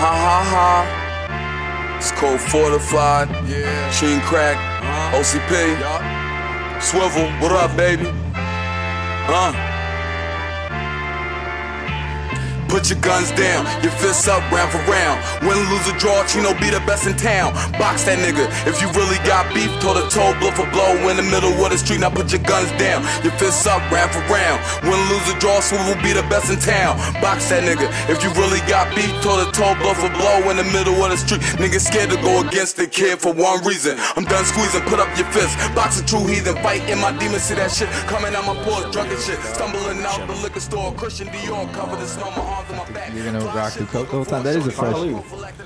ha ha ha. It's called fortified. Yeah. Sheen crack. Uh-huh. OCP. Yeah. Swivel. What up, baby? Uh. Put your guns down, your fists up, round for round. Win, lose, or draw, Chino be the best in town. Box that nigga. If you really got beef, toe to toe, blow for blow in the middle of the street. Now put your guns down, your fists up, round for round. Win, lose, or draw, swivel be the best in town. Box that nigga. If you really got beef, toe to toe, blow for blow in the middle of the street. Niggas scared to go against the kid for one reason. I'm done squeezing, put up your fists. Box a true heathen, fight in my demons. See that shit coming out my pores, drunk and shit. Stumbling out the liquor store, Christian Dior, covered in snow, my arms. You're gonna rock the coat the whole time. That is a fresh.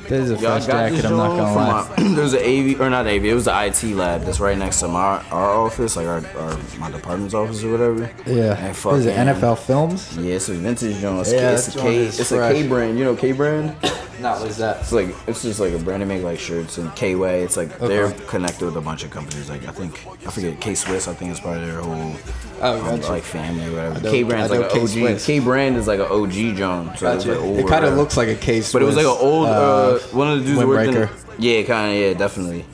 That is a fresh jacket. I'm not gonna lie. my- There's an AV or not AV. It was the IT lab that's right next to my our office, like our, our my department's office or whatever. Yeah. And What is it? fucking- NFL Films? Yeah, it's a vintage joint. It's, Yeah, it's that a K. is It's fresh. K brand. You know K brand. No, what is that? It's like it's just like a brand. They make like shirts and K Way. It's like they're connected with a bunch of companies. Like I think I forget K Swiss. I think it's part of their whole Oh, um, gotcha. like family or whatever. K brand's I know like an K OG. K brand is like an OG joint. So it's Gotcha. like It kind of looks like a case. But it was like an old uh, one of the dudes working. windbreaker. Yeah, kind of. Yeah, definitely.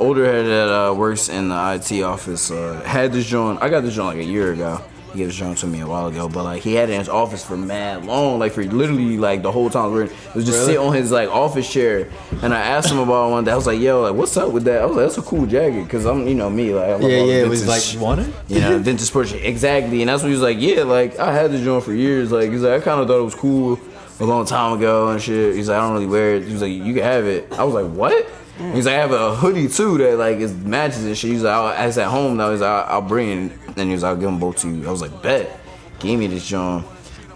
Older head that uh, works in the IT office uh, had this joint. I got this joint like a year ago. He gave this joint to me a while ago, but like he had it in his office for mad long, like for literally like the whole time. we It was just Really? sit on his like office chair, and I asked him about one day. I was like, "Yo, like what's up with that?" I was like, "That's a cool jacket," because I'm, you know, me, like I love Yeah, yeah. It was like wanted. you know, vintage shit. exactly. And that's what he was like, yeah, like I had this joint for years. Like he's like, I kind of thought it was cool a long time ago and shit. He's like, I don't really wear it. He was like, you can have it. I was like, what? He's like, I have a hoodie too that like is matches and shit. He's like, I'll, it's at home now. He's like, I'll, I'll bring it. And he was like, I'll give them both to you. I was like, bet. Gave me this joint.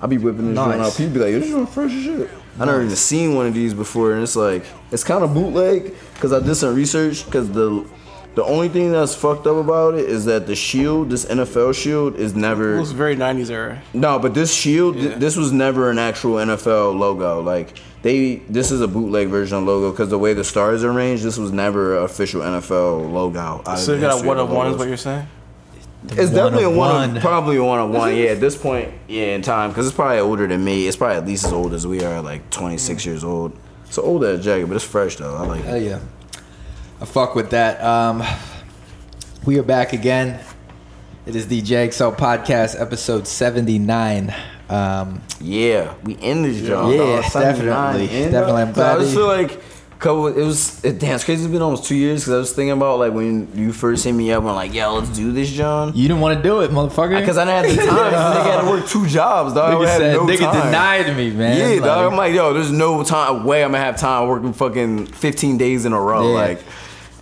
I'll be whipping this joint Nice. out. People be like, this joint fresh as shit. I never even seen one of these before, and it's like it's kind of bootleg because I did some research because the the only thing that's fucked up about it is that the shield, this NFL shield, is never. It never was very 90s era. no, but this shield, th- this was never an actual NFL logo. Like they, this is a bootleg version of logo because the way the stars are arranged, this was never an official NFL logo. out of So you got a one of of one is what you're saying? It's definitely a of one, one. of, probably a one of one. Yeah, at this point, yeah, in time, because it's probably older than me. It's probably at least as old as we are, like 26 years old. It's an old ass jacket, but it's fresh though. I like Hell it. yeah. I fuck with that. Um, we are back again. It is the JXL podcast, episode 79. Um, Yeah, we in this job. Yeah, dog. definitely. Definitely. I'm So I glad just that feel like couple. It was it, damn. It's crazy. It's been almost two years because I was thinking about like when you first hit me up and like, yo, let's do this, John. you didn't want to do it, motherfucker. Because I didn't have the time. nigga had to work two jobs, dog. nigga I had said, no nigga time. denied me, man. Yeah, Like, dog. I'm like, yo, there's no time way I'm gonna have time working fucking 15 days in a row, Yeah. like,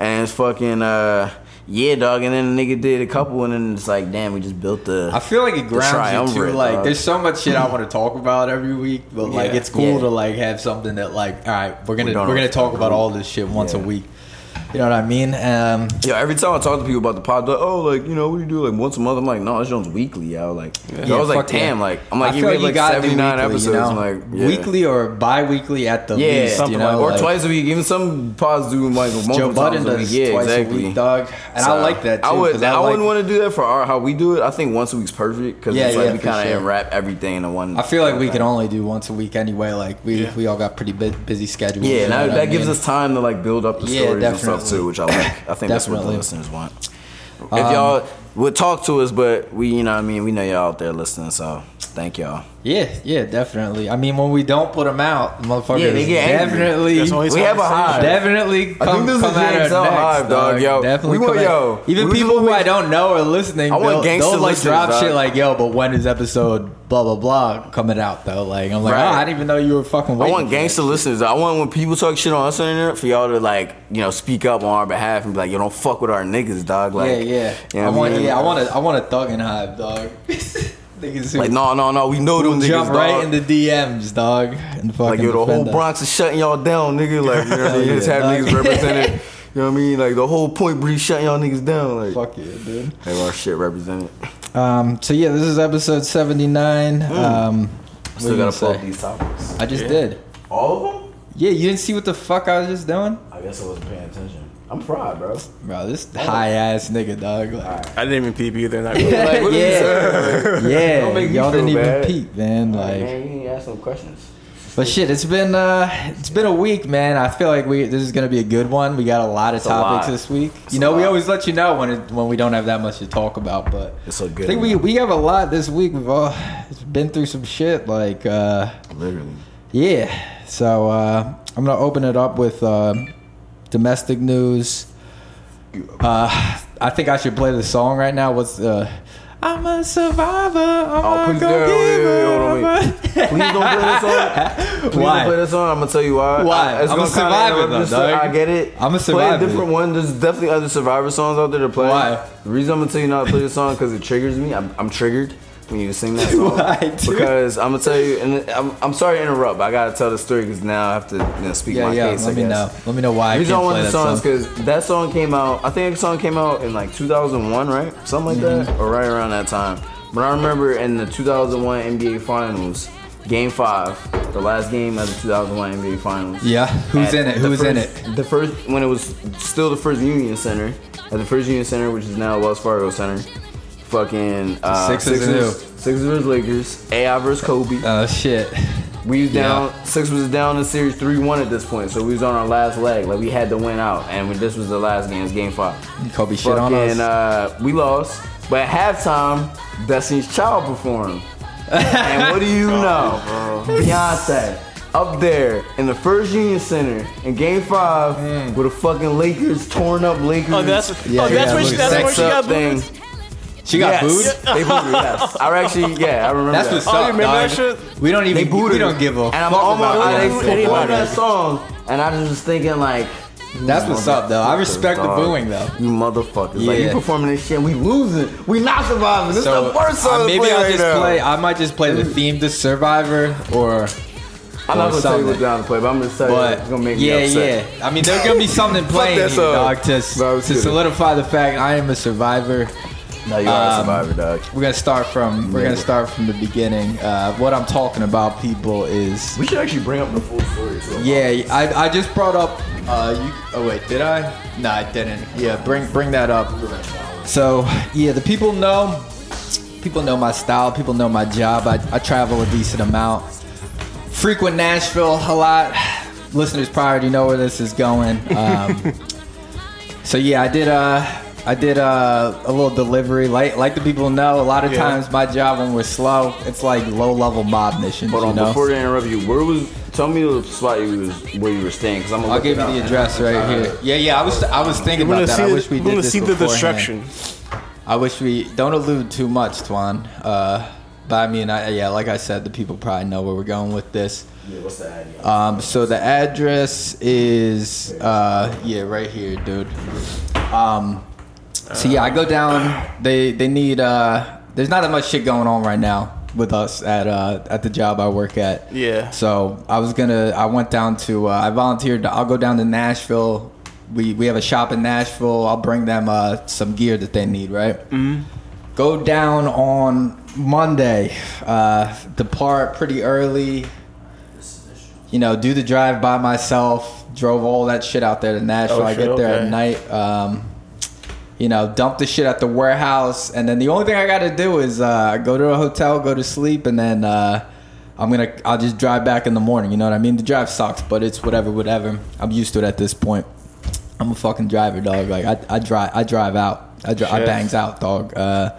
and it's fucking uh, yeah, dog. And then the nigga did a couple, and then it's like, damn, we just built the. I feel like it grounds you too. Like, dog. there's so much shit I want to talk about every week, but like, it's cool Yeah. to like have something that like, all right, we're gonna We're we're, gonna talk about all this shit once a week. You know what I mean? Um, Yo, every time I talk to people about the pod, like, oh, like, you know, what do you do? Like, once a month? I'm like, no, this joint's weekly, yo. Like, Yeah, I was like, fuck yeah. damn, like, I'm like, I you made like, do 79 weekly, episodes. you know? I'm like, yeah. weekly or bi-weekly at the Yeah, least. something you know, like, or like, twice a week. Even some pods do like multiple Joe Budden times a week. does Yeah, exactly. a week, dog, and So, I like that too. I would. I, like- wouldn't want to do that for our how we do it. I think once a week's perfect because Yeah, it's like yeah, we kind of unwrap everything in one. I feel like we can only do once a week anyway. Like we we all got pretty busy schedules. Yeah, that, I gives us time to like build up the Yeah, stories and stuff definitely. too, which I like. I think that's what the listeners want. If Um, y'all would talk to us, but we, you know, what I mean, we know y'all out there listening, so thank y'all. Yeah, yeah, definitely. I mean, when we don't put them out, motherfuckers Yeah, they get definitely, That's We have a conversation. hive. definitely come, I think this come the at our JXL hive, dog. Yo, Definitely we want- come at- yo, Even we people who I don't know are listening. I want they'll, gangster they'll like drop dog. shit like, "Yo, but when is episode blah blah blah coming out though?" Like, I'm like, Right. oh, I didn't even know you were fucking. I want for gangster listeners. I want when people talk shit on us on the internet for y'all to like, you know, speak up on our behalf and be like, yo, don't fuck with our niggas, dog. Like, yeah, yeah. you know I what want, mean? yeah, I want a, I want a thug and hive, dog. Niggas who Like, no, no, no, we know them niggas, jump right dog. in the DMs, dog. And fucking Like yo, the whole us. Bronx is shutting y'all down, nigga. Like you know what I mean? Hell Just yeah, have dog. niggas represented. You know what I mean? Like the whole point breeze shutting y'all niggas down. Like Fuck yeah, dude. have our shit represented. Um, so yeah, this is episode seventy nine. Um, what Still gotta pull gonna up these topics. I just did. All of them? Yeah, you didn't see what the fuck I was just doing? I guess I wasn't paying attention. I'm fried, bro. Bro, this high ass nigga, dog. Like, I didn't even peep either. Not really. Like, what yeah, yeah. Don't make me Y'all didn't even bad. peep, man. Like, Like, man, you ain't ask no questions. but shit, it's been uh, it's been a week, man. I feel like we this is gonna be a good one. We got a lot of a topics lot. this week. It's you know, we always let you know when it, when we don't have that much to talk about, but It's a good I think we we have a lot this week. We've all it's been through some shit. Like, uh, Literally. yeah. So uh, I'm gonna open it up with uh, domestic news. Uh, I think I should play the song right now. What's uh, I'm a survivor. I'm Oh, a please, yeah, hold on, Please don't play this song. Please Why? don't play this song. I'm gonna tell you why. Why? I, it's I'm a gonna kinda survivor, though, dog. I get it. I'm a survivor. Play a different one. There's definitely other Survivor songs out there to play. Why? The reason I'm gonna tell you not to play this song because it triggers me. I'm, I'm triggered when you sing that song. Why. Because I'm gonna tell you, and I'm, I'm sorry to interrupt. But I gotta tell the story because now I have to you know, speak Yeah, my yeah. case. Let I me guess. know. Let me know why reason can't want the that song song. because that song came out. I think the song came out in like 2001, right? Something like Mm-hmm. that, or right around that time. But I remember in the 2001 NBA Finals, Game Five, the last game of the 2001 NBA Finals. Yeah, who's in it? Who's in it? The first when it was still the first Union Center, at the first Union Center, which is now Wells Fargo Center. Fucking uh, Sixers and who? Sixers versus Lakers. AI versus Kobe. Oh shit. We was Yeah. down. Six was down in series three one at this point, so we was on our last leg. Like we had to win out, and when this was the last game, it was game five. Kobe shit on us. Fucking, uh, we lost, but at halftime, Destiny's Child performed, and what do you know? Beyonce up there in the first Union Center in Game Five Mm. with a fucking Lakers torn up Lakers. Oh, that's Yeah, oh, that's yeah, where she, that's where she got up booed. Thing. she got yes. booed. They booed her. Yes, I actually yeah I remember. That's that. what's Oh, up, you remember dog. that shit? We don't They even. booed We her. don't give a And I'm fuck on my about way that. they Anybody. that song, and I was just thinking like. That's what's up, though. I respect the booing, though. You motherfuckers. Like, you performing this shit, and we losing. We not surviving. This is the worst song uh, maybe I'll right just now. play. I might just play the theme to Survivor, or I'm not or gonna tell you what something. down to play, but I'm gonna tell you But it's gonna make yeah, me upset. yeah. yeah. I mean, there's gonna be something playing here, dog, to, No, to solidify the fact I am a survivor. No, you are Um, a survivor, dog. We're gonna start from we're gonna start from the beginning. Uh, what I'm talking about, people, is We should actually bring up the full story. So yeah. I, I just brought up. Uh, you, oh wait, did I? No, I didn't. Yeah, bring bring that up. So yeah, the people know. People know my style. People know my job. I, I travel a decent amount. Frequent Nashville a lot. Listeners probably already know where this is going. Um, so yeah, I did uh I did uh, a little delivery. Like like the people know, a lot of Yeah. times my job when we're slow, it's like low level mob missions. Hold on, you know? before I interrupt you, where was? Tell me the spot you was where you were staying, because I'm. Gonna I'll give you the address right here. Yeah, yeah. I was I was thinking We're about that. see, I wish we we're did gonna this see the beforehand. destruction. I wish we don't allude too much, Twan. Uh, but I mean, I, yeah, like I said, the people probably know where we're going with this. Yeah, what's the ad? Um, so the address is uh, yeah, right here, dude. Um, so yeah, I go down. They they need. Uh, there's not that much shit going on right now with us at uh, at the job I work at. Yeah. So I was gonna. I went down to. Uh, I volunteered. To, I'll go down to Nashville. We we have a shop in Nashville. I'll bring them uh, some gear that they need. Right. Mm-hmm. Go down on Monday. Uh, depart pretty early. You know, do the drive by myself. Drove all that shit out there to Nashville. Oh, I get there okay. at night. Um, you know, dump the shit at the warehouse, and then the only thing I got to do is uh, go to a hotel, go to sleep, and then uh, I'm gonna I'll just drive back in the morning. You know what I mean? The drive sucks, but it's whatever, whatever. I'm used to it at this point. I'm a fucking driver, dog. Like I, I drive, I drive out, I, dri- I bangs out, dog. Uh,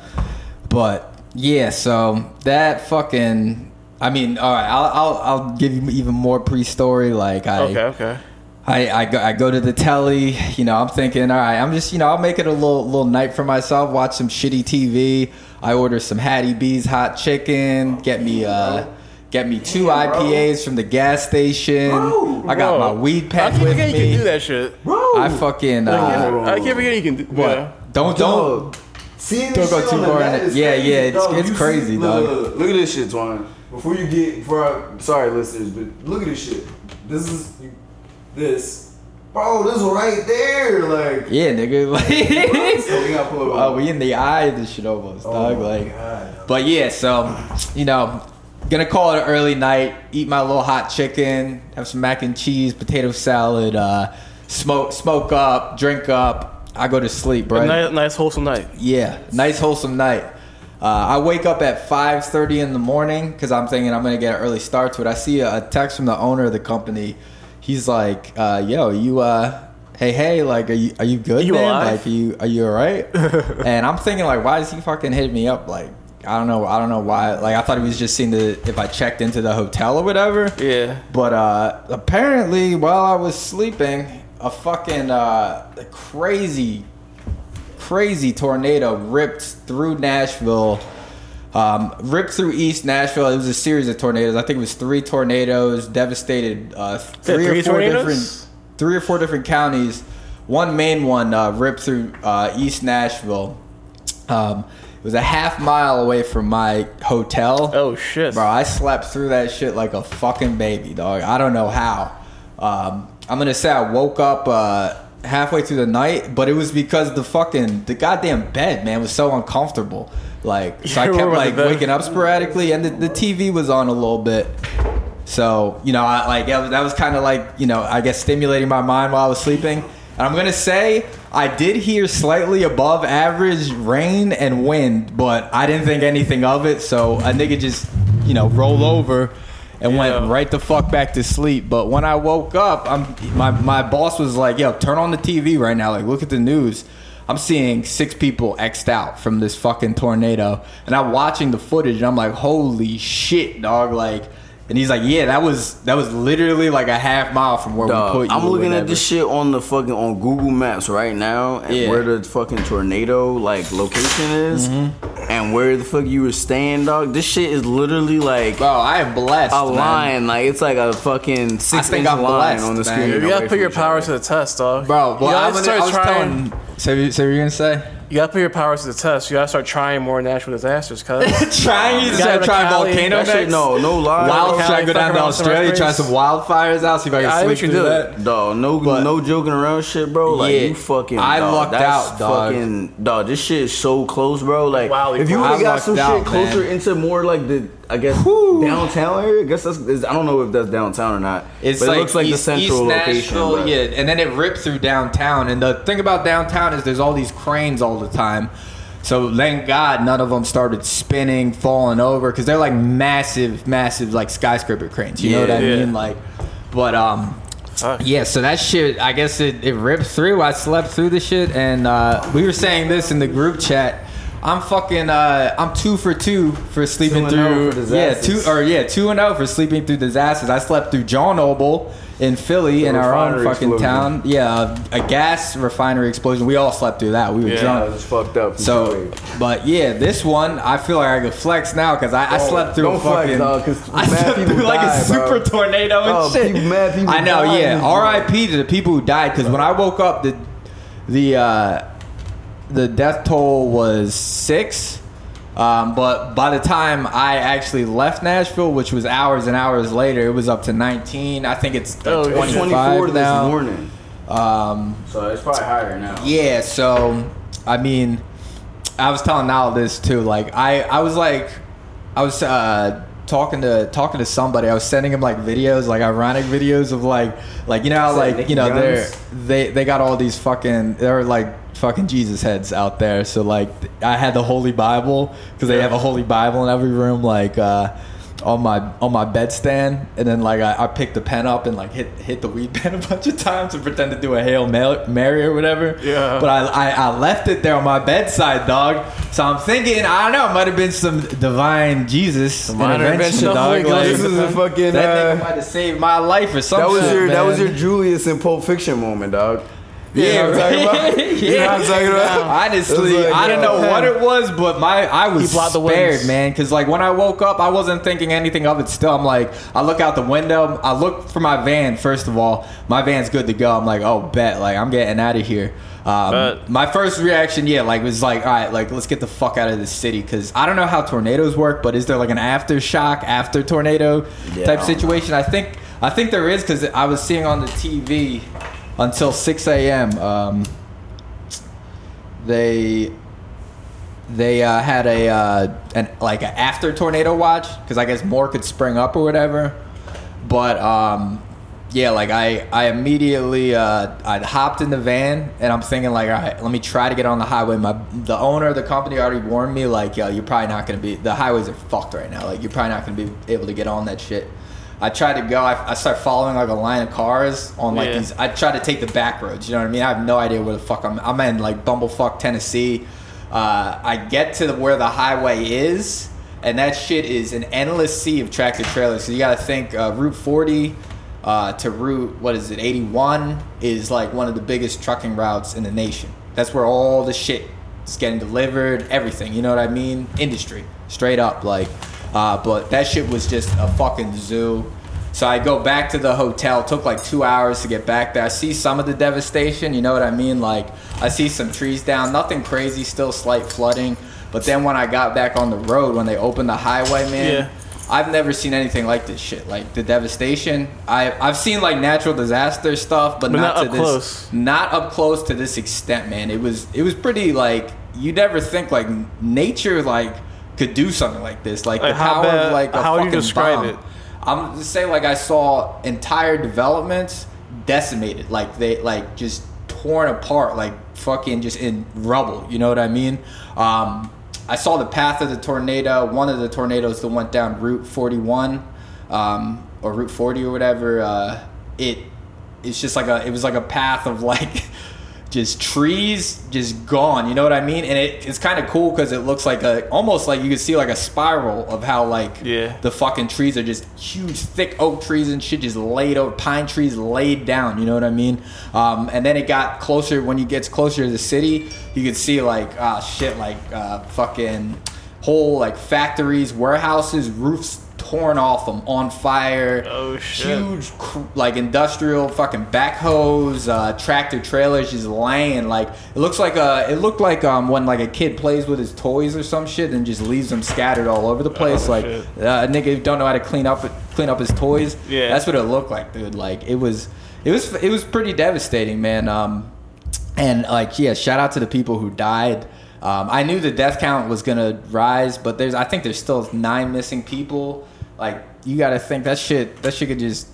but yeah, so that fucking. I mean, all right. I'll I'll, I'll give you even more pre-story. Like I. Okay, okay. I, I, go, I go to the telly, you know, I'm thinking, all right, I'm just, you know, I'll make it a little little night for myself, watch some shitty TV. I order some Hattie B's hot chicken, get me uh get me two IPAs from the gas station. I got Bro, my weed I pack keep with forgetting you can do that shit. Bro. I fucking uh, I keep forgetting you can do what? Yeah. Don't don't See Don't go too far in it. Yeah, yeah, it's- it's crazy, look, dog. Look, look, look at this shit, Twan. Before you get, before I, sorry, listeners, but look at this shit. This is this, bro. This right there, like. yeah, nigga. Like, So we gotta pull it oh, up. we in the eye of this shit almost, dog. my like. God. But yeah, so you know, gonna call it an early night. Eat my little hot chicken. Have some mac and cheese, potato salad. Uh, smoke, smoke up, drink up. I go to sleep, A right? nice, nice wholesome night. Yeah, nice wholesome night. Uh, I wake up at 5:30 in the morning because I'm thinking I'm gonna get an early start to it. I see a, a text from the owner of the company. He's like, uh, "Yo, you, uh, hey, hey, like, are you are you good, You man? alive? Like, are you are you alright?" and I'm thinking like, why is he fucking hitting me up? Like, I don't know, I don't know why. Like, I thought he was just seeing the if I checked into the hotel or whatever. Yeah. But uh, apparently, while I was sleeping, a fucking uh, crazy, crazy tornado ripped through Nashville. Um, ripped through East Nashville. It was a series of tornadoes. I think it was three tornadoes, devastated uh, three, three or four tornadoes? different, three or four different counties. One main one uh, ripped through uh, East Nashville. Um, it was a half mile away from my hotel. Oh shit. Bro, I slept through that shit like a fucking baby, dog. I don't know how. Um, I'm gonna say I woke up uh, halfway through the night, but it was because the fucking the goddamn bed, man, was so uncomfortable. Like, so I kept were on the like waking up sporadically, and the, the TV was on a little bit. So you know, I like that was, kind of like you know, I guess stimulating my mind while I was sleeping. And I'm gonna say I did hear slightly above average rain and wind, but I didn't think anything of it. So a nigga just you know rolled over and Yeah. went right the fuck back to sleep. But when I woke up, I'm my my boss was like, "Yo, turn on the TV right now. Like, look at the news." I'm seeing six people xed out from this fucking tornado, and I'm watching the footage, and I'm like, "Holy shit, dog!" Like, and he's like, "Yeah, that was that was literally like a half mile from where Dog, we put you." I'm or looking at this shit on the fucking on Google Maps right now, and Yeah. where the fucking tornado like location is, Mm-hmm. and where the fuck you were staying, dog. This shit is literally like Bro, I am blessed. a man. line, like it's like a fucking six think inch I'm line blessed, on the man. screen. You gotta put your each power to the test, dog. bro. you Well, gotta I'm gonna, start I was trying. telling. Say, say what you're gonna say? You gotta put your powers to the test. You gotta start trying more natural disasters, cuz. trying you gotta start go to trying Cali. volcano That shit, no, no lie. Wild Cali, should I go down to Australia, try some wildfires out, see if I can think sleep you through do that. Dog, no, But- no joking around, shit, bro. Like Yeah. you fucking, I dog, lucked out, dog. Fucking, dog, this shit is so close, bro. Like, Wow, if you would have got lucked some out, shit closer man. into more like the, I guess downtown area. I guess that's, is, I don't know if that's downtown or not. It's but like, it looks like East, the central East location. But- yeah, and then it ripped through downtown. And the thing about downtown is there's all these cranes all the time. So thank God none of them started spinning, falling over, because they're like massive, massive like skyscraper cranes. You know what I Yeah. mean? Like, but um, Fuck. yeah. So that shit, I guess it, it ripped through. I slept through the shit, and uh, we were saying this in the group chat. I'm fucking. Uh, I'm two for two for sleeping Two oh through. for yeah, two or yeah, two and zero for sleeping through disasters. I slept through Chernobyl in Philly The in our own fucking explosion. town. Yeah, a gas refinery explosion. We all slept through that. We were Yeah, Yeah, drunk. it was fucked up. So, but yeah, this one I feel like I could flex now because I, I slept through don't a flex, fucking. I slept through like a super bro. tornado and Dog, shit. people- mad people I know, yeah. in this joint. R.I.P. to the people who died because when I woke up, the the uh, the death toll was six. Um, but by the time I actually left Nashville, which was hours and hours later, it was up to 19. I think it's like Oh, it's 25 24 this now. morning. Um, So it's probably higher now. yeah, so I mean, I was telling Al this too. Like, I I was like, I was uh, talking to talking to somebody. I was sending him like videos, like ironic videos of like like you know how like you know they're they they got all these fucking they're like fucking Jesus heads out there. So like I had the Holy Bible because they have a Holy Bible in every room. Like. uh on my on my bedstand, and then like I, I picked the pen up and like hit hit the weed pen a bunch of times and pretend to do a hail mary or whatever. Yeah. But I, I I left it there on my bedside, dog. So I'm thinking I don't know, it might have been some divine Jesus Divine intervention, intervention. dog. Like, This is a fucking, that uh, nigga might have saved my life or something. That was your that was your. Julius in Pulp Fiction moment, dog. Yeah, You know what I'm talking right? about? You know what I'm talking about? Honestly, like, I don't yo, know what it was, but my I was He blocked the spared, man. Because like when I woke up, I wasn't thinking anything of it. Still, I'm like, I look out the window, I look for my van. First of all, my van's good to go. I'm like, oh, bet, like I'm getting out of here. Um, Bet. my first reaction, yeah, like was like, all right, like let's get the fuck out of this city because I don't know how tornadoes work, but is there like an aftershock after tornado Yeah, type don't situation? I think I think there is because I was seeing on the TV until 6 a.m. Um, they they uh, had a uh, an like an after tornado watch because I guess more could spring up or whatever. But um, yeah, like I, I immediately, uh, I hopped in the van and I'm thinking like, all right, let me try to get on the highway. My, the owner of the company already warned me like, yo, you're probably not gonna be, the highways are fucked right now. Like, you're probably not gonna be able to get on that shit. I tried to go. I, I start following like a line of cars on like Yeah. these. I try to take the back roads. You know what I mean? I have no idea where the fuck I'm. I'm in like bumblefuck Tennessee. Uh, I get to the, where the highway is, and that shit is an endless sea of tractor trailers. So you got to think uh, Route 40 uh, to Route what is it 81 is like one of the biggest trucking routes in the nation. That's where all the shit is getting delivered. Everything. You know what I mean? Industry, straight up like. Uh, but that shit was just a fucking zoo. So I go back to the hotel. Took like two hours to get back there. I see some of the devastation. You know what I mean? Like I see some trees down. Nothing crazy. Still slight flooding. But then when I got back on the road, when they opened the highway, man, Yeah. I've never seen anything like this shit. Like the devastation. I I've seen like natural disaster stuff, but, But not, not to up this. close. Not up close to this extent, man. It was it was pretty like you never think like nature like could do something like this. Like, Like, the how power bad- of like a how would you fucking describe bomb. it? I'm just saying like I saw entire developments decimated, like they like just torn apart, like fucking just in rubble. You know what I mean? Um, I saw the path of the tornado. One of the tornadoes that went down Route 41 um, or Route 40 or whatever. Uh, it it's just like a it was like a path of like just trees just gone you know what i mean and it, it's kind of cool because it looks like a almost like you can see like a spiral of how like Yeah. the fucking trees are just huge thick oak trees and shit just laid over pine trees laid down you know what i mean um, and then it got closer when you gets closer to the city you could see like ah shit like uh, fucking whole like factories warehouses roofs torn off them on fire Oh, shit. huge like industrial fucking backhoes uh, tractor trailers just laying like it looks like a it looked like um when like a kid plays with his toys or some shit and just leaves them scattered all over the place Oh, like shit. uh, a nigga don't know how to clean up clean up his toys. Yeah. that's what it looked like, dude. Like it was, it was, it was pretty devastating, man. Um, and like, yeah, shout out to the people who died. Um, I knew the death count was gonna rise, but there's, I think there's still nine missing people. Like, you got to think that shit, that shit could just.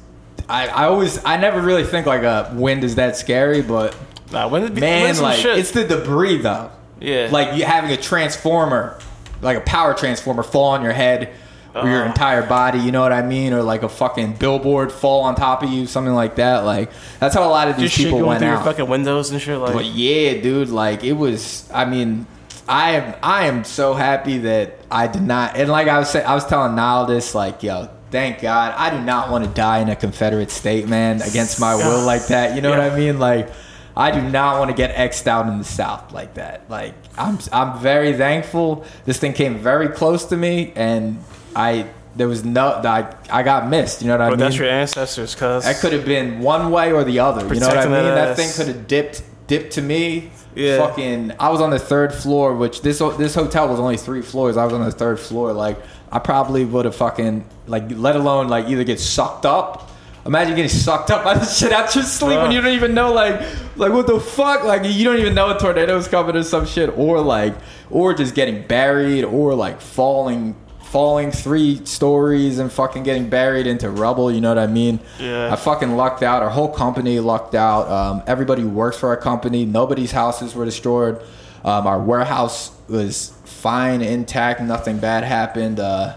I, I always, I never really think like a wind is that scary, but Nah, when did when man, some like shit? it's the debris though. Yeah. Like you having a transformer, like a power transformer, fall on your head or your Uh. entire body. You know what I mean? Or like a fucking billboard fall on top of you, something like that. Like that's how a lot of these just shit people going went through your out. fucking windows and shit. Like, But yeah, dude, like it was. I mean, I am. I am so happy that I did not. And like I was saying, I was telling Niall this. Like, yo, thank God, I do not want to die in a Confederate state, man, against my will like that. You know what I mean? Like, I do not want to get xed out in the South like that. Like, I'm. I'm very thankful. This thing came very close to me, and I. There was no. I. I got missed. You know what I but mean? that's your ancestors, cuz. That could have been one way or the other. You know what I mean? That thing could have dipped dipped to me. Yeah. Fucking I was on the third floor, which this this hotel was only three floors. I was on the third floor. Like I probably would have fucking like let alone like either get sucked up. Imagine getting sucked up by the shit out your sleep when you don't even know like like what the fuck like you don't even know a tornado's coming or some shit or like or just getting buried or like falling falling three stories and fucking getting buried into rubble. You know what I mean? Yeah. I fucking lucked out. Our whole company lucked out. Um, everybody works for our company. Nobody's houses were destroyed. Um, our warehouse was fine, intact. Nothing bad happened. Uh,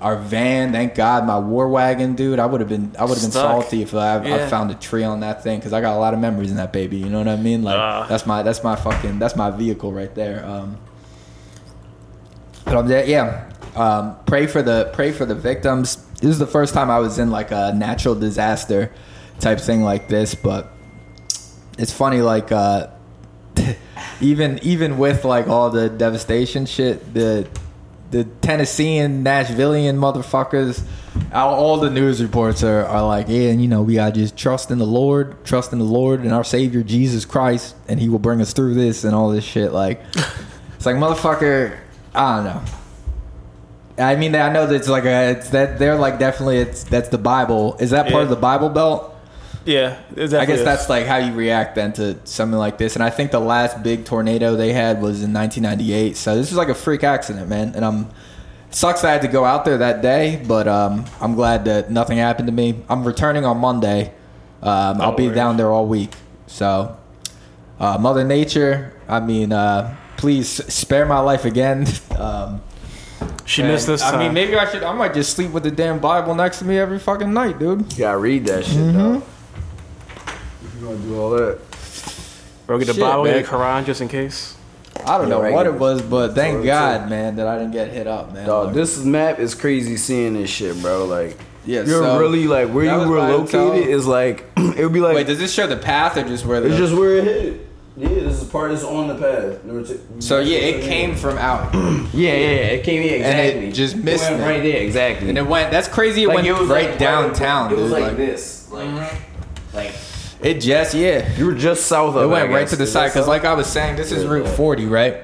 our van, thank God, my war wagon, dude. I would have been, I would have been salty if I, I found a tree on that thing because I got a lot of memories in that baby. You know what I mean? Like Ah. that's my, that's my fucking, that's my vehicle right there. Um, but I'm there, yeah. Um, pray for the pray for the victims. This is the first time I was in like a natural disaster type thing like this, but it's funny like uh, even even with like all the devastation shit, the the Tennessean Nashvilleian motherfuckers, all, all the news reports are, are like, yeah, and you know, we gotta just trust in the Lord, trust in the Lord and our Savior Jesus Christ, and He will bring us through this and all this shit. Like, it's like motherfucker, I don't know. I mean, I know that's like a, it's that they're like definitely it's that's the Bible. Is that part Yeah. of the Bible Belt? yeah, I guess is. that's like how you react then to something like this. And I think the last big tornado they had was in 1998. So this is like a freak accident, man. And I'm sucks that I had to go out there that day, but um, I'm glad that nothing happened to me. I'm returning on Monday, Um, I'll be worries. down there all week. So, uh, Mother Nature, I mean, uh, please spare my life again. Um, She and, missed this time. I mean, maybe I should. I might just sleep with the damn Bible next to me every fucking night, dude. You gotta read that shit, Mm-hmm. though. If you gonna do all that. Bro, get the Shit, Bible, get man. the Quran just in case. I don't Yeah, know right. what it was, but thank Sorry, God, too. man, that I didn't get hit up, man. Dog, Like, this map is crazy seeing this shit, bro. Like, Yeah, you're so really like where that you was were my hotel. located is like it would be like wait, does this show the path or just where the? it's just where it hit. Yeah, this is part that's on the path. Number two- so yeah, it came from out, Yeah, yeah, yeah. It came here And it exactly. just missed went me. right there, exactly. and it went. That's crazy. It Like, went it was right like- downtown, It was dude. like, like, this, like, like it just yeah. you were just south of. It went right to the Is side because, like I was saying, this is Route yeah. 40, right?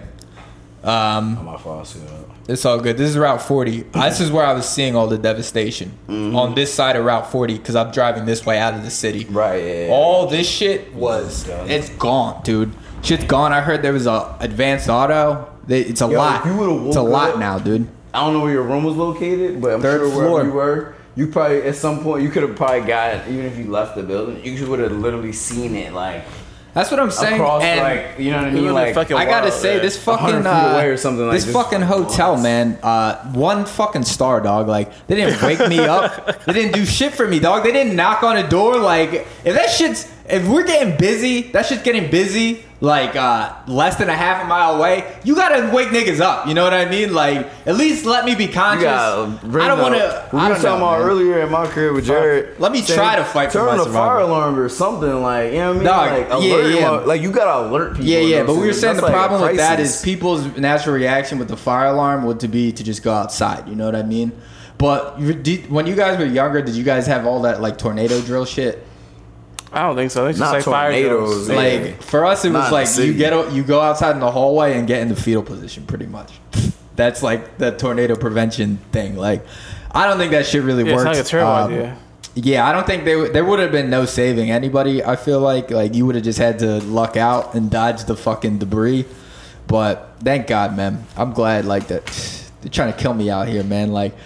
Um, my fault. I screwed up. It's all good. This is Route 40. this is where I was seeing all the devastation mm-hmm. on this side of Route 40 because I'm driving this way out of the city. Right. Yeah. yeah. All this shit was Done. it's gone, dude. Shit's gone. I heard there was a advanced auto. It's a Yo, lot. It's a lot up- now, dude. I don't know where your room was located, but I'm Third sure floor. wherever you were, you probably at some point you could have probably got even if you left the building, you would have literally seen it like That's what I'm saying. across and like you know what I mean, like I gotta wild, say, man. this fucking uh, or something like this this. fucking hotel, man. Uh, one fucking star, dog. Like they didn't wake me up. They didn't do shit for me, dog. They didn't knock on the door. Like if that shit's if we're getting busy, that shit's getting busy. Like uh, less than a half a mile away, you gotta wake niggas up. You know what I mean? Like at least let me be conscious. I don't want to. We I were don't talking about earlier in my career with Jared. Let me try to fight for turn on a fire alarm or something like you know what I mean. Dog, like yeah, yeah. like you gotta alert people. Yeah, yeah, but we were saying the like problem with that is people's natural reaction with the fire alarm would to be to just go outside. You know what I mean? But did, when you guys were younger, did you guys have all that like tornado drill shit? I don't think so. It's just Not like fire tornadoes, drills. Yeah. Like for us, it Not was like you get o- you go outside in the hallway and get in the fetal position, pretty much. That's like the tornado prevention thing. Like, I don't think that shit really Yeah, works. not like a terrible Um, idea. Yeah, I don't think they would- there would have been no saving anybody. I feel like like you would have just had to luck out and dodge the fucking debris. But thank God, man. I'm glad like that. They're trying to kill me out here, man. Like,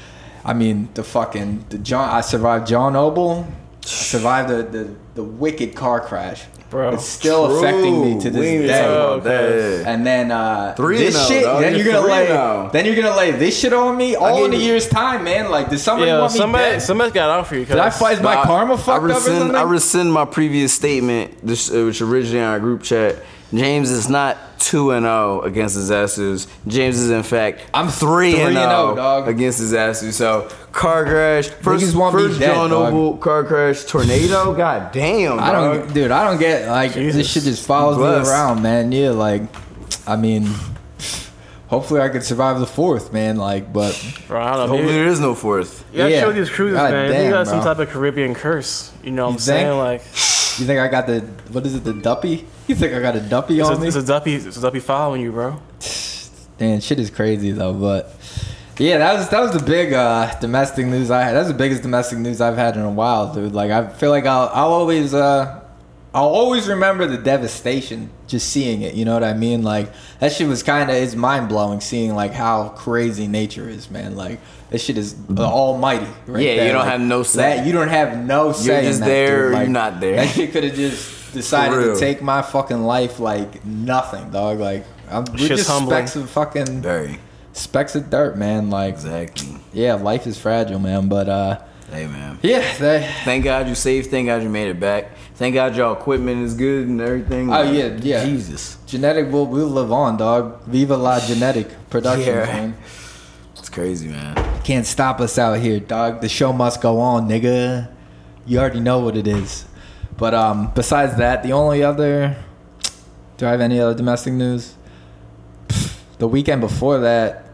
I mean, the fucking the John. I survived Chernobyl. I survived the the, the wicked car crash. Bro. it's still affecting me to True. We ain't this day. about that. And then uh, Three this and oh, shit. dog. Then You're you're gonna lay. now. Then you're gonna lay this shit on me all in a year's time, man. Like, does somebody Yeah, want me somebody, dead? somebody got out for you. Did I fight? Is my Nah, karma I fucked up or rescind, something? I rescind my previous statement, this, uh, which originally on our group chat. James is not two and zero against disasters. James is in fact I'm three, and 3-0, zero dog. against disasters. So car crash, first, Niggas want me first dead, John dog. Noble car crash, tornado. God damn, I dog. don't, dude. I don't get like this shit just follows Bless. me around, man. Yeah, like, I mean, hopefully I could survive the fourth, man. Like, but Bro, I don't know. Hopefully there is no fourth. you gotta Yeah. show these cruises, God man. damn, you got some bro. type of Caribbean curse. You know what You I'm saying? Like, you think I got the what is it, the duppy? You think I got a duppy it's on a, me? it's a duppy, it's a duppy following you, bro. Man, shit is crazy though. But yeah, that was that was the big uh, domestic news I had. That's the biggest domestic news I've had in a while, dude. Like I feel like I'll I'll always uh, I'll always remember the devastation just seeing it. You know what I mean? Like that shit was kind of it's mind blowing seeing like how crazy nature is, man. Like that shit is the almighty. Right Yeah, you don't Like, have no say. That, you don't have no say. in just that, there dude. Like, you're not there. That shit could have just decided to take my fucking life like nothing, dog. Like I'm, we're Shit's just humbling. specks of fucking Very specks of dirt, man. Like, exactly. yeah, life is fragile, man. But uh, Hey man. yeah, they, Thank God you saved. Thank God you made it back. Thank God your equipment is good and everything. Oh, yeah, yeah. Jesus, genetic will will live on, dog. Viva la genetic production, Yeah. man. it's crazy, man. Can't stop us out here, dog. The show must go on, nigga. You already know what it is. But um, besides that, the only other. Do I have any other domestic news? The weekend before that,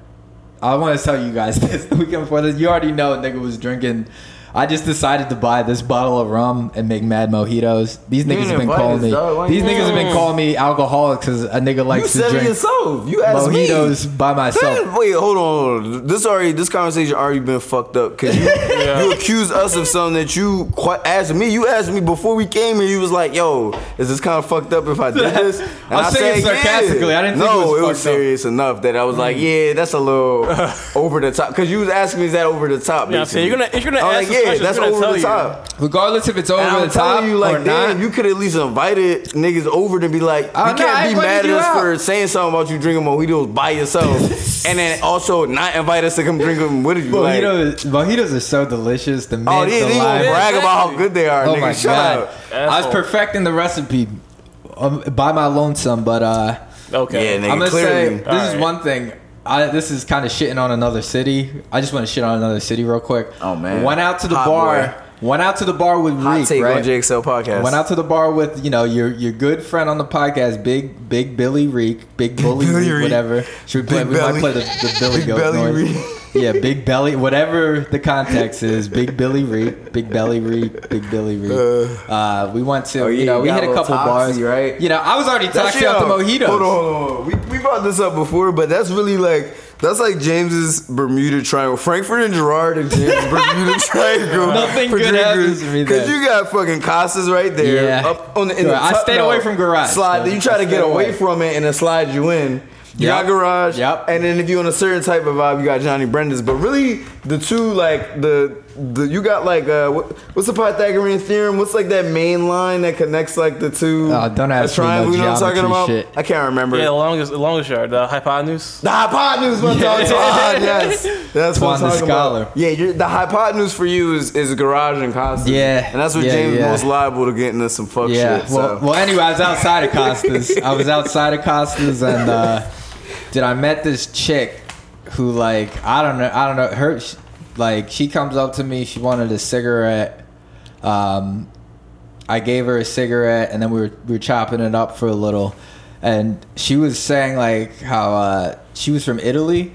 I want to tell you guys this. The weekend before this, you already know, nigga was drinking. I just decided to buy this bottle of rum and make mad mojitos. These niggas didn't have been calling me. dog. These you- niggas have been calling me alcoholic because a nigga You likes to said it drink yourself. You asked me. mojitos by myself. Wait, hold on. hold on. This already, this conversation already been fucked up because you, you accused us of something that you quite asked me. You asked me before we came here. You was like, "Yo, is this kind of fucked up if I did this?" And I was saying it sarcastically. I didn't think no, it was it was fucked up. serious enough that I was like, mm. "Yeah, that's a little over the top." Because you was asking me, "Is that over the top?" Yeah, I'm you're gonna- you're gonna ask like, "Yeah, Yeah, that's over the you. top. Regardless if it's over And I'm the top you, like, or not. you could at least invited niggas over to be like, you no, can't be mad at us out. for saying something about you drinking mojitos by yourself, and then also not invite us to come drink them with you. Like, Mojitos, mojitos are so delicious. The mint, oh, the they brag about how good they are. Oh nigga. my Shut god! up. I was perfecting the recipe um, by my lonesome, but uh, Okay. Yeah, nigga. I'm gonna clearly. say this All is right. one thing. I, this is kind of shitting on another city. I just want to shit on another city real quick. Oh, man. Went out to the Hot bar. boy. Went out to the bar with Hot Reek, take right? on JXL podcast. Went out to the bar with you know your your good friend on the podcast, Big Big Billy Reek, Big Bully Billy Reek, Reek. whatever. Should we play? Big we Belly. might play the, the Billy Big Goat Belly noise. Reek. Yeah, Big Belly, whatever the context is. Big Billy Reek, Big Belly Reek, Big Billy Reek. Uh, we went to Oh, yeah, you know we got hit a a couple toxy, bars, right? You know I was already That talking shit out the up. mojitos. Hold on, hold on. We, we brought this up before, but that's really like that's like James's Bermuda Triangle. Frankford and Girard and James Bermuda Triangle. Nothing for good drinkers. happens to me. Cause you got fucking Casas right there. Yeah. Up on the, in the I stayed no, away from garage, Slide. though. You try I to get away away. from it and it slides you in. You Yep. got garage. Yep. And then if you're on a certain type of vibe, you got Johnny Brenda's. But really, the two like the the you got like uh what, what's the Pythagorean theorem? What's like that main line that connects like the two? Oh, don't ask a me no you know what I'm talking about? geometry shit. I can't remember. Yeah, the longest, the longest yard, the hypotenuse. The hypotenuse, what I'm. Yes, that's what I'm Twan the talking scholar. about. Yeah, you're, the hypotenuse for you is, is garage and Kostas. Yeah, and that's what yeah, James is yeah. most liable to get into some fuck Yeah. shit. well, so. well, anyway, I was outside of Kostas. I was outside of Kostas, and uh, did I met this chick who, like, I don't know, I don't know, her, like, she comes up to me. She wanted a cigarette. Um, I gave her a cigarette, and then we were we were chopping it up for a little, and she was saying like how uh, she was from Italy.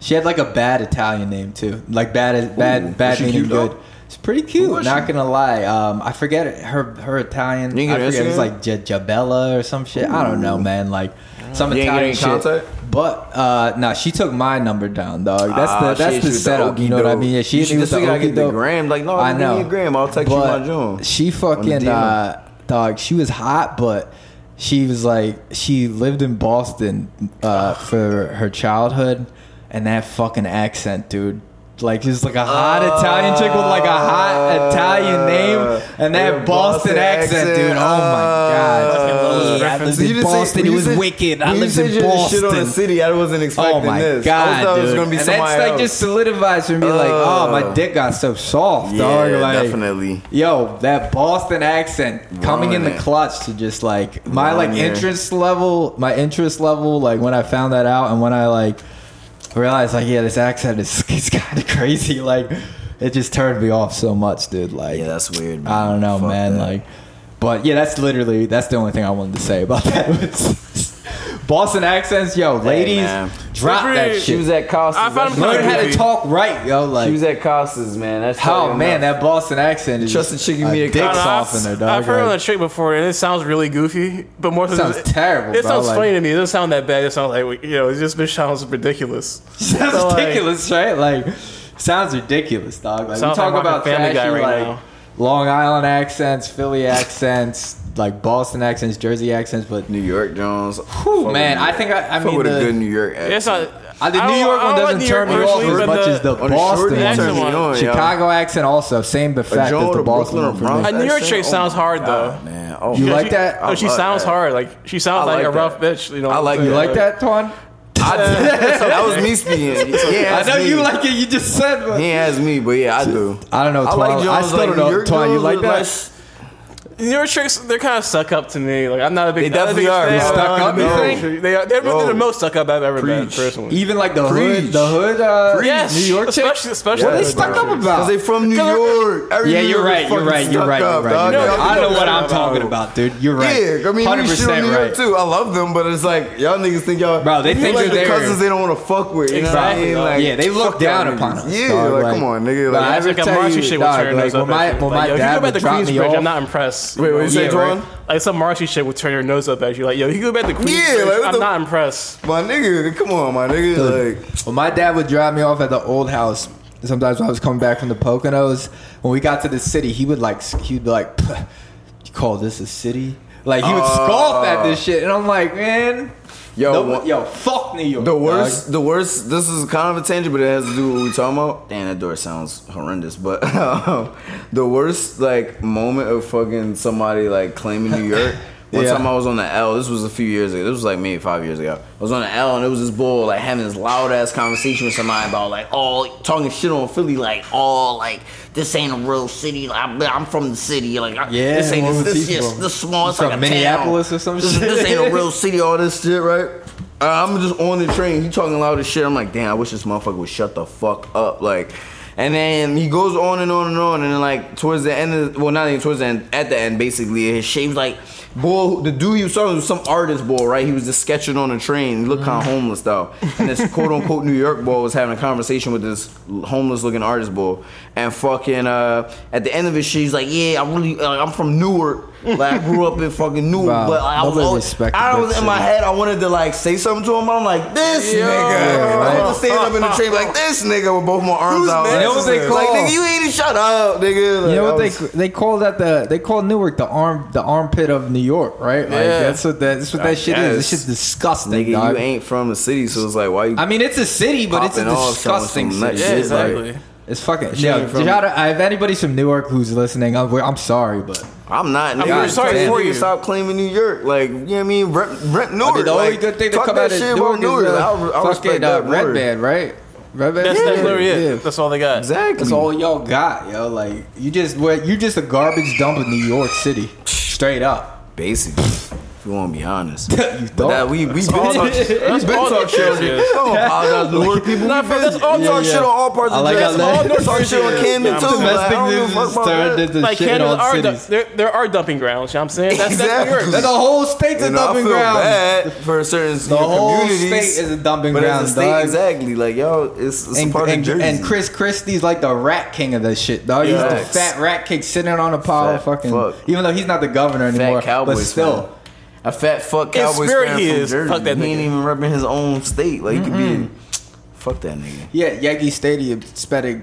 She had like a bad Italian name too, like bad bad Ooh, bad meaning good. It's pretty cute. Not she? gonna lie. Um, I forget her her Italian. I forget. It was like Jabella or some shit. I don't know, man. Like some You Italian contact? But uh, nah, she took my number down, dog. That's Ah, the that's the the setup. You know what I mean? Yeah, she You hit should me just the gotta get the gram. Like, no, I give me know. a gram. I'll text you my joint. She fucking DM. uh, dog. She was hot, but she was like she lived in Boston uh, for her childhood, and that fucking accent, dude. Like just like a hot Italian chick with like a hot Italian name and that Boston, Boston accent, accent. dude. Oh my god! Uh, Yeah, I lived you in didn't say- Boston. it you was said- wicked. I lived in you didn't Shit on the city. I wasn't expecting this. Oh my this. god, I thought dude! it was gonna be and somebody that's like just solidifies for me, like, oh, my Uh, dick got so soft, yeah, dog. Like, definitely. Yo, that Boston accent coming in the clutch to just like my Ruin like it. interest level, my interest level, like when I found that out and when I like realized like yeah, this accent is, is kind of crazy. Like it just turned me off so much, dude. Like Yeah, that's weird. Man. I don't know, Fuck man. that. Like, but yeah, that's literally that's the only thing I wanted to say about that. Boston accents, yo, ladies, man. drop that She shit. she was at Kostas. I found That's- him Learn how to talk right, yo. Like, She was at Kostas, man. That's oh man, that Boston accent is Trust the chick you a meet at dick Costco. softener, dog. I've heard on Like, the trick before, and it sounds really goofy. But more It sounds terrible, It bro, sounds like- funny to me. It doesn't sound that bad. It sounds like you know, it just it sounds ridiculous. sounds So, like- ridiculous, right? Like, sounds ridiculous, dog. Like, we Sounds talk like about Family trashy, Guy right like now. Long Island accents, Philly accents, like Boston accents, Jersey accents, but New York Jones. whew, man, I think I, I mean with the, a good New York accent. It's not. Uh, the I New York one doesn't like turn me off as much as the on the Boston end, accent one. on, yo. Chicago accent also same effect Joe as the Boston one for me. Bronx A New York accent? chick Oh sounds hard, God, though. Man, oh, You like she- that? Oh, she sounds that. hard. Like she sounds like, like a rough that. bitch. You know. I like You like that, Twan? I, that was me speaking. Yeah, I know you like it. You just said. But He asked me, but yeah, I do. I don't know, I Twan. like I, still like don't know, York Twan. You like look that? New York chicks, they're kind of stuck up to me. Like I'm not a big. They definitely are, fan. bro. Stuck up, you No. They are. They're, they're the most stuck up I've ever met Preach. personally. Even like the Preach. hood, the hood, uh, Yes, New York chicks. especially, especially What are they the stuck up chicks. about? Because they from New Cause- York. Every Yeah, New you're Yorker right. You're right. You're right. You're right. You're right. Y'all I know know what I'm talking about, dude. You're right. Yeah, I mean, hundred we shit on percent New York right. too. I love them, but it's like y'all niggas think y'all, Bro, they think like they're the cousins they don't want to fuck with. You Exactly, know what I dog. mean? Like, Yeah, they look down upon us. Yeah, like, come on, nigga. Like, I It's a ever you, shit will dog, turn your up when my- at you. when Like, my yo, if you dad go back would to drop me off- I'm not impressed. Wait, what you say, Yeah, right. Like some Marcy shit would turn your nose up at you. Like, yo, you go back to Queensbridge, like, I'm the- not impressed. My nigga, come on, my nigga. Like, When my dad would drive me off at the old house, sometimes when I was coming back from the Poconos, when we got to the city, he would like he'd be like, "You call this a city?" Like he would uh. scoff at this shit, and I'm like, man, Yo, No, yo, fuck New York. The dog. worst, the worst. This is kind of a tangent, but it has to do with what we talking about. Damn, that door sounds horrendous. But um, the worst like moment of fucking somebody like claiming New York. One Yeah. time I was on the L. This was a few years ago. This was like maybe five years ago. I was on the L and it was this bull like having this loud ass conversation with somebody about like all talking shit on Philly, like all like this ain't a real city. Like, I'm, I'm from the city. Like I- Yeah, this ain't this, this, from? this small. It's From like a Minneapolis town. or some this, shit? This ain't a real city. All this shit, right? Uh, I'm just on the train. He talking loud as shit. I'm like, damn, I wish this motherfucker would shut the fuck up. Like, and then he goes on and on and on. And then, like, towards the end of, well, not even towards the end, at the end, basically, his shape's like, boy, the dude you saw was some artist boy, right? He was just sketching on a train. He looked kind of homeless, though. And this quote unquote New York boy was having a conversation with this homeless looking artist boy. And fucking, uh, at the end of his shit, he's like, yeah, I'm really, uh, I'm from Newark. Like, I grew up in fucking Newark. Wow, but I was, always, I was in my head, I wanted to like say something to him. I'm like, this nigga. Yeah, right. I want to stand up in the train like this nigga with both my arms out. You know what they Like, nigga, you ain't even shut up, nigga. Like, You know what they was- they call that the they call Newark the arm the armpit of New York, right? Like Yeah. that's what that, that's what I that shit is. This guess. shit's disgusting, Nigga, dog. you ain't from the city, so it's like, why you? I mean, it's a city, but it's a Popping off disgusting city. shit, It's like- exactly. It's fucking. you Yeah, from- shout out- if anybody's from Newark who's listening, I'm, I'm sorry, but I'm not. Nigga, we're sorry for you. Stop claiming New York. Like, you know what I mean? Rep, rep Newark. the only like, good thing to talk come out of shit Newark about Newark. is uh, I, I respect fucking uh, Red word. Band, right? Redman. That's, that's Yeah, literally it. yeah. That's all they got. Exactly. That's all y'all got, yo. Like you just what you just a garbage dump in New York City, straight up. Basically, if you want to be honest. you But thought. that we we been all talk, the- we been all talk the shit on areas. Don't apologize to Newark people. Nah, We but that's all Yeah, talk yeah. shit on all parts I of like how Jersey. All North talk shit on Camden I'm too. saying. Like, I Domestic don't news is turned into Like shit Canada on are cities. du- there, there are dumping grounds. You know what I'm saying that's, that's New That's the whole state's a You know, I dumping feel ground. bad for certain The whole state is a dumping but ground, as a state, dog. exactly. Like yo, it's, it's a part and, of Jersey. and Chris Christie's like the rat king of this shit, dog. He's the fat rat king sitting on a pile of fucking. Even though he's not the governor anymore, Cowboys but still. Fan. A fat fuck In Cowboys spirit fan he from is. Jersey. Fuck that he ain't nigga. even repping his own state. Like he could be. Fuck that nigga. Yeah, Yankee Stadium spending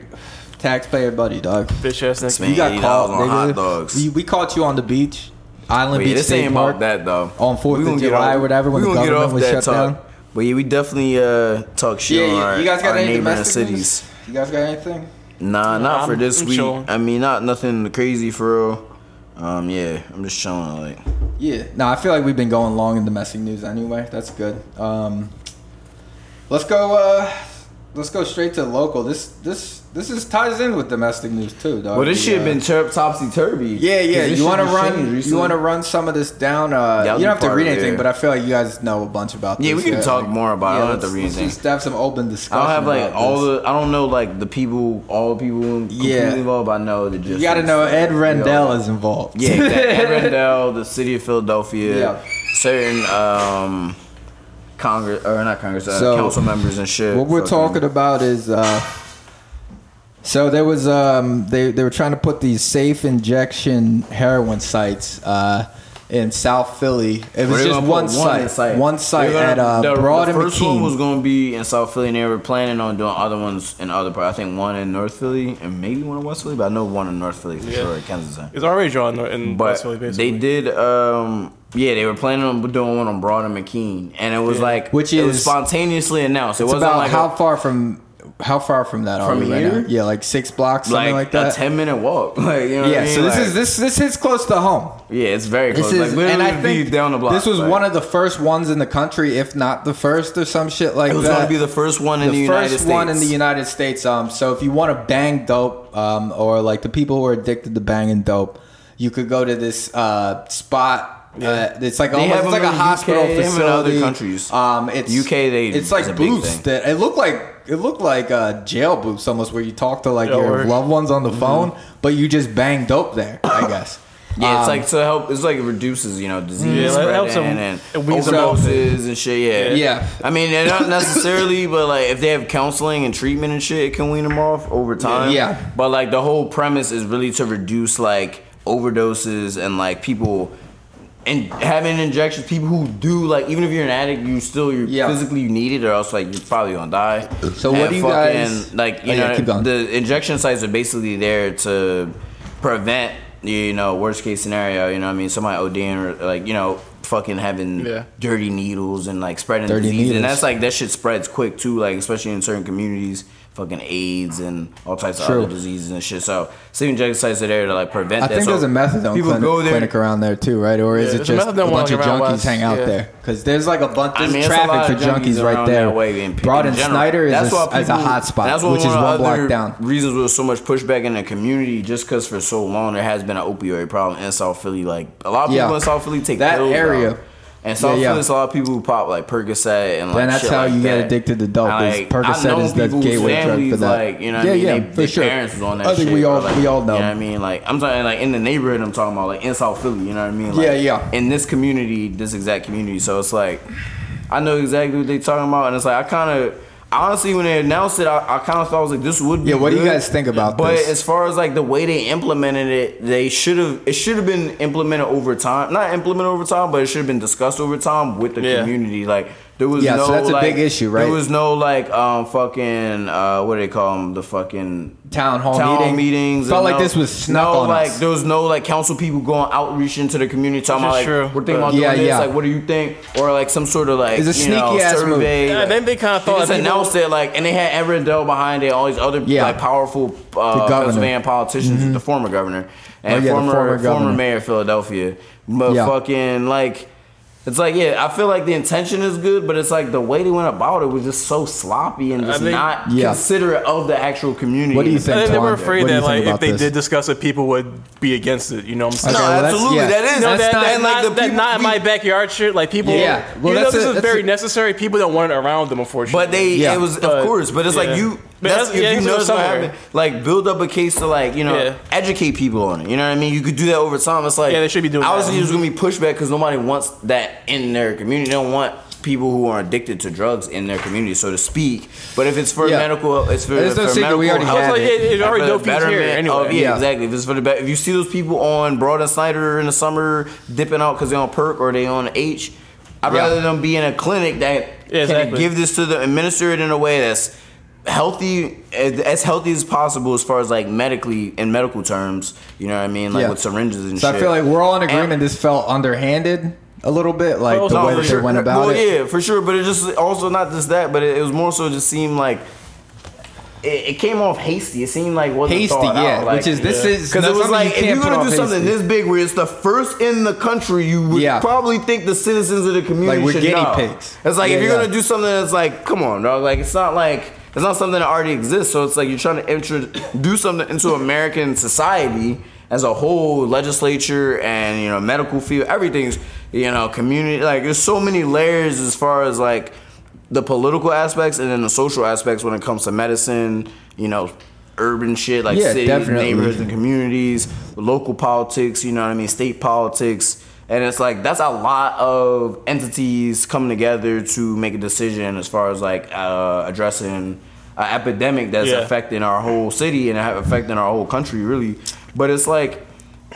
taxpayer buddy, dog. Bitch ass nigga. Man, You got $80 caught, on nigga. hot dogs. We, we caught you on the beach, Island But yeah, Beach this State ain't Park. about that though. On 4th We of gonna get July off- whatever, when we the gonna get government off was that shut talk. down. But yeah, we definitely uh, talk shit Yeah, on yeah. our, You guys got our any neighboring domestic cities. news? You guys got anything? Nah, not I'm- for this I'm week. chilling. I mean, not nothing crazy for real. Um, yeah, I'm just showing Like, Yeah. No, I feel like we've been going long in domestic news anyway. That's good. Um, let's go. Uh, let's go straight to local. This this this is ties in with domestic news too, dog. well, this The, shit uh, been tur- topsy turvy. Yeah, yeah. You want to run? You want to run some of this down? Uh, That'll you don't have to read anything, but I feel like you guys know a bunch about this. Yeah, we can talk more about it. I don't have to read anything. Just have some open discussion. I don't have like all this. the. I don't know like the people, all the people Yeah. involved. But I know the just. You got to know Ed Rendell is involved. Yeah, exactly. Ed Rendell, the city of Philadelphia, Yeah. certain um, Congress or not Congress, uh, So, council members and shit. What we're fucking- talking about is uh so there was um they they were trying to put these safe injection heroin sites uh in South Philly. It was just gonna one put site, one site, They're at uh, the, Broad the and first one was going to be in South Philly, and they were planning on doing other ones in other parts. I think one in North Philly and maybe one in West Philly, but I know one in North Philly for Yeah. sure, Kensington. It's already drawn in But West Philly, basically. they did, um, yeah, they were planning on doing one on Broad and McKean, and it was Yeah. like, Which it was is- spontaneously announced. It wasn't about like how a, far from how far from that are From we right now? Yeah, like six blocks, something like, like, that. a ten minute walk. Like you know, what yeah, I mean? so this Like, is this this is close to home. yeah, it's very close. is, like literally and I think down the block. this was like, one of the first ones in the country, if not the first, or some shit like that. It was going to be the first one in the, the United first States. one in the United States. Um, so if you want to bang dope, um, or like the people who are addicted to banging dope, you could go to this uh spot. Uh, it's like They almost it's like a in UK, hospital they in other facility. countries. Um, it's UK, they- it's like a booths that it looked like it looked like uh, jail booths almost where you talk to like Yeah, your word. loved ones on the phone, but you just bang dope there. I guess. Yeah, it's Um, like to help. It's like it reduces, you know, disease Yeah, like, helps spreading them- and it weans them off. overdoses and shit. Yeah, Yeah. I mean, they're not necessarily, but like if they have counseling and treatment and shit, it can wean them off over time. Yeah. But like the whole premise is really to reduce like overdoses and like people. And having injections, people who do like, even if you're an addict, you still you're Yeah. physically you need it, or else like you're probably gonna die. So what do you fucking, guys- like? You Oh, yeah, know, keep going. the injection sites are basically there to prevent you know worst case scenario you know what i mean somebody oding or like you know fucking having Yeah. dirty needles and like spreading Dirty disease, and that's like that shit spreads quick too, like especially in certain communities, fucking AIDS and all types of True. other diseases and shit. So sleeping jacket sites are there to like prevent I that. think so there's a methadone people clinic, go there. clinic around there too, right? Or is Yeah, it there's a just a bunch of junkies West, hang out yeah. there? Because there's like a bunch. I mean, there's a lot traffic for of junkies right there. in- Broad and. Snyder is That's a, is a hot spot, that's which is one block down. Reasons with so much pushback in the community, just because for so long there has been an opioid problem in South Philly. Like a lot of people Yeah. in South Philly take That pills, area. bro. And South Yeah, yeah. Philly, there's a lot of people who pop like Percocet and like Then that's how like you get addicted to dope, like, Percocet is the gateway drug for that. Like you know, what Yeah, I mean, yeah, they, for sure. parents was on that. Shit. I think shit, we all- like, we all know. You know what I mean? Like I'm talking like in the neighborhood. I'm talking about like in South Philly. You know what I mean? Like, Yeah, yeah. In this community, this exact community. So it's like I know exactly what they're talking about, and it's like I kind of. Honestly, when they announced it, I, I kind of thought I was like, "This would be." Yeah, what do you guys think about this? but this? as far as like the way they implemented it, they should have. It should have been implemented over time. Not implemented over time, but it should have been discussed over time with the Yeah. community. Like there was Yeah, no. so that's a like, big issue, right? There was no like um fucking uh what do they call them? The fucking Town hall town meeting? meetings. Felt and like no- this was snuck no, on like us. there was no like council people going outreach into the community talking about Which like true, we're thinking about but- doing Yeah, this. yeah. Like what do you think? Or like some sort of like It's a you know, sneaky ass move. survey. Yeah, like- then they kinda they just people- announced it like, and they had Ed Rendell behind it, all these other Yeah. like powerful uh, governor. Mm-hmm. Politicians, the former governor and Oh, yeah, the former former former, mayor of Philadelphia. But Yeah. fucking like. It's like yeah, I feel like the intention is good, but it's like the way they went about it was just so sloppy and just think- not Yeah. considerate of the actual community. What do you think? I think they were afraid What do you that like if they this? did discuss it, people would be against it. You know what I'm saying? Okay, No, well, that's- absolutely, yeah. that is. No, That's that, not- that, and, like, not, the that not in my backyard shit. Like people, Yeah. Well, even though that's this a- is very a- necessary, people don't want it around them. Unfortunately, But they, Yeah. it was But, of course. But it's yeah. like you. But That's, that's- if yeah, you it's notice what happened, like build up a case to like you know Yeah. educate people on it. You know what I mean? You could do that over time. It's like Yeah, they should be doing Obviously, that. there's gonna be pushback because nobody wants that in their community. They don't want people who are addicted to drugs in their community, so to speak. But if it's for Yeah. medical, it's for, There's no for secret, medical we already health, have it. Like, it- it and already dope here anyway. of- yeah, Yeah. exactly. If it's for the be- if you see those people on Broad and Snyder in the summer dipping out because they're on perk or they on H, I'd Yeah. rather them be in a clinic that Yeah, can give this to the administer it in a way that's healthy as as healthy as possible as far as like medically in medical terms you know what i mean like Yeah. with syringes and So shit I feel like we're all in And- agreement. this felt underhanded a little bit, like Oh, the no, way that sure. they went about well, it. yeah for sure but it just also not just that but it, it was more so just seemed like it, it came off hasty. It seemed like it wasn't Hasty, thought yeah, out. Like, which is- this is because it was like you if you're gonna do something hasty. this big where it's the first in the country, you would Yeah. probably think the citizens of the community Like, we're should guinea know. pigs. It's like Yeah, if you're yeah. gonna do something that's like, come on, dog. Like it's not like it's not something that already exists. So it's like you're trying to introduce do something into American society as a whole, legislature and you know medical field, everything's you know community. Like there's so many layers as far as like the political aspects and then the social aspects when it comes to medicine, you know, urban shit like Yeah, cities, definitely. neighborhoods, and communities, local politics, you know what I mean, state politics. And it's like that's a lot of entities coming together to make a decision as far as like uh, addressing an epidemic that's Yeah. affecting our whole city and affecting our whole country, really. But it's like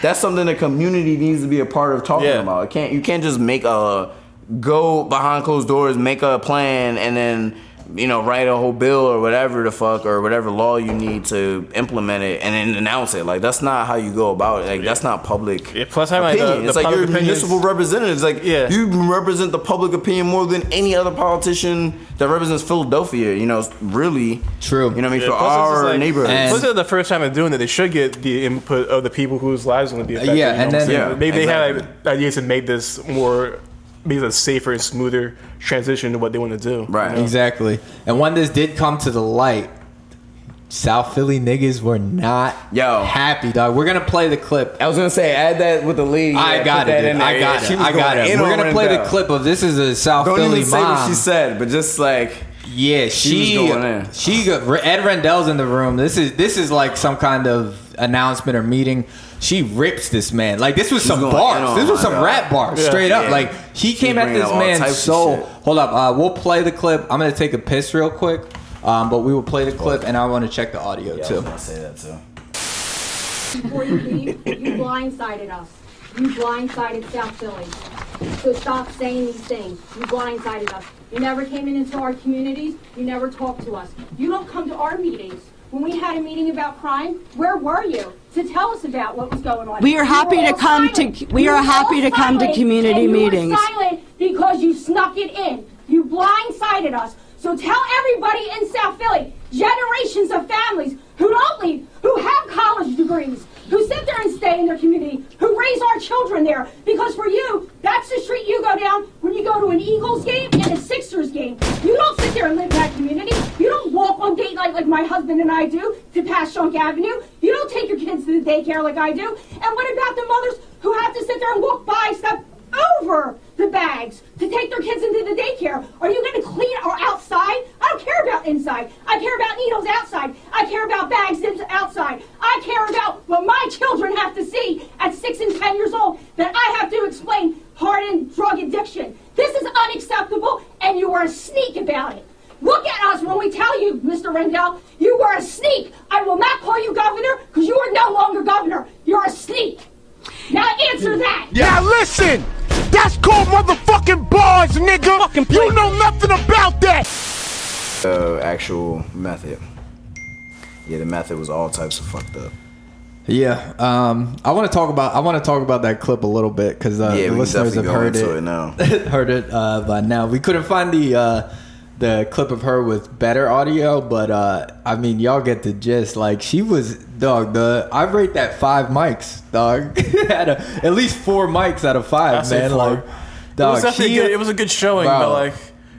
that's something the community needs to be a part of talking Yeah. about. It can't you can't just make a go behind closed doors, make a plan, and then you know write a whole bill or whatever the fuck or whatever law you need to implement it and then announce it. Like that's not how you go about it. Like that's not public. Yeah, plus having, like, the- opinion. the it's like public you're opinions- municipal representatives. Like Yeah. you represent the public opinion more than any other politician that represents Philadelphia. You know, really. True. You know what I mean Yeah, for plus this is our like- neighborhoods. And- Plus, this is the first time they're doing it. They should get the input of the people whose lives are going to be uh, affected. yeah, you know and then- Yeah, maybe they exactly. have ideas and made this more, make it a safer and smoother transition to what they want to do. Right. you know? Exactly. And when this did come to the light, South Philly niggas were not Yo. happy, dog. We're gonna play the clip. I was gonna say add that with the lead. I got it, dude. I got Yeah, it. I got it. in We're gonna play the Rendell. clip of this is a South Don't Philly even say mom. what she said, but just like Yeah, she was going in. she got Ed Rendell's in the room. This is this is like some kind of announcement or meeting. She rips this man. Like this was some going bars. on This was some God. rap bars, Yeah. straight up. Yeah. Like he came at this man all man's types of soul. shit. Hold up, uh, we'll play the clip. I'm gonna take a piss real quick, um, but we will play the clip, and I want to check the audio yeah, I too. was gonna say that too. before you leave, you blindsided us. You blindsided South Philly. So stop saying these things. You blindsided us. You never came in into our communities. You never talked to us. You don't come to our meetings when we had a meeting about crime, where were you to tell us about what was going on? We are happy to come to- we You are happy to come to community and you were meetings. silent because you snuck it in. You blindsided us. So tell everybody in South Philly, generations of families who don't leave, who have college degrees, who sit there and stay in their community, who raise our children there. Because for you, that's the street you go down when you go to an Eagles game and a Sixers game. You don't sit there and live in that community. You don't walk on date night like my husband and I do to Passyunk Avenue. You don't take your kids to the daycare like I do. And what about the mothers who have to sit there and walk by stuff over the bags to take their kids into the daycare? Are you going to clean or outside? I don't care about inside. I care about needles outside. I care about bags outside. I care about what my children have to see at six and ten years old that I have to explain hardened drug addiction. This is unacceptable, and you are a sneak about it. Look at us when we tell you, Mr. Rendell, you were a sneak. I will not call you governor because you are no longer governor. You're a sneak. Now answer that. Now listen, that's called motherfucking bars, nigga. You know nothing about that. uh, actual method. Yeah, the method was all types of fucked up. Yeah, um, I want to talk about I want to talk about that clip a little bit because uh, Yeah, the listeners have heard it, it now. heard it uh, by now. We couldn't find the uh, the clip of her with better audio, but uh, I mean, y'all get the gist. Like she was dog. The I rate that five mics, dog. Had a, at least four mics out of five, I'd man. Like, It dog. was definitely she- good. It was a good showing, Bro, but like,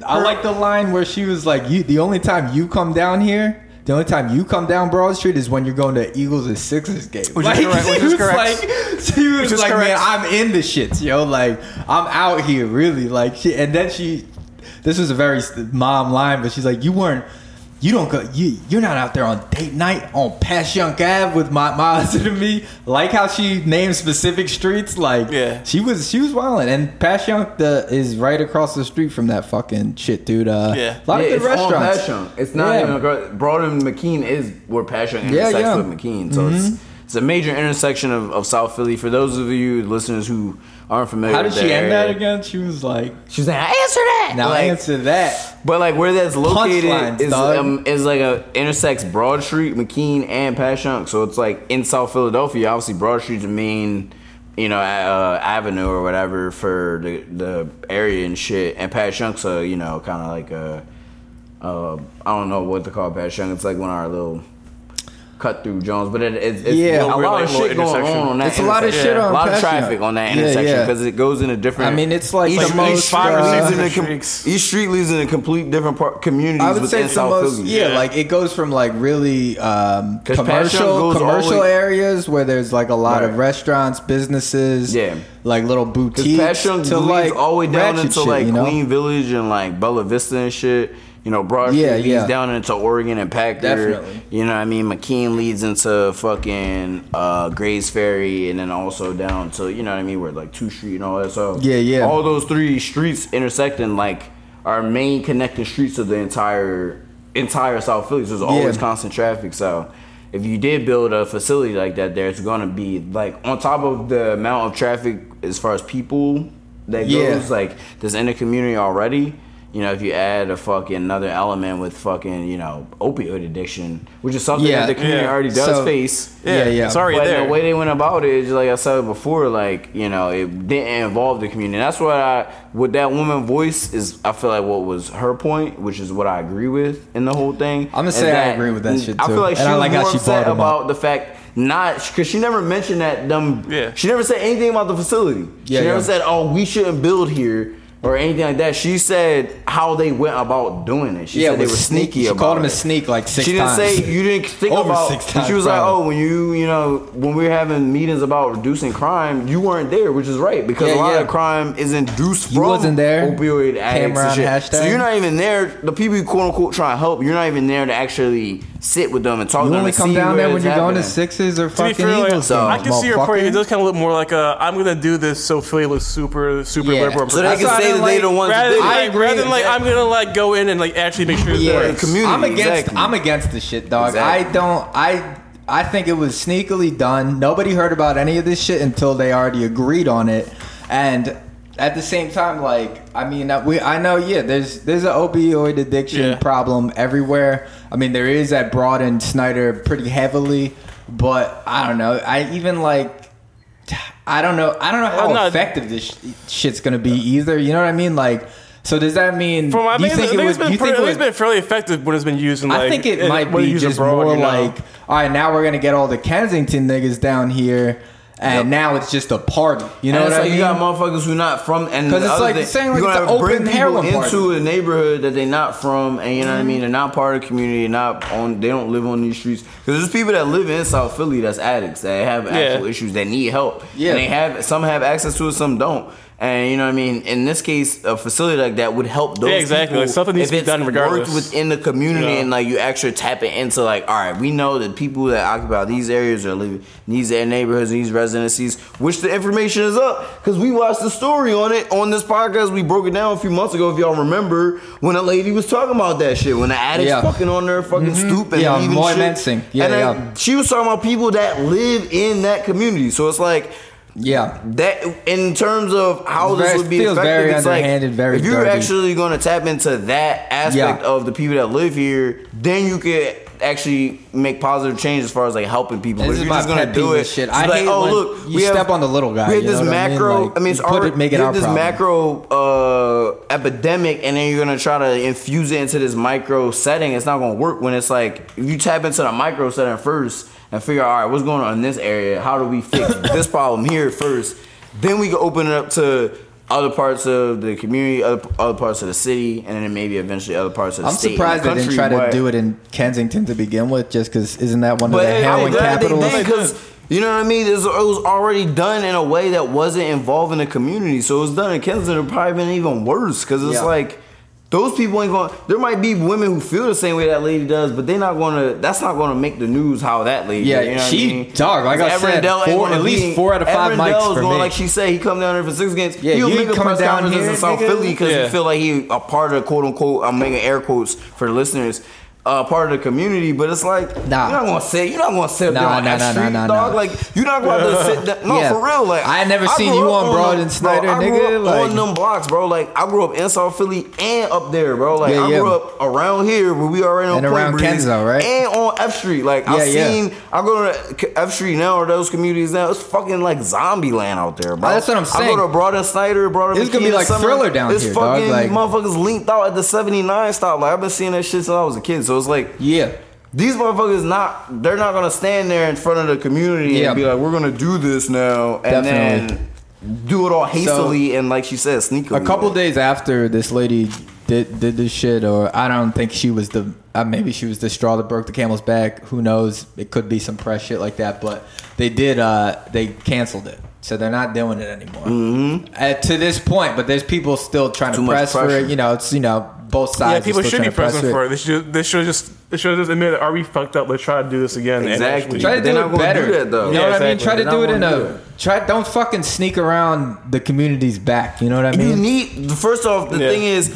I like the line where she was like, "You, the only time you come down here." The only time you come down Broad Street is when you're going to Eagles and Sixers game. Which is correct, which she is was correct. like, she was like, correct. man, I'm in the shits, yo. Like, I'm out here, really. Like, she, and then she, this was a very mom line, but she's like, you weren't, you don't go, you, you're not out there on date night on Passyunk Ave with my my husband and me. Like how she named specific streets. Like, Yeah. she was she was wilding, and Passyunk the is right across the street from that fucking shit, dude. Uh, Yeah. a lot yeah, of good it's restaurants. on Passyunk. It's not Yeah. even a gr- Broad and McKean is where Passyunk Yeah, intersects yeah. with McKean. So it's it's a major intersection of, of South Philly. For those of you listeners who aren't familiar, How did with she that end that again? She was like, She was like, I "Answer that." now like, answer that. But like where that's located is um, is like a intersects Broad Street, McKean, and Passyunk. So it's like in South Philadelphia. Obviously, Broad Street's the main, you know, uh, avenue or whatever for the the area and shit. And Passyunk's a you know kind of like a, uh, I don't know what to call Passyunk. It's like one of our little cut through Jones, but it, it's, it's Yeah. a lot like, of shit going on on that. It's a lot of shit on a lot of traffic on that intersection because it goes in a different. I mean, it's like each, the most, street uh, leads in a each street leads in a complete different part communities I would say within it's the South most, yeah, Yeah. like it goes from like really um, 'Cause commercial goes all the commercial areas where there's like a lot of restaurants, businesses, Yeah. like little boutiques Passyunk to like all the way down ratchet into shit, like you know? Queen Village and like Bella Vista and shit. You know, Broad Street Yeah, leads yeah. down into Oregon and Packer. Definitely. You know what I mean? McKean leads into fucking uh, Grays Ferry and then also down to, you know what I mean, where like 2 Street and all that. So, Yeah, yeah. All those three streets intersecting like our main connecting streets of the entire entire South Philly. So there's always Yeah. constant traffic. So if you did build a facility like that there, it's gonna be like on top of the amount of traffic as far as people that Yeah. goes, like there's in the community already. You know, if you add a fucking another element with fucking, you know, opioid addiction, which is something Yeah. that the community Yeah. already does So- face. Yeah, yeah. It's already But there. the way they went about it, is like I said before, like you know, it didn't involve the community. That's what I, with that woman voice is, I feel like what was her point, which is what I agree with in the whole thing. I'ma is say I agree with that shit, too. I feel like And she was like how more she upset about up. the fact not because she never mentioned that them. Yeah. She never said anything about the facility. Yeah, she never yeah. said, "Oh, we shouldn't build here." Or anything like that. She said how they went about doing it. She Yeah, said they were sneak- sneaky she about called him a sneak like six She didn't times. say you didn't think Over about. six she times, was like, "Oh, when you you know when we were having meetings about reducing crime, you weren't there, which is right because Yeah, a lot yeah. of crime is induced You from wasn't there. opioid addicts Cameron and shit. hashtag. So you're not even there. The people you quote unquote trying to help, you're not even there to actually sit with them and talk You to them. only come down there when you're going to. Sixes or To fucking fair, Eagles. So- I can see your point. It motherfucker. does kind of look more like a I'm gonna do this so Philly looks super super Yeah. liberal. and So they can say didn't that they like- the ones that rather than. I like, agree rather than like exactly. I'm gonna like go in and like actually make sure it's Yeah, there. community, I'm against. exactly. I'm against the shit, dog. Exactly. I don't. I. I think it was sneakily done. Nobody heard about any of this shit until they already agreed on it, and at the same time, like I mean, uh, we I know, yeah. There's there's an opioid addiction Yeah. problem everywhere. I mean, there is that Broad and Snyder pretty heavily, but I don't know. I even like. I don't know. I don't know how not- effective this sh- shit's gonna be either. You know what I mean? Like, so does that mean? From I do you think, it think would? it's been, You think it I think it's would- been fairly effective when it's been used in like. I think it might be just more you know? like, all right, now we're gonna get all the Kensington niggas down here, and now it's just a party. You know and what it's I like mean? you got motherfuckers who not from and 'Cause the it's like thing, saying, like, you're it's gonna an bring open people into party. a neighborhood that they're not from, and you know what I mean. They're not part of the community. Not on. They don't live on these streets because there's people that live in South Philly that's addicts that have actual Yeah. issues that need help. Yeah. and they have some have access to it, some don't. And you know what I mean. In this case, a facility like that would help those. Yeah, exactly. people Like, something needs if to be done regardless. Worked within the community, Yeah. and like you actually tap it into like, all right, we know that people that occupy these areas are living in these neighborhoods, these residencies, which the information is up because we watched the story on it on this podcast. We broke it down a few months ago, if y'all remember, when a lady was talking about that shit, when the addicts Yeah. fucking on their fucking mm-hmm. stoop and Yeah, leaving Moy shit. Mensing. Yeah, and then yeah. she was talking about people that live in that community. So it's like. Yeah, That in terms of how It's this would be feels effective, very it's like very if you're dirty. actually going to tap into that aspect Yeah. of the people that live here, then you could actually make positive change as far as like helping people. This But is if you're just gonna do it, shit. I like, hate oh look, you have- step on the little guy, We have this what I mean? macro. Like, I mean, it's put it- make it our this problem. macro uh, epidemic, and then you're gonna try to infuse it into this micro setting. It's not gonna work when it's like if you tap into the micro setting first and figure out all right, what's going on in this area? How do we fix this problem here first? Then we can open it up to other parts of the community, other, other parts of the city, and then maybe eventually other parts of the city. I'm state. surprised they and the didn't country, try to do it in Kensington to begin with, just because isn't that one of the hey, heroin I'm glad they capitals? because you know what I mean. It's- It was already done in a way that wasn't involving the community, so it was done in Kensington. It probably been even worse because it's Yeah. like those people ain't going. There might be women who feel the same way that lady does, but they're not going to. That's not going to make the news how that lady. Yeah, you know she- I mean? dog, like I said, four- at least four out of five Evan mics for going me. like she said. He come down here for six games. Yeah, he'll you make a coming press down here, in South nigga? Philly because Yeah. he feel like he a part of quote unquote. I'm making air quotes for the listeners. Uh, part of the community, but it's like Nah. you're not gonna say you're not gonna sit up Nah, there on nah, that nah, street, nah, nah, dog. nah. Like you're not going to sit down. No, Yeah. for real. Like I had never seen you on Broad and Snyder, bro, I grew nigga, up like- on them blocks, bro. Like I grew up in South Philly and up there, bro. Like Yeah, I yeah. grew up around here where we already on And Point around Breeze, Kenzo, right? And on F Street. Like Yeah, I've yeah. seen. I go to F Street now or those communities now. It's fucking like zombie land out there, bro. Oh, that's what I'm saying. I go to Broad and Snyder, Broad and It's gonna be like. Thriller down it's here, dog, fucking like- motherfuckers linked out at the 79 stop. Like I've been seeing that shit since I was a kid. So it's like yeah, these motherfuckers not they're not gonna stand there in front of the community Yeah. and be like, we're gonna do this now and Definitely. then do it all hastily and like she said, sneakily. a couple days after this lady did did this shit, or I don't think she was the uh, maybe she was the straw that broke the camel's back. Who knows? It could be some press shit like that. But they did. uh They canceled it, so they're not doing it anymore. Mm-hmm. to this point, but there's people still trying Too to press for it. You know, it's you know both sides. Yeah, people should be to press pressing for it. They should, they should just, they should just admit, are we fucked up? Let's try to do this again. and Exactly. actually- Try to do it better. do that, though. You know Yeah, what I mean? Try to They're do it in gonna a it. try. Don't fucking sneak around the community's back. You know what I mean? You need first off, the Yeah. thing is,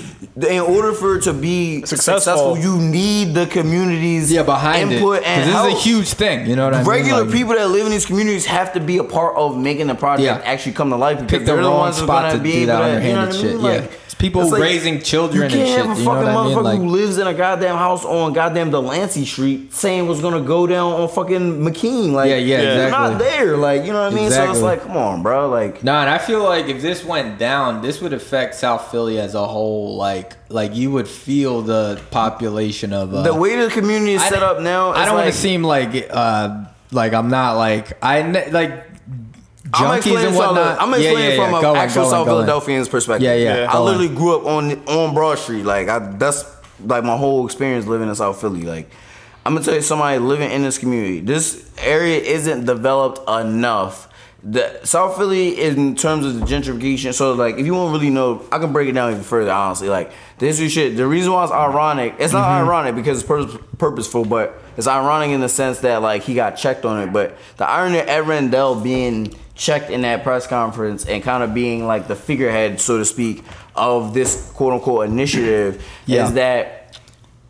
in order for it to be Successful. successful, you need the community's yeah, behind input it. and this help. is a huge thing. You know what I mean? Regular Like, people that live in these communities have to be a part of making the project Yeah. actually come to life because pick the they're the wrong ones who are spot gonna to be do able that to, you know what I mean? Yeah, Like, it's people like, raising children you and can't shit. have a you know fucking what I mean? motherfucker Like, who lives in a goddamn house on goddamn Delancey Street saying what's gonna go down on fucking McKean. Like, Yeah, yeah, you're exactly. not there. Like, you know what I mean? So it's like, come on, bro. Like, nah. and I feel like if this went down, this would affect South Philly as a whole. Like, like you would feel the population of uh, the way the community is I- set up now, I don't want to seem like uh like I'm not like I like junkies and whatnot. I'm Yeah, explaining yeah, from yeah. an actual South. Philadelphian's perspective. Yeah, yeah, I literally grew up on on Broad Street. Like, I, that's like my whole experience living in South Philly. Like, I'm gonna tell you, somebody living in this community, this area isn't developed enough. The South Philly, in terms of the gentrification, so like, if you want to really know, I can break it down even further. Honestly, like this is shit. The reason why it's ironic, it's not Mm-hmm. ironic because it's pur- purposeful, but it's ironic in the sense that like he got checked on it. But the irony of Ed Rendell being checked in that press conference and kind of being like the figurehead, so to speak, of this quote unquote initiative Yeah. is that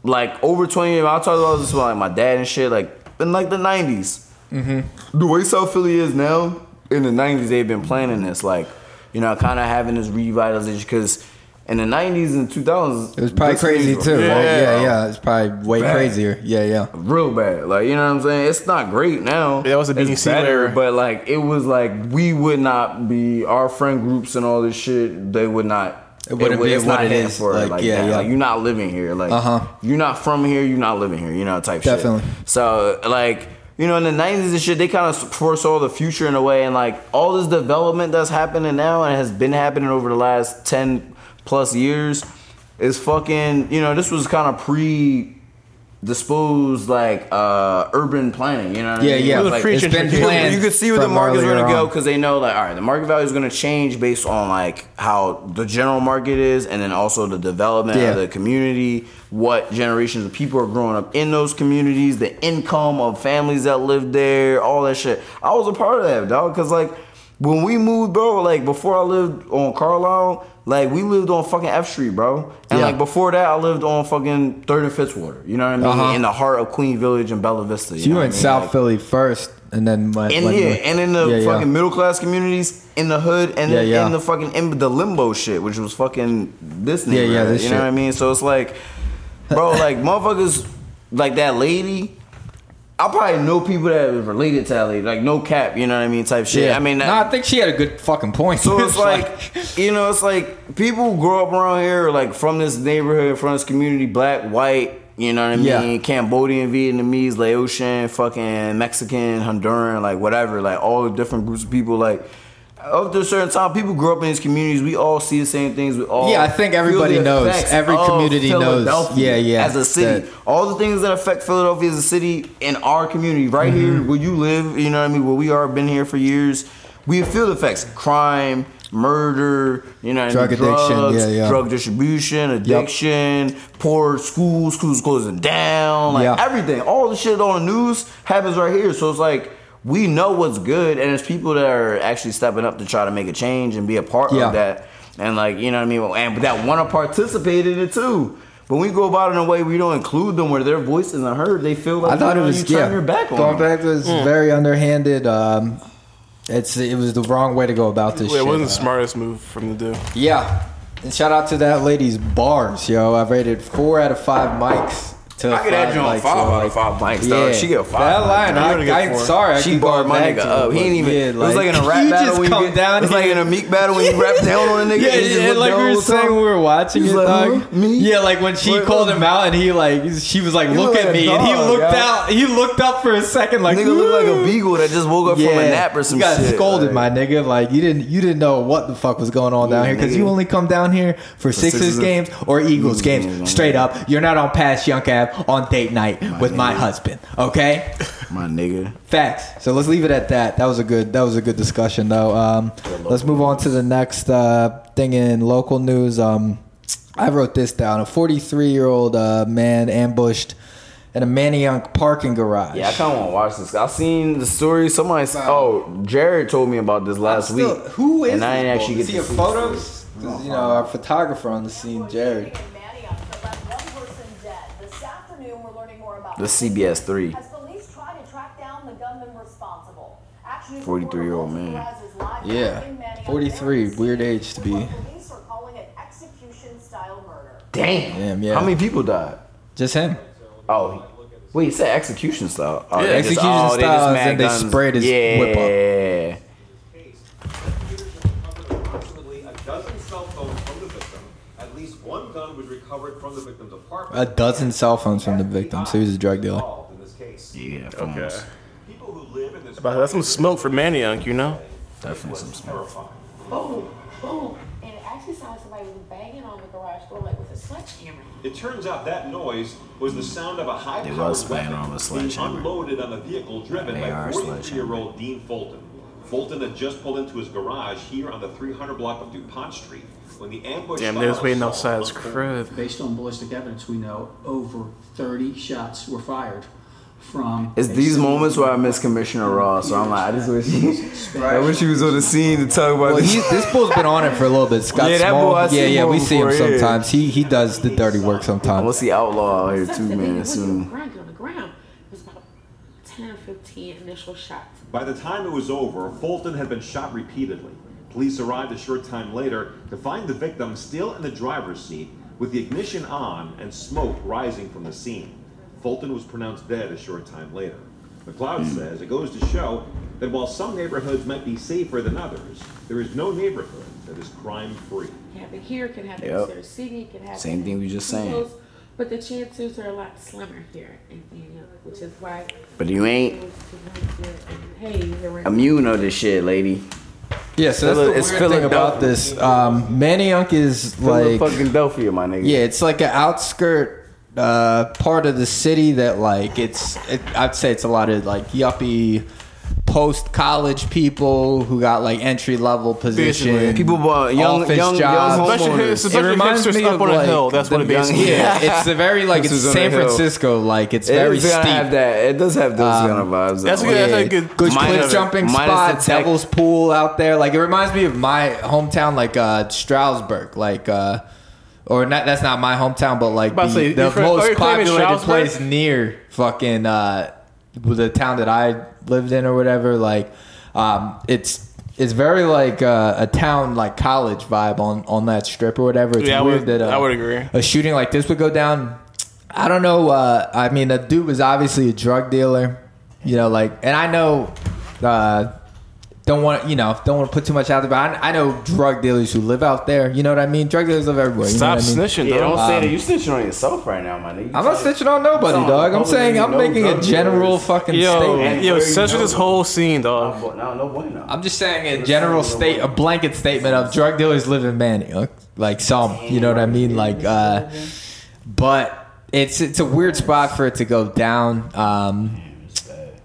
like over 20 years, I'll talk about this with like my dad and shit, like in like the 90s. Mm-hmm. The way South Philly is now, in the 90s, they've been planning this. Like, you know, kind of having this revitalization because in the '90s and 2000s, It was probably crazy was- too. Yeah, Yeah, yeah, yeah. It's probably way Bad. crazier. Yeah, yeah. real bad. Like you know what I'm saying? It's not great now. Yeah, that was the It's BBC better, era. but like it was like we would not be our friend groups and all this shit. They would not. It wouldn't would- be it's what not it. For Like, like, yeah, that. yeah. Like you're not living here. Like Uh-huh. you're not from here. You're not living here. You know, type Definitely. shit. So like. You know, in the '90s and shit, they kind of foresaw the future in a way, and like all this development that's happening now and has been happening over the last ten plus years is fucking. You know, this was kind of pre disposed like uh urban planning you know what Yeah, I mean? yeah. Like, It's been you, planned. you could see where the from market's earlier going to go because they know like all right the market value is going to change based on like how the general market is and then also the development Yeah. of the community what generations of people are growing up in those communities the income of families that live there all that shit i was a part of that dog because like when we moved bro like before i lived on carlisle like we lived on fucking F Street, bro, and Yeah. like before that, I lived on fucking Third and Fitzwater. You know what I mean? Uh-huh. In the heart of Queen Village and Bella Vista. You So you know were in South Like- Philly first, and then went. and yeah, and in the Yeah, yeah. fucking middle class communities, in the hood, and Yeah, then yeah. in the fucking in the limbo shit, which was fucking this Yeah, yeah, this you shit. know what I mean? So it's like, bro, like motherfuckers, like that lady. I probably know people that was related to that lady, like no cap, you know what I mean, type shit. Yeah. I mean, no, that, I think she had a good fucking point. so it's like, you know, it's like people grow up around here, like from this neighborhood, from this community, black, white, you know what I mean, Yeah. Cambodian, Vietnamese, Laotian, fucking Mexican, Honduran, like whatever, like all the different groups of people, like. Up to a certain time, people grow up in these communities. We all see the same things. We all Yeah, I think everybody knows. Every community knows. Yeah, yeah, As a city, that- all the things that affect Philadelphia as a city in our community, right Mm-hmm. here where you live, you know what I mean, where we are, been here for years, we feel the effects. Crime, murder, you know, Drug addiction, drugs, yeah, yeah. drug distribution, addiction, poor schools, schools closing down, like everything. All the shit on the news happens right here. So it's like we know what's good, and it's people that are actually stepping up to try to make a change and be a part Yeah. of that. And like you know what I mean, and that want to participate in it too. But we go about it in a way we don't include them where their voice isn't heard. They feel like I thought you it was you turn yeah. your back on Going them. back was very underhanded. Um, it's it was the wrong way to go about this. Shit. It shit. wasn't the smartest move from the dude. Yeah, and shout out to that lady's bars, yo. I rated four out of five mics. I could add you on five out of five dog. She get a five. That line, I, I, four. sorry, She barred my nigga up. it, He ain't even. yeah, it was like in a rap battle. just when come you get, down It's like here. in a meek battle when you rap down on a nigga. Yeah, just yeah, like we were saying, we were watching it, like, dog. Me? Yeah, like when she called him out, and he like, she was like, look at me, and he looked out. He looked up for a second, like, Nigga looked like a beagle that just woke up from a nap or some you got scolded, my nigga. Like you didn't, you didn't know what the fuck was going on down here because you only come down here for, Sixers, games or Eagles games. games, Straight up, you're not on Passyunk Ave on date night with my husband. Okay, My nigga. facts. So let's leave it at that. That was a good, that was a good discussion though. Um, let's move on to the next uh, thing in local news. Um, I wrote this down. A 43 year old uh, man ambushed in a Manayunk parking garage. Yeah, I kind of want to watch this. I seen the story. Somebody, s- oh, Jared told me about this last Still, week. Who is And I this didn't actually Is get he to a see photos? 'Cause, You know, our photographer on the scene, Jared. The CBS three. As police try to track down the gunman responsible. 43-year-old man. Yeah, 43, weird age to be. Police are calling it execution style murder. Damn. Damn, yeah. How many people died? Just him. Oh, wait, you said execution style. Oh, Yeah, they just- execution oh, they just style, mad and they guns. sprayed his yeah. whip Approximately recovered from the victim's apartment. A dozen cell phones from the victim, so he was a drug dealer. Involved in this case. Yeah, Okay. phones. People who live in this But that's some smoke for Manayunk, you know? Definitely some smoke. boom, boom. And it actually sounded like somebody was banging on the garage door like with a sledgehammer. It turns out that noise was the sound of a They high-powered banging weapon on a being sledgehammer. unloaded on a vehicle driven by AR 43-year-old Dean Fulton. Fulton had just pulled into his garage here on the 300 block of DuPont Street when the ambush. Damn, they was followed waiting outside his unfold. crib. Based on ballistic evidence, we know over 30 shots were fired from. It's these moments where I miss. Commissioner Ross. So I'm like, I just wish he, I wish he was on the scene to talk about Well, this. he, this bull's been on it for a little bit. Scott Yeah, that Small. bull, I yeah, yeah, we see him sometimes. He he does the dirty work sometimes. gonna see Outlaw out here too, So then he man. went Soon. ground, on the ground. It was about 10 or 15 initial shots. By the time it was over, Fulton had been shot repeatedly. Police arrived a short time later to find the victim still in the driver's seat with the ignition on and smoke rising from the scene. Fulton was pronounced dead a short time later. McLeod hmm. says it goes to show that while some neighborhoods might be safer than others, there is no neighborhood that is crime free. It happen here, can happen Yep. in Center City, can happen. Same thing we just saying. But the chances are a lot slimmer here in Daniel, which is why. But you ain't Hey, there were. immune of this shit, lady. Yeah, so that's Phila- the it's weird thing about this. Um, Manayunk is like Philadelphia, my nigga. Yeah, it's like an outskirt uh, part of the city that like it's. It, I'd say it's a lot of like yuppie post college people who got like entry level position. People, young- office young- young jobs. Especially, homeowners. especially It reminds me up of, on a like, hill. That's what the it basically young- is. Yeah, it's a very like it's This is on San. Francisco. Like it's It very is steep. have that. It does have those Um, kind of vibes. That's though. good. That's a good. good cliff jumping minus spot, the Devil's Pool out there. Like it reminds me of my hometown, like uh, Stroudsburg, like uh, or not. That's not my hometown, but like the, say, the you're from- oh, most you're populated place near fucking uh, the town that I lived in or whatever. Like um, it's. It's very like uh, a town like college vibe on, on that strip or whatever. It's Yeah, I would- that uh, I would agree. a shooting like this would go down. I don't know. Uh, I mean, the dude was obviously a drug dealer, you know. Like, and I know, uh, don't want you know, don't want to put too much out there, but I, I know drug dealers who live out there. You know what I mean? Drug dealers live everywhere. You Stop know what I mean? snitching, Yeah, don't dog. say Um, that. You snitching on yourself right now, my nigga. You I'm not snitching on nobody, Some dog. I'm saying I'm know making a general dealers. fucking Yo, statement. yo, Where you censor this whole scene, dog. No, no bueno. I'm just saying a general state, a blanket statement of drug dealers live in Manny, like some, you know what I mean? Like, uh, but it's it's a weird spot for it to go down. Um,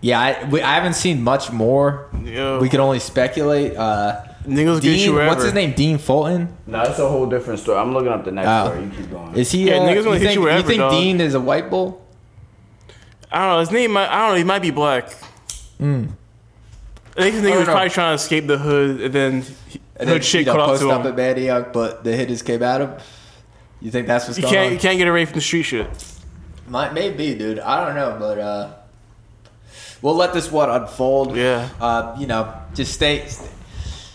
yeah, I, we, I haven't seen much more. Yo. We can only speculate. Uh, Niggas get Dean, you what's his name? Dean Fulton. No, that's a whole different story. I'm looking up the next Oh. story. You keep going. Is he? Yeah, uh, niggas gonna hit think, you wherever, think dog. Dean is a white bull? I don't know. His name, might, I don't know. He might be black. Hmm. I think his nigga was know. probably trying to escape the hood, and then he- And hood then, shit you know, caught up post to up him. at Manayunk, but the hitters came at him. You think that's what's You going can't, on? you can't get away from the street shit. Might maybe, dude. I don't know, but uh, we'll let this one unfold. Yeah. Uh, you know, just stay, stay,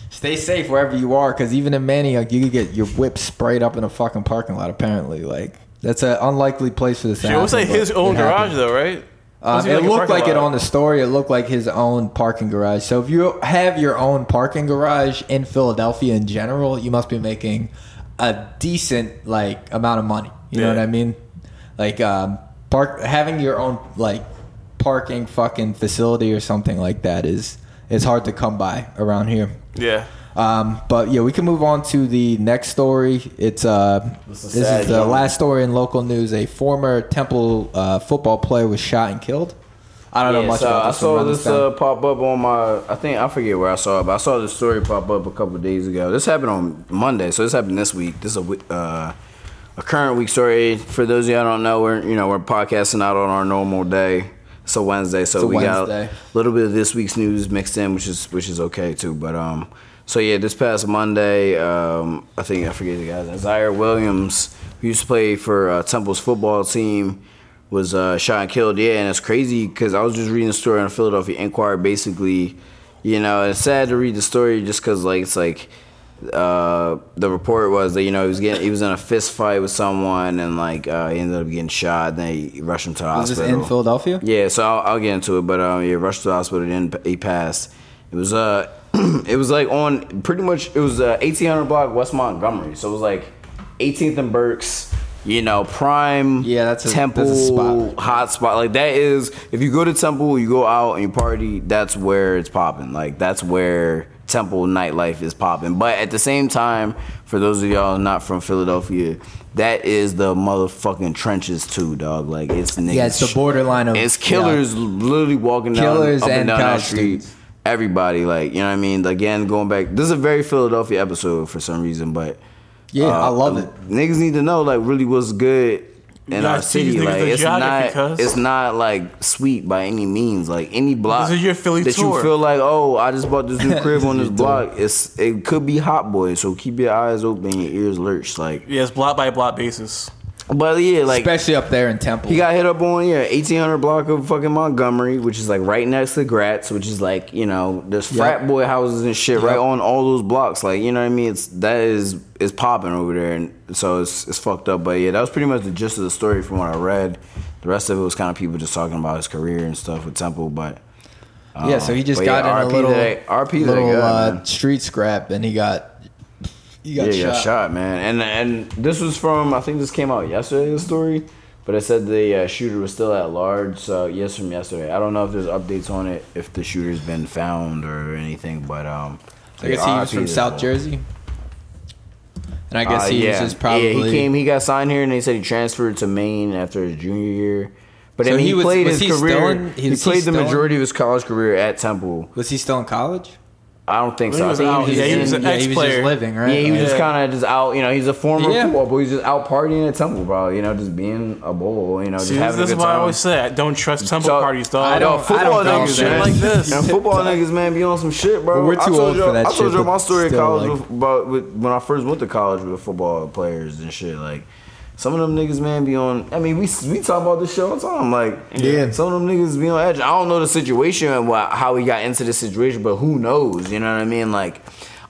stay safe wherever you are, because even in Manayunk, you could get your whip sprayed up in a fucking parking lot. Apparently, like that's an unlikely place for this to Shit, it was like his own garage, though, right? Be it like looked like it on the story. It looked like his own parking garage. So if you have your own parking garage in Philadelphia in general, you must be making a decent like amount of money. You know what I mean? Like um, park having your own like parking fucking facility or something like that is is hard to come by around here. Yeah. Um, but yeah, we can move on to the next story. It's uh, This is this is the last story in local news. A former Temple uh, football player was shot and killed. I don't know much so about I this. so saw this uh, pop up on my. I think I forget where I saw it, but I saw this story pop up a couple of days ago. This happened on Monday, so this happened this week. This is a wi- uh, a current week story. For those of y'all don't know, we're you know we're podcasting out on our normal day. A Wednesday, so a we Wednesday. got a little bit of this week's news mixed in, which is which is okay too. But um, so yeah, this past Monday, um, I think I forget the guy's Zaire Williams, who used to play for uh, Temple's football team was uh, shot and killed. Yeah, and it's crazy because I was just reading the story on the Philadelphia Inquirer. Basically, you know, it's sad to read the story just because like it's like uh, the report was that you know he was getting he was in a fist fight with someone and like uh, he ended up getting shot. Then he rushed him to the Was this hospital. in Philadelphia? Yeah, so I'll, I'll get into it, but um, yeah, rushed to the hospital. Then he passed. It was uh, it was like on pretty much it was uh, 1800 block West Montgomery. So it was like 18th and Berks. You know, prime. Yeah, that's a- Temple that's a spot. hot spot. Like that is if you go to Temple, you go out and you party. That's where it's popping. Like that's where Temple nightlife is popping. But at the same time, for those of y'all not from Philadelphia, that is the motherfucking trenches too, dog. Like it's niggas. Yeah, it's the borderline of It's killers literally walking down Killers up and and down that street. Everybody, like you know what I mean. Again, going back, this is a very Philadelphia episode for some reason, but Yeah, I uh, love it. Niggas need to know like really what's good in our city. Like it's not, cuz. it's not like sweet by any means. Like any block This is your Philly that tour. you feel like, oh, I just bought this new crib on this block. It's it could be hot boy, so keep your eyes open, your ears lurched. Like Yeah, it's block by block basis. But yeah, like especially up there in Temple. he got hit up on yeah, eighteen hundred block of fucking Montgomery, which is like right next to Gratz, which is like you know there's frat boy houses and shit right on all those blocks. Like you know what I mean? It's that is is popping over there, and so it's it's fucked up. But yeah, that was pretty much the gist of the story from what I read. The rest of it was kind of people just talking about his career and stuff with Temple, but. yeah, so he just got yeah, in a little, that- RP that little guy, uh, street scrap, and he got he got yeah, shot. got shot, man. And and this was from I think this came out yesterday. The story, but it said the uh, shooter was still at large. So yes, from yesterday. I don't know if there's updates on it, if the shooter's been found or anything. But um, I guess he was from South the- Jersey, and I guess Uh, he yeah. was just probably yeah. He came, he got signed here, and they said he transferred to Maine after his junior year. But I mean, he he, was- played was his he still career. in- he was he played the still in- majority of his college career at Temple. Was he still in college? I don't think He so. I was think out. he was, Yeah, he was an yeah, just ex-player. living, right? Yeah, he was just kind of just out. You know, he's a former Yeah. football, but he's just out partying at Temple, bro. You know, just being a bull. You know, just See, this, having this a is good why I always say I don't trust temple So, parties, dog. I don't- football I don't niggas, think so. Shit like this. And football niggas, man, be on some shit, bro. But we're too old for that shit. I told you my story in still, college like- with, about with, when I first went to college with football players and shit. Like, some of them niggas, man, be on. I mean, we we talk about this shit all the time. Like, Yeah. some of them niggas be on edge. I don't know the situation and how he got into the situation, but who knows? You know what I mean? Like.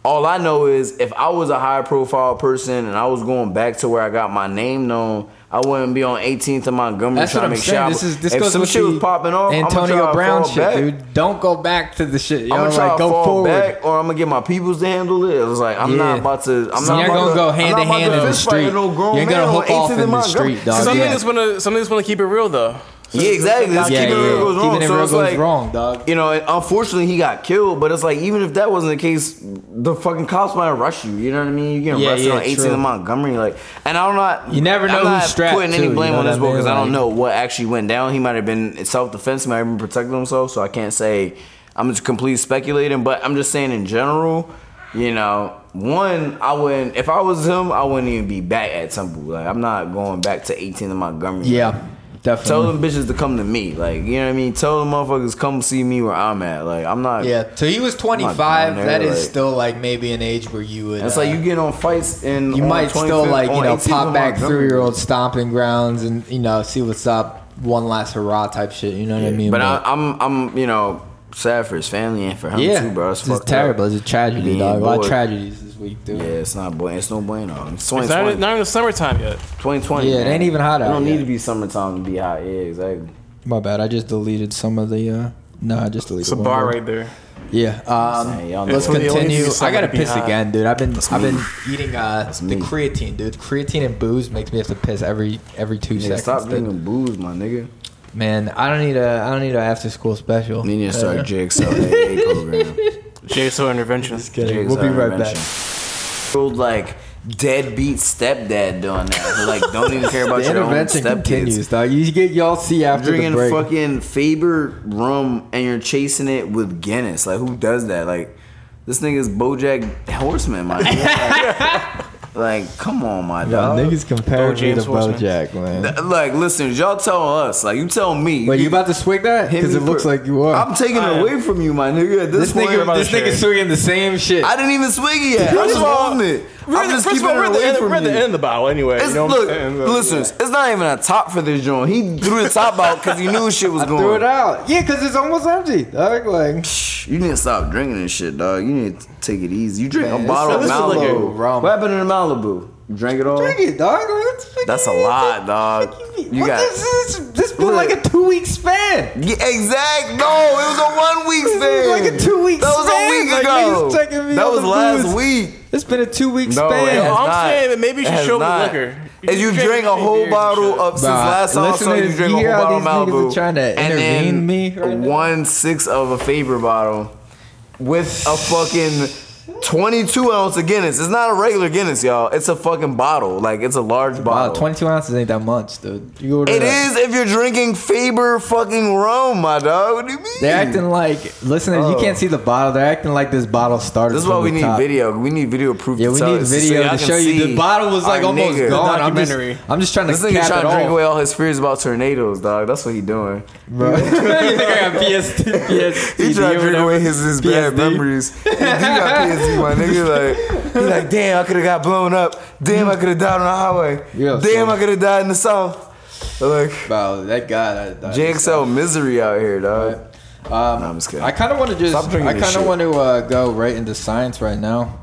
All I know is if I was a high profile person and I was going back to where I got my name known, I wouldn't be on 18th and Montgomery That's what trying I'm to make saying. sure. This is this if goes some with shit was popping off, I'ma Antonio try Brown fall shit, back. dude. Don't go back to the shit. You I'm gonna try like to go fall forward. back, or I'm gonna get my peoples to handle it. It was like I'm Yeah. not about to. I'm So not you're about gonna to, go hand to hand in the fist fight with street. No You're gonna hook off in the street, dog. Some niggas wanna some niggas wanna keep it real though. Yeah, exactly. Let's Yeah, keep it real yeah. goes wrong. Keeping it so real goes like, wrong, dog. You know, unfortunately he got killed, but it's like even if that wasn't the case, the fucking cops might rush you. You know what I mean? You get Yeah, arrested yeah, on 18th true. Montgomery, like, and I'm not. You never know I'm not who's strapped, putting any blame you on this what boy because? I don't know what actually went down. He might have been self defense. He might have been protecting himself. So I can't say. I'm just completely speculating, but I'm just saying in general. You know, one, I wouldn't. If I was him, I wouldn't even be back at Temple. Like, I'm not going back to 18 to Montgomery. Yeah, definitely. Tell them bitches to come to me. Like, you know what I mean? Tell them motherfuckers come see me where I'm at. Like, I'm not. Yeah, so he was 25. down That there, is like- still like maybe an age where you would. It's uh, like you get on fights and you might still like you know pop back Montgomery. through your old stomping grounds and you know see what's up. One last hurrah type shit. You know what I mean? But I, I'm, I'm, you know, sad for his family and for him yeah, too, bro. It's, this terrible. Up. It's a tragedy, Being dog. A lot of tragedies this week, dude. Yeah, it's not boy. It's no bueno. It's It's not, not even the summertime yet. 2020. Yeah, it man. ain't even hot out. It don't need to be summertime to be hot. Yeah, exactly. My bad. I just deleted some of the. uh No, I just deleted. It's a one bar more. right there. Yeah. Um, saying, let's what it is. continue. I gotta piss somebody again, dude. I've been I've me. been eating uh the me. creatine, dude. Creatine and booze makes me have to piss every every two Nigga, seconds. stop dude. drinking booze, my nigga. Man, I don't need a I don't need a after school special. You need to start Uh, Jigsaw AA program. JSO intervention. just kidding. Jigsaw We'll be right back. Old like deadbeat stepdad doing that. Who, like don't even care about The your own intervention stepkids. continues, dog. You get y'all see after the drinking break. fucking Faber rum and you're chasing it with Guinness. Like who does that? Like this nigga's BoJack Horseman, my nigga. like, come on, my Yo, dog. niggas compare me to James Horseman. BoJack, man. Th- Like, listen, y'all tell us. Like, you tell me. Wait, you about to swig that? Hit Because me it looks for- like you are. I'm taking it away from you, my nigga. At this, this point, nigga, this share. nigga swinging the same shit. I didn't even swing it yet. I'm First just of all, it. We're I'm just first keeping of all, it we're at the away end- from we're at the end of the bottle anyway. It's, you know what look, I'm saying? listeners, it's not even a top for this joint. He threw the top out because he knew shit was I going. threw it out. Yeah, because it's almost empty. Dog, like, Shh, You need to stop drinking this shit, dog. You need to take it easy. You drink Man, a bottle of this is like a Malibu. rum. What happened in the Malibu? You drank it all? drink it, dog. Like, what's fucking- That's a lot, dog. You what got this is? This been like a two week span. Yeah, exact. No, it was a one week This span. is like a two-week span. That was span. a week Like, ago. niggas me that was last booze. week. It's been a two week No, span. it has I'm not. saying that maybe you should show up with not. liquor. You If you should drink drink a whole bottle shit. of since Bruh, last time I saw listeners, you drink a whole bottle of Malibu. Are trying to and intervene then me right now? one six of a Faber bottle with a fucking 22 ounce of Guinness. It's not a regular Guinness, y'all. It's a fucking bottle. Like it's a large Wow, bottle. 22 ounces ain't that much, dude. You order It that. is if you're drinking Faber fucking rum, my dog. What do you mean? They're acting like, listeners, you Oh. can't see the bottle. They're acting like this bottle started. This is why we need top. video. We need video proof. Yeah, we tell need us so video y'all to show you. The bottle was like almost nigga. gone. I'm just. I'm just trying to This nigga trying to drink off. away all his fears about tornadoes, dog. That's what he doing. Bro. you think I got PST? PST He trying to drink away his, his bad memories. He got PSD crazy, my nigga. Like, he like, damn, I could have got blown up. Damn, I could have died on the highway. Yeah, damn, so- I could have died in the south. Like, Wow, that guy. That, that JXL misery out here, dog. Um, I'm just kidding. I kind of want to just. I kind of want to uh, go right into science right now.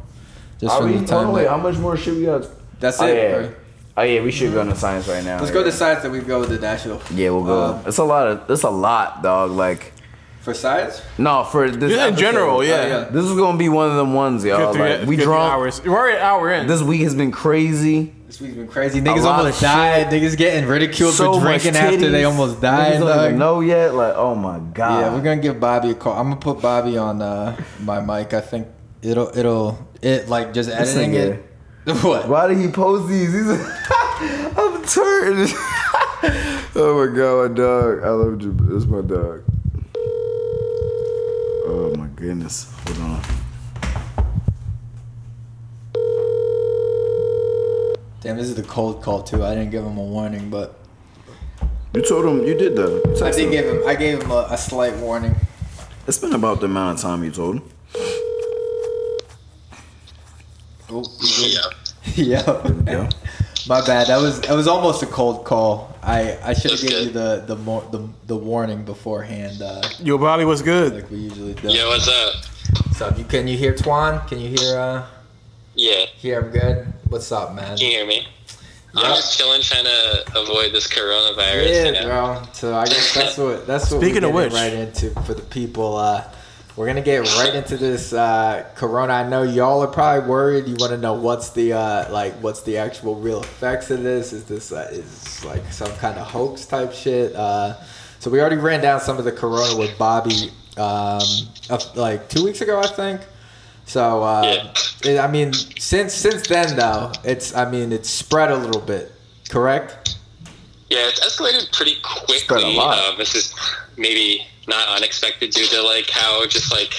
Just Are from we? the time. on, wait, how much more shit we got? That's Oh, it. yeah. right? Oh yeah, we should go into science right now. Let's go to science, then we go to national. Yeah, we'll go. Um, it's a lot of. It's a lot, dog. Like, For science? no, for this. Yeah, in episode, general, yeah. yeah. This is gonna be one of them ones, y'all. Three- Like, we good drunk. hours. We're already an hour in. This week has been crazy. This week's been crazy. Niggas almost of died. Niggas getting ridiculed So for drinking after they almost died. Niggas don't even know yet. Like, oh my god. Yeah, we're gonna give Bobby a call. I'm gonna put Bobby on uh, my mic. I think it'll it'll it like just This editing it. What? Why did he post these? He's I'm turned. oh my god, my dog. I love you. This is my dog. Oh my goodness. Hold on. Damn, this is the cold call too. I didn't give him a warning, but You told him you did though. You I did him. give him. I gave him a, a slight warning. It's been about the amount of time you told him. Oh, yeah. Yeah. My bad. That was that was almost a cold call. I I should have given you the the more the, the warning beforehand, uh, Yo, Bobby, what's good? like we usually do. Yeah, what's up? So you can you hear Twan? Can you hear uh Yeah, hear him good? What's up, man? can you hear me? Yeah. I'm just chilling, trying to avoid this coronavirus. Yeah, you know? bro. So I guess that's what that's what Speaking we're of getting which. right into for the people. Uh, we're gonna get right into this uh, corona. I know y'all are probably worried. You want to know what's the uh, like what's the actual real effects of this? Is this uh, is like some kind of hoax type shit? Uh, so we already ran down some of the corona with Bobby um, of- like two weeks ago, I think. So uh, it, I mean, since since then though, it's I mean it's spread a little bit. Correct. Yeah, it's escalated pretty Spread a lot. Uh, this is maybe not unexpected due to like how just like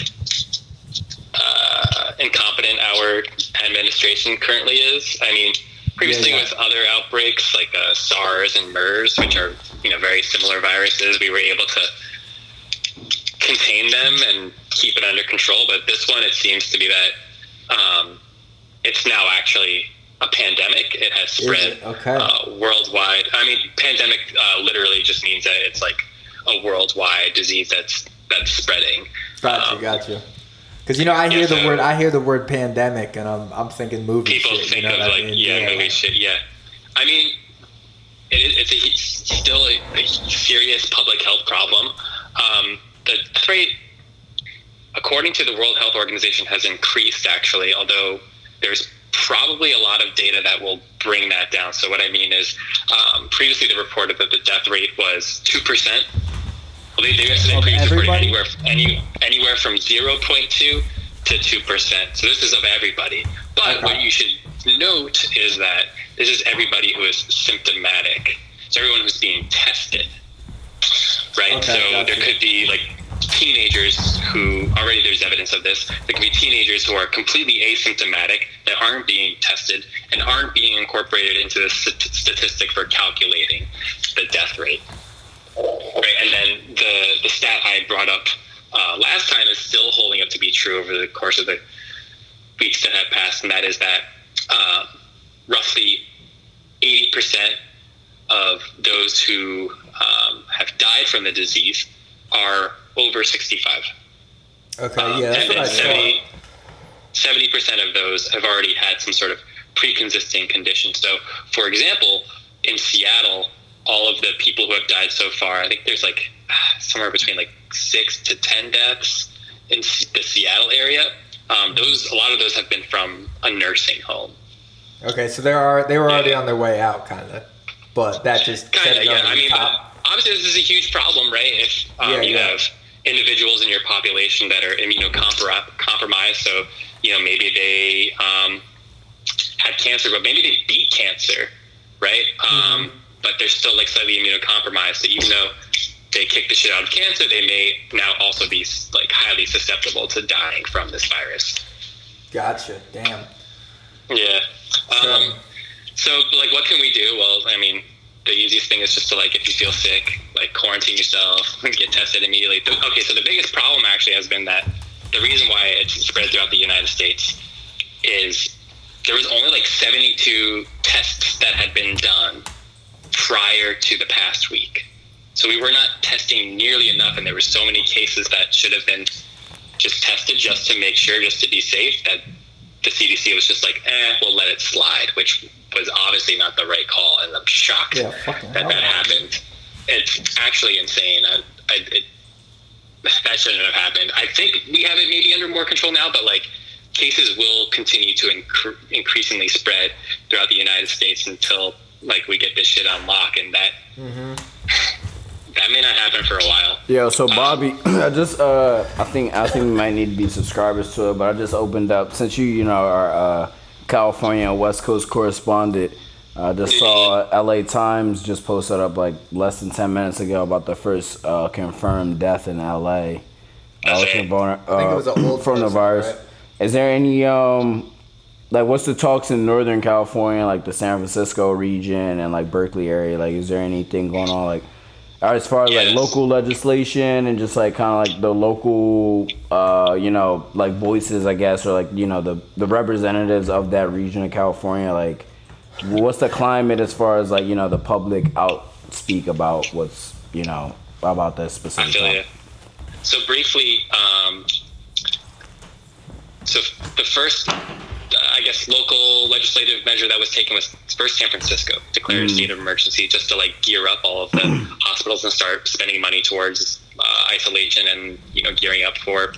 uh, incompetent our administration currently is. I mean, previously Yeah, yeah. with other outbreaks like uh, SARS and MERS, which are you know very similar viruses, we were able to contain them and keep it under control. But this one, it seems to be that um, it's now actually a pandemic. It has spread it? Okay. uh, worldwide. I mean, pandemic uh, literally just means that it's like a worldwide disease that's that's spreading. Gotcha, Um, gotcha. Because you know, I hear yeah, the so- word, I hear the word pandemic, and I'm, I'm thinking movie People shit. think you know of like I mean? yeah, movie shit. Yeah, I mean, it, it's a, still a, a serious public health problem. Um, the death rate, according to the World Health Organization, has increased actually. Although there's probably a lot of data that will bring that down. So what I mean is, um, previously they reported that the death rate was two percent. Well, they, they, they Of previously reported anywhere any anywhere from zero point two to two percent. So this is of everybody. But Okay. what you should note is that this is everybody who is symptomatic. It's everyone who's being tested, right? Okay, so there could be like teenagers who already there's evidence of this. There can be teenagers who are completely asymptomatic that aren't being tested and aren't being incorporated into the st- statistic for calculating the death rate. Right, and then the the stat I brought up uh, last time is still holding up to be true over the course of the weeks that have passed, and that is that uh, roughly eighty percent of those who um, have died from the disease are over sixty-five. Okay, Um, yeah, that's what I then saw. 70 percent of those have already had some sort of pre-existing condition. So, for example, in Seattle, all of the people who have died so far, I think there's like somewhere between like six to ten deaths in the Seattle area. Um, those a lot of those have been from a nursing home. Okay, so they are they were already on their way out, kind of, but that just Kind of, yeah. I mean, obviously, this is a huge problem, right? If um, Yeah, you yeah. have individuals in your population that are immunocompromised, so you know maybe they um, had cancer, but maybe they beat cancer, right? Mm-hmm. Um, but they're still like slightly immunocompromised. So even though they kick the shit out of cancer, they may now also be like highly susceptible to dying from this virus. Gotcha. Damn. Yeah. Um, so, like, what can we do? Well, I mean, the easiest thing is just to, like, if you feel sick, like, quarantine yourself, get tested immediately. Okay, so the biggest problem actually has been that the reason why it's spread throughout the United States is there was only like 72 tests that had been done prior to the past week. So we were not testing nearly enough, and there were so many cases that should have been just tested just to make sure, just to be safe, that the CDC was just like, eh, we'll let it slide, which was obviously not the right call, and I'm shocked Yeah, that hell. that happened. It's actually insane. I, I, it, that shouldn't have happened. I think we have it maybe under more control now, but like cases will continue to incre- increasingly spread throughout the United States until like we get this shit on lock, and that that may not happen for a while. Yeah. so Bobby, I just uh, I think I think we might need to be subscribers to it, but I just opened up since you you know are uh, California West Coast correspondent. I just saw L.A. Times just posted up like less than ten minutes ago about the first uh, confirmed death in L.A. Uh, with the I think it was an uh, old from the virus. right? Is there any um like what's the talks in Northern California, like the San Francisco region and like Berkeley area? Like, is there anything going on like? As far as like local legislation and just like kind of like the local uh you know like voices i guess or like you know the the representatives of that region of california like what's the climate as far as like you know the public out speak about what's you know about this I specific feel you. So briefly, um, so the first, I guess, local legislative measure that was taken was first San Francisco declared a Mm. state of emergency just to like gear up all of the hospitals and start spending money towards uh, isolation and you know gearing up for.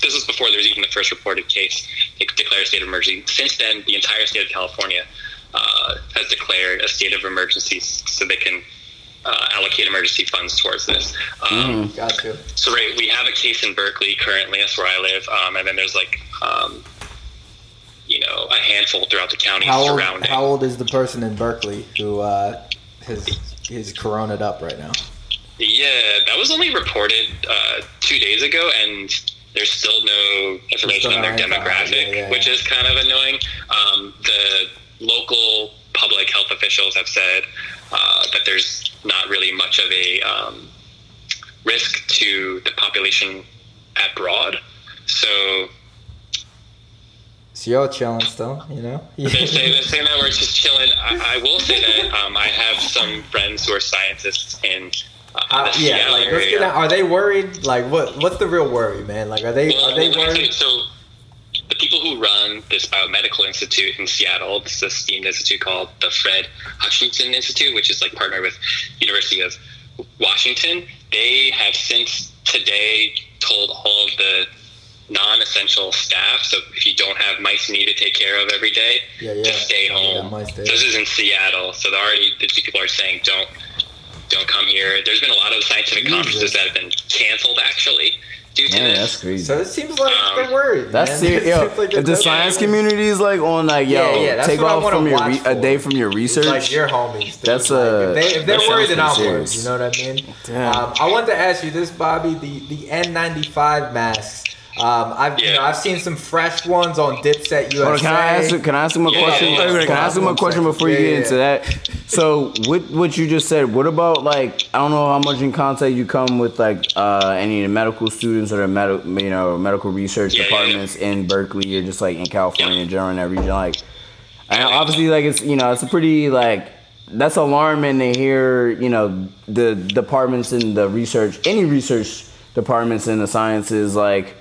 This was before there was even the first reported case. They declared a state of emergency. Since then, the entire state of California uh, has declared a state of emergency so they can uh, allocate emergency funds towards this. Um, Got you. so right, we have a case in Berkeley currently. That's where I live, um, and then there's like, um, you know, a handful throughout the county How old, surrounding. how old is the person in Berkeley who uh, has is coroned up right now? Yeah, that was only reported uh, two days ago, and there's still no information on their Still no info. demographic, Yeah, yeah, which is kind of annoying. Um, the local public health officials have said uh, that there's not really much of a um, risk to the population abroad. So So you're chilling still, you know? saying, they're saying that we're just chilling. I, I will say that um, I have some friends who are scientists in uh, Uh, yeah, like let's get out. Are they worried? Like, what? What's the real worry, man? Like, are they Well, are they worried? So the people who run this biomedical institute in Seattle, this a esteemed institute called the Fred Hutchinson Institute, which is like partnered with University of Washington. They have since today told all of the non-essential staff, so if you don't have mice you need to take care of every day, Yeah, yeah. to stay home. mice So this is in Seattle, so already the people are saying don't don't come here. There's been a lot of scientific conferences that have been canceled actually due to Man, this. that's crazy. So it seems like they're worried. That's man. serious. Yo, like if the science community is like on like, yo, Yeah, yeah, take off from your re- a day from your It's research. like your homies. dude. That's Like, a. if, they, if they're worried, sounds then I'm worried. You know what I mean? Damn. Um, I want to ask you this, Bobby. The the N95 masks. Um, I've you know I've seen some fresh ones on Dipset USA. Hold can I ask? Can I ask him a Yeah, question? yeah, yeah. Can I ask him a question before you get yeah. into that? So, with what you just said? What about like I don't know how much in contact you come with like uh, any of the medical students or the medical you know medical research departments in Berkeley or just like in California in general in that region? Like, and obviously, like it's you know it's a pretty like that's alarming to hear you know the departments in the research any research departments in the sciences like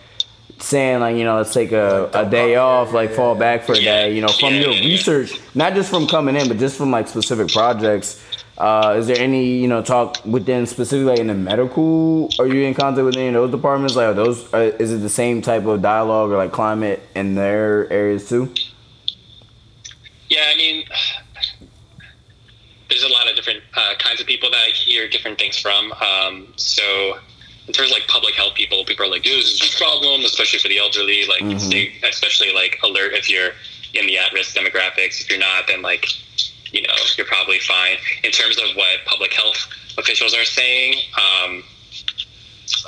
saying like you know let's take a, a day off like fall back for a day you know from your research not just from coming in but just from like specific projects. Uh, is there any you know talk within specifically like in the medical are you in contact with any of those departments? Like are those uh, is it the same type of dialogue or like climate in their areas too? Yeah, I mean, there's a lot of different uh, kinds of people that I hear different things from. Um, so, in terms of like public health people, people are like, "Dude, this is a problem, especially for the elderly. Like, Mhm. stay, especially like alert if you're in the at-risk demographics. If you're not, then like, you know, you're probably fine." In terms of what public health officials are saying um,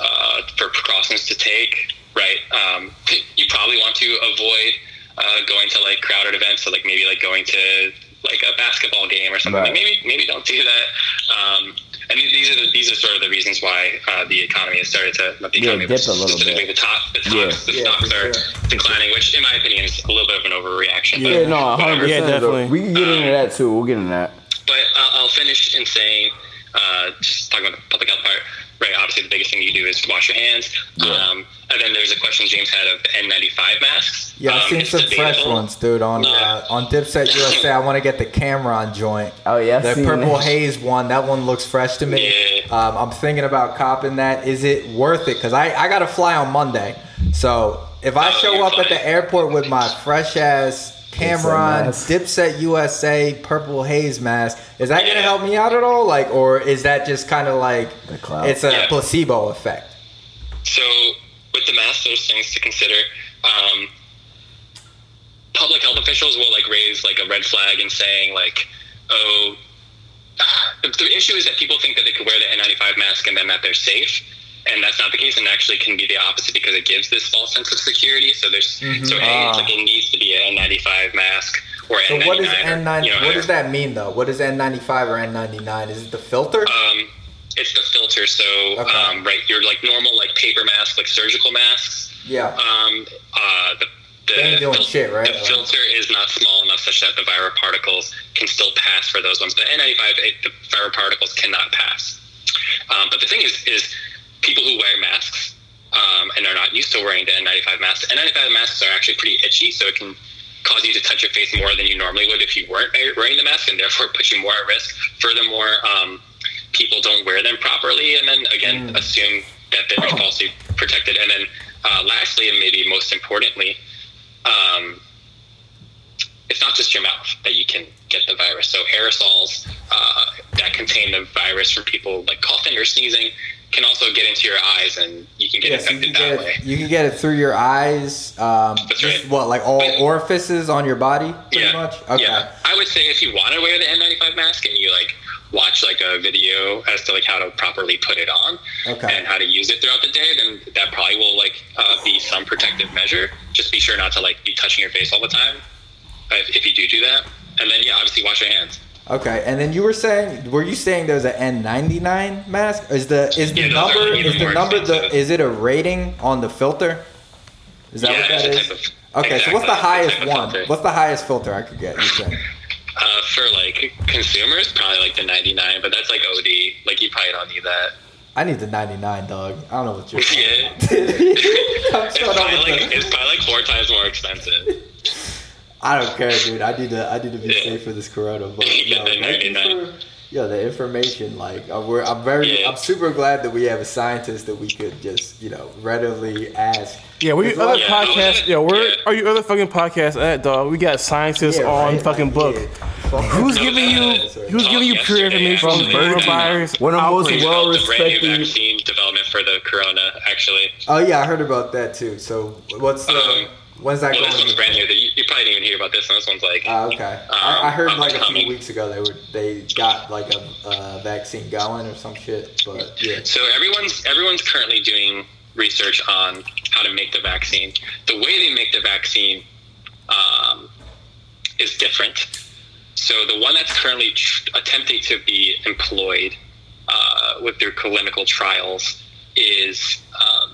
uh, for precautions to take, right? Um, you probably want to avoid uh, going to like crowded events, so like maybe like going to like a basketball game or something. Right. Like maybe maybe don't do that. Um, and these- these are the, these are sort of the reasons why uh, the economy has started to not the Yeah, economy, dip a little specifically bit. the top the Yeah. the Yeah, stocks for are declining, which in my opinion is a little bit of an overreaction. but Yeah, no, whatever. 100. percent We can get into that too. We'll get into that. But uh, I'll finish in saying, uh, just talking about the public health part, right? Obviously, the biggest thing you do is wash your hands. Um, and then there's a question James had of the N95 masks. Yeah, I've Um, seen it's some fresh ones, dude. On uh, on Dipset USA, I want to get the Cam'ron joint. Oh yeah, The purple that. haze one, that one looks fresh to me. Um, I'm thinking about copping that. Is it worth it? Because I, I got to fly on Monday. So if Oh, I show up at the airport with my fresh ass Cam'ron. Dipset USA purple haze mask, is that going to help me out at all? Like, or is that just kind of like clout. it's a Yeah. placebo effect? So with the mask, there's things to consider. Um, public health officials will like raise like a red flag and saying like, oh, the, the issue is that people think that they could wear the N95 mask and then that they're safe. And that's not the case, and actually can be the opposite because it gives this false sense of security. So there's Mhm. so a Ah. it's like it needs to be an N95 mask or So N99. what is or, N9? you know, what does that mean though? What is N95 or N99? Is it the filter? Um, it's the filter. So um, right, your like normal like paper masks like surgical masks. Yeah. Um, uh, the the, doing fil- shit, right? the filter is not small enough such that the viral particles can still pass for those ones. But N95, it, the viral particles cannot pass. Um, but the thing is, is people who wear masks um, and are not used to wearing the N95 masks. N95 masks are actually pretty itchy, so it can cause you to touch your face more than you normally would if you weren't wearing the mask, and therefore put you more at risk. Furthermore, um, people don't wear them properly, and then again assume that they're falsely protected. And then uh, lastly, and maybe most importantly, um, it's not just your mouth that you can get the virus. So aerosols uh, that contain the virus from people like coughing or sneezing can also get into your eyes, and you can get you infected can that get way. it, you can get it through your eyes. Um, just what, like all orifices on your body, pretty yeah, much. Okay. Yeah, I would say if you want to wear the N95 mask and you like watch like a video as to like how to properly put it on Okay. and how to use it throughout the day, then that probably will like uh, be some protective measure. Just be sure not to like be touching your face all the time uh, if, if you do do that. And then yeah, obviously wash your hands. Okay, and then you were saying, were you saying there's an N99 mask? Is the is the Yeah, number is the number the is it a rating on the filter? Is that Yeah, what that is? of- okay, so what's the exactly, highest one? filter. What's the highest filter I could get? You saying? Uh, for like consumers, probably like the 99, but that's like OD. Like you probably don't need that. I need the 99, dog. I don't know what you're saying. Yeah. It's, probably like, the- it's probably like four times more expensive. I don't care, dude. I need to I need to be safe for this corona. But Yeah, yo, the thank you for yo, the information. Like, uh, we're, I'm very, Yeah. I'm super glad that we have a scientist that we could just, you know, readily ask. Yeah, we As other long- podcasts. Yo, where are you other fucking podcasts at, dog? We got scientists Yeah, on right, fucking book. Who's giving you? Who's giving you pure information on the coronavirus? One of the most outbreak? well The brand new respected. vaccine development for the corona, actually. Oh yeah, I heard about that too. So what's the Um, when's that well, this going? one's brand new. You, you probably didn't even hear about this one. This one's like, Ah, okay. I, I heard um, like a few weeks ago they were they got like a uh, vaccine going or some shit. But yeah. So everyone's everyone's currently doing research on how to make the vaccine. The way they make the vaccine um, is different. So the one that's currently tr- attempting to be employed uh, with their clinical trials is um,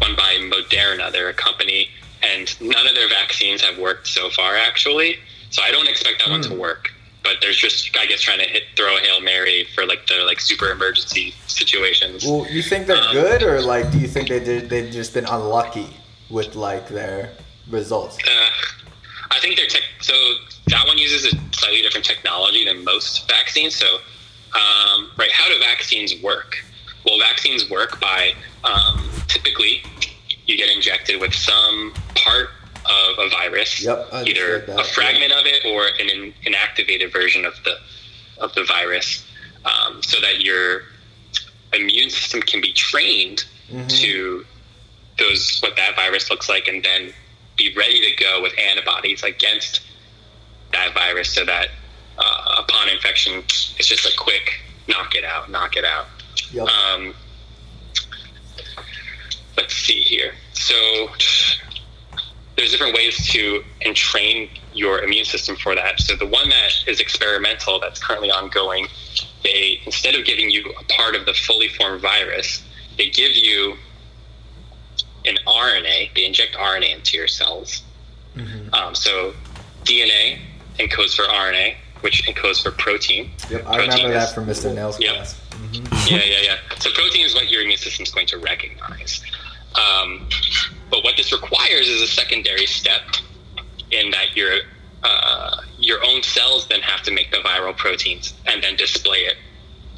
one by Moderna. They're a company, and none of their vaccines have worked so far, actually. So I don't expect that one to work. But there's just, I guess, trying to hit throw a hail mary for like the like super emergency situations. Well, you think they're Um, good or like do you think they did they've just been unlucky with like their results? Uh, I think they're tech. So that one uses a slightly different technology than most vaccines. So, um, right, how do vaccines work? Well, vaccines work by um, typically you get injected with some part of a virus, Yep, either a fragment of it or an in, inactivated version of the of the virus, um, so that your immune system can be trained Mm-hmm. to those what that virus looks like, and then be ready to go with antibodies against that virus, so that uh, upon infection, it's just a quick knock it out, knock it out. Yep. Um, let's see here. So there's different ways to entrain your immune system for that. So the one that is experimental, that's currently ongoing, they instead of giving you a part of the fully formed virus, they give you an RNA. They inject RNA into your cells. Um, so DNA encodes for RNA, which encodes for protein. Yep, I Protein remember that from Mr. Nails Yep. class. yeah, yeah, yeah. So protein is what your immune system is going to recognize. Um, but what this requires is a secondary step in that your uh, your own cells then have to make the viral proteins and then display it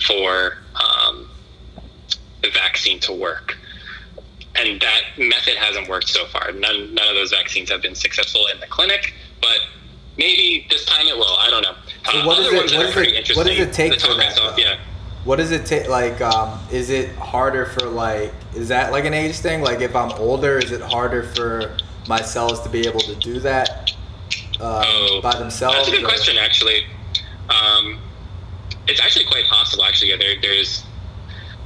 for um, the vaccine to work. And that method hasn't worked so far. None, none of those vaccines have been successful in the clinic, but maybe this time it will. I don't know. So Uh, what is other it- ones what are pretty it- what does it take the for that, Yeah. What does it take? Like, um, is it harder for like? Is that like an age thing? Like, if I'm older, is it harder for my cells to be able to do that uh, by themselves? Oh, That's a good or- question, actually. Um, it's actually quite possible. Actually, yeah, there, there's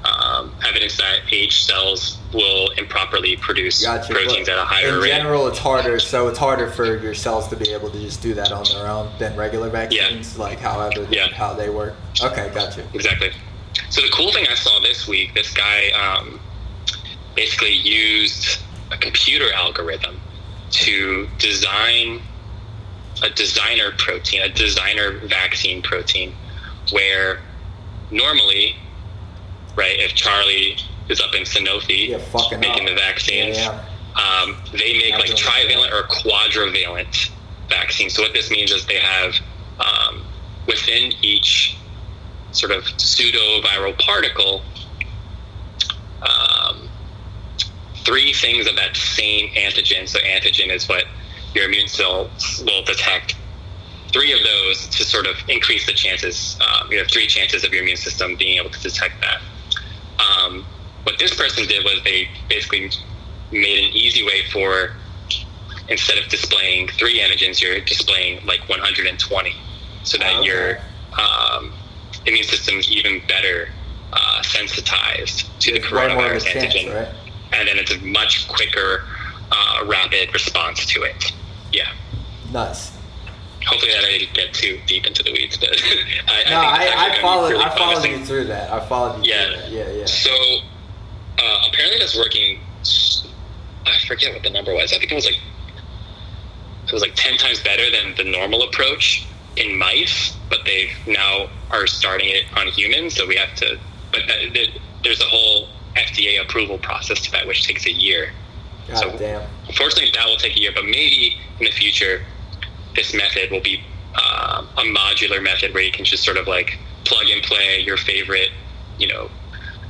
um, evidence that aged cells will improperly produce Gotcha, proteins but at a higher in rate. In general, it's harder. So it's harder for your cells to be able to just do that on their own than regular vaccines. Like, however, how they work. Okay, gotcha. Exactly. So the cool thing I saw this week, this guy um, basically used a computer algorithm to design a designer protein, a designer vaccine protein, where normally, right, if Charlie is up in Sanofi making the vaccines, um, they make like trivalent or quadrivalent vaccines. So what this means is they have um, within each sort of pseudo viral particle um, three things of that same antigen. So antigen is what your immune cells will detect. Three of those to sort of increase the chances. Um, you have three chances of your immune system being able to detect that. Um, what this person did was they basically made an easy way for instead of displaying three antigens, you're displaying like 120, so that your um, immune system is even better uh, sensitized to the It's way more of a coronavirus chance, antigen, right? and then it's a much quicker, uh, rapid response to it. Yeah. Nice. Hopefully that I didn't get too deep into the weeds, but I, No, it's I, I, followed. really I followed promising. you through that. I followed you Yeah. through that. Yeah, yeah. So uh, apparently that's working. I forget what the number was. I think it was like it was like ten times better than the normal approach in mice, but they now are starting it on humans. So we have to. But that, that, there's a whole FDA approval process to that, which takes a year. God So- damn. Unfortunately, that will take a year, but maybe in the future, this method will be um, a modular method where you can just sort of like plug and play your favorite, you know,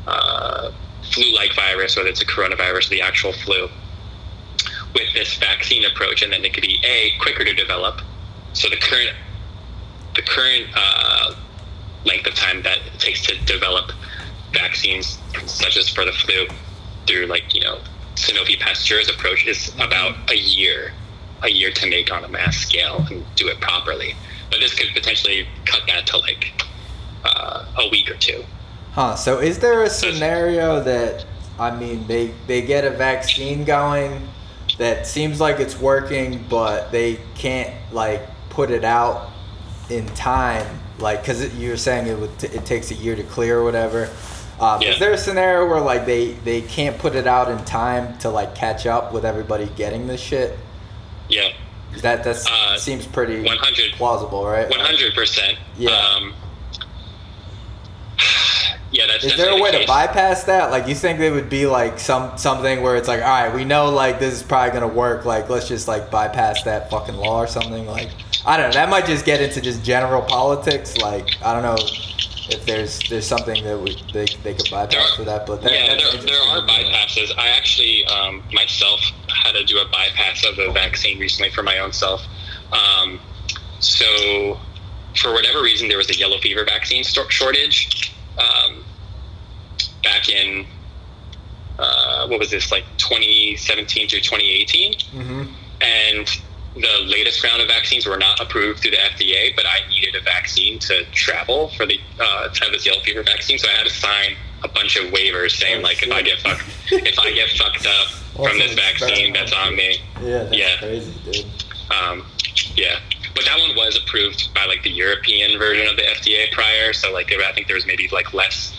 uh, flu-like virus, whether it's a coronavirus or the actual flu, with this vaccine approach, and then it could be a quicker to develop. So the current the current uh, length of time that it takes to develop vaccines, such as for the flu, through like you know Sanofi Pasteur's approach is about a year, a year to make on a mass scale and do it properly. But this could potentially cut that to like uh, a week or two. Huh. So is there a scenario that I mean they they get a vaccine going that seems like it's working, but they can't like put it out in time, like because you're saying it would t- it takes a year to clear or whatever. Um, Is there a scenario where like they they can't put it out in time to like catch up with everybody getting this shit? Yeah, That that Uh, seems pretty 100 plausible, right? one hundred percent. Yeah. Um, yeah, that's Is there a way the to bypass that? Like, you think there would be like some something where it's like, all right, we know like this is probably gonna work. Like, let's just like bypass that fucking law or something. Like, I don't know. That might just get into just general politics. Like, I don't know if there's there's something that we they, they could bypass for that. But that, yeah, there, there are bypasses. I actually um, myself had to do a bypass of a vaccine recently for my own self. Um, so, for whatever reason, there was a yellow fever vaccine sto- shortage um, back in uh, what was this like 2017 through 2018, Mm-hmm. and the latest round of vaccines were not approved through the FDA, but I needed a vaccine to travel for the uh, to have this yellow fever vaccine, so I had to sign a bunch of waivers saying like if I get fucked if I get fucked up from this vaccine, that's on me. Yeah, that's Yeah. crazy, dude. Um, yeah, but that one was approved by like the European version of the FDA prior. So like I think there was maybe like less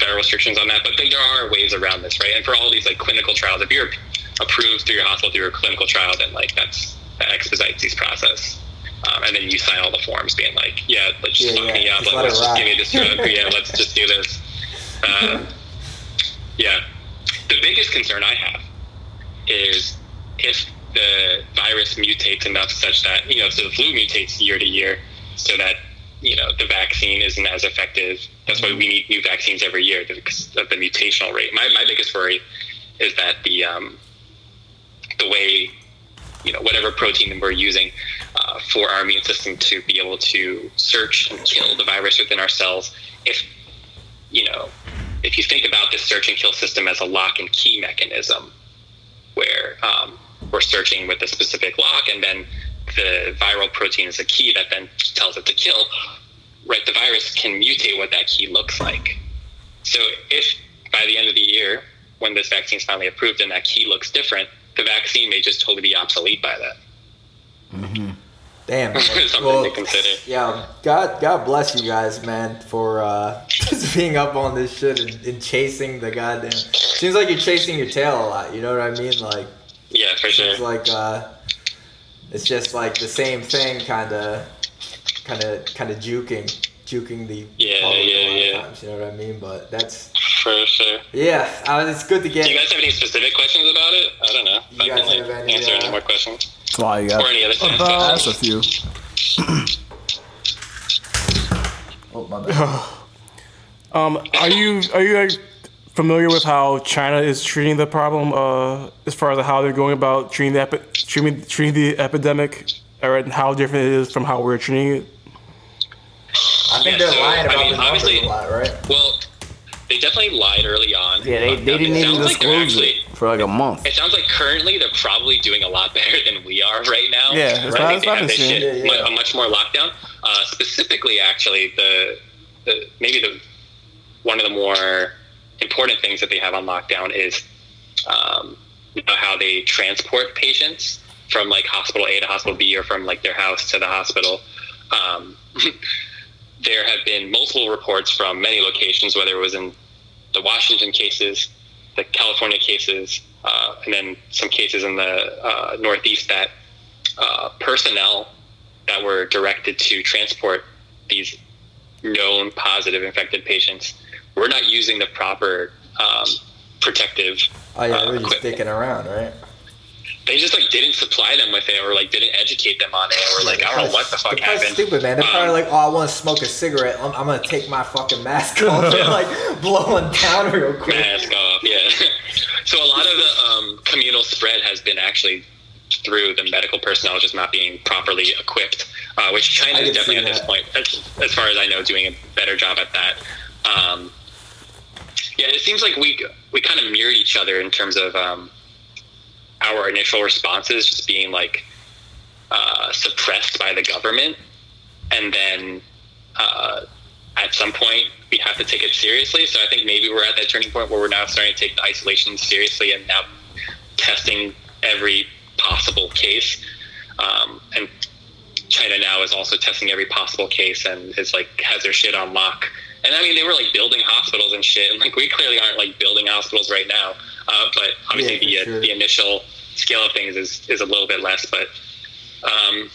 federal restrictions on that. But there are ways around this, right? And for all these like clinical trials, if you're approved through your hospital through a clinical trial, then like that's that expedites these process. Um, and then you sign all the forms, being like, "Yeah, let's just Yeah, fuck yeah, me up. just let let's just give me this drug. yeah, let's just do this." Um, yeah, the biggest concern I have is if the virus mutates enough such that you know, so the flu mutates year to year, so that you know the vaccine isn't as effective. That's why we need new vaccines every year because of the mutational rate. My my biggest worry is that the um, the way you know whatever protein we're using uh, for our immune system to be able to search and kill the virus within our cells. If you know, if you think about this search and kill system as a lock and key mechanism, where um, we're searching with a specific lock, and then the viral protein is a key that then tells it to kill. Right, the virus can mutate what that key looks like. So if by the end of the year, when this vaccine is finally approved and that key looks different, the vaccine may just totally be obsolete by then. Damn. Something Well, to consider. yeah, God, God bless you guys, man, for uh, just being up on this shit and, and chasing the goddamn. Seems like you're chasing your tail a lot. You know what I mean? Like, Yeah, for sure. it's like uh, it's just like the same thing, kind of, kind of, kind of juking, juking the Yeah, public yeah, a lot of yeah. times. You know what I mean? But that's For sure. yeah, uh, it's good to get. Do you guys have any specific questions about it? I don't know. If I You can guys like, have any, answer uh, any more questions. That's why you got. Or any other science About- questions. That's a few. Oh my bad. Um, are you are you like, familiar with how China is treating the problem? Uh, as far as how they're going about treating the epi- treating, treating the epidemic, or how different it is from how we're treating it? I think Yeah, they're so, lying I about mean, the numbers obviously- a lot, right? Well, they definitely lied early on. Yeah, they, they didn't even sounds like they're disclose it for like a month. It sounds like currently they're probably doing a lot better than we are right now. Yeah, that's right? what- I that's think what they I've this shit. Yeah, yeah. a much more lockdown. Uh, specifically, actually, the, the maybe the one of the more important things that they have on lockdown is um, how they transport patients from like hospital A to hospital B or from like their house to the hospital. Um, there have been multiple reports from many locations, whether it was in the Washington cases, the California cases, uh, and then some cases in the uh, Northeast that uh, personnel that were directed to transport these known positive infected patients were not using the proper um, protective. Oh yeah, uh, they were just dicking around, right? They just like didn't supply them with it, or like didn't educate them on it, or like I don't know what the fuck happened. stupid, man. They're Um, probably like, "Oh, I want to smoke a cigarette. I'm, I'm gonna take my fucking mask off and like blowing down real quick." mask off. Yeah. so a lot of the um, communal spread has been actually through the medical personnel just not being properly equipped, uh, which China is definitely at this point, as, as far as I know, doing a better job at that. Um, yeah, it seems like we we kind of mirrored each other in terms of um, our initial responses just being like uh, suppressed by the government, and then uh, at some point we have to take it seriously. So I think maybe we're at that turning point where we're now starting to take the isolation seriously and now testing every possible case. Um, and China now is also testing every possible case and is like has their shit on lock. And I mean, they were like building hospitals and shit, and like we clearly aren't like building hospitals right now. Uh, but obviously, Yeah, the sure. the initial scale of things is is a little bit less. But um,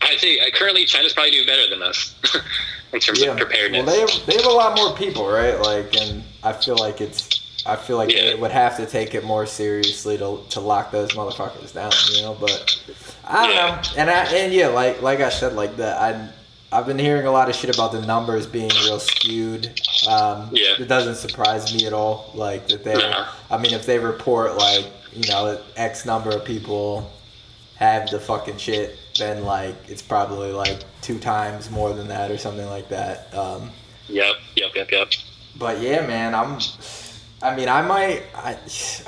I'd say uh, currently China's probably doing better than us in terms of preparedness. Well, they have, they have a lot more people, right? Like, and I feel like it's. I feel like Yeah. they would have to take it more seriously to, to lock those motherfuckers down, you know. But I don't know, and I and yeah, like like I said, like that. I I've been hearing a lot of shit about the numbers being real skewed. Um, Yeah. it doesn't surprise me at all. Like that they. No. I mean, if they report like you know X number of people have the fucking shit, then like it's probably like two times more than that or something like that. Um, Yep, yep, yep, yep. but yeah, man, I'm I mean, I might, I,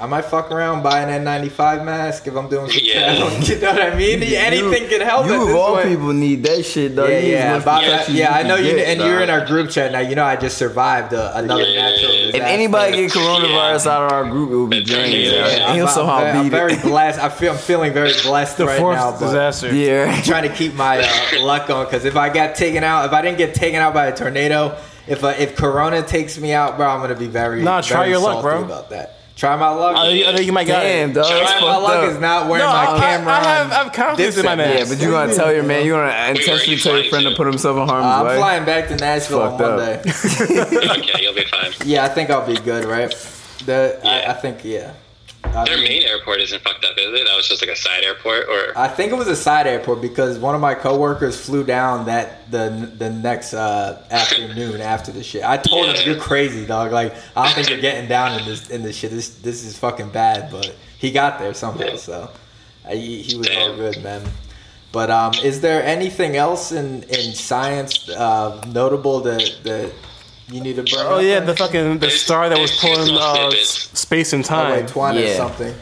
I might fuck around buy an N95 mask if I'm doing some Yeah. travel. You know what I mean? Anything can help. You at of this all point. people need that shit, though. Yeah, You yeah, just about look at that. you, Yeah, I know you, get, and dog. you're in our group chat now. You know, I just survived a, another natural disaster. If anybody get coronavirus out of our group, it will be James. Yeah, and I'm, he'll I'm somehow very, I'm beat very it. blessed. I feel I'm feeling very blessed The right fourth now. but disaster. Yeah. I'm trying to keep my uh, luck on because if I got taken out, if I didn't get taken out by a tornado, if uh, if Corona takes me out, bro, I'm gonna be very Nah, try very your luck, salty bro. About that. Try my luck. I, I think you might got Damn, it. dog. Try my luck up. is not wearing No, my I- camera. I have- on I have confidence in my Dipset. man. Yeah, but you gonna tell your man, you gonna intentionally tell your friend to put himself in harm's Uh, I'm way. flying back to Nashville on Fucked up. Monday. okay, you'll be fine. yeah, I think I'll be good, right? The I, I think yeah. I Their mean- main airport isn't fucked up, is it? That was just like a side airport, or I think it was a side airport because one of my coworkers flew down that the the next uh, afternoon after the shit. I told him you're crazy, dog. Like I don't think you're getting down in this in this shit. This this is fucking bad, but he got there somehow. So uh, he, he was all good, man. But um, is there anything else in in science uh, notable that that you need to bring? Oh yeah, the fucking the star that was pulling uh, space and Oh, wait, time. Twan has Yeah. something.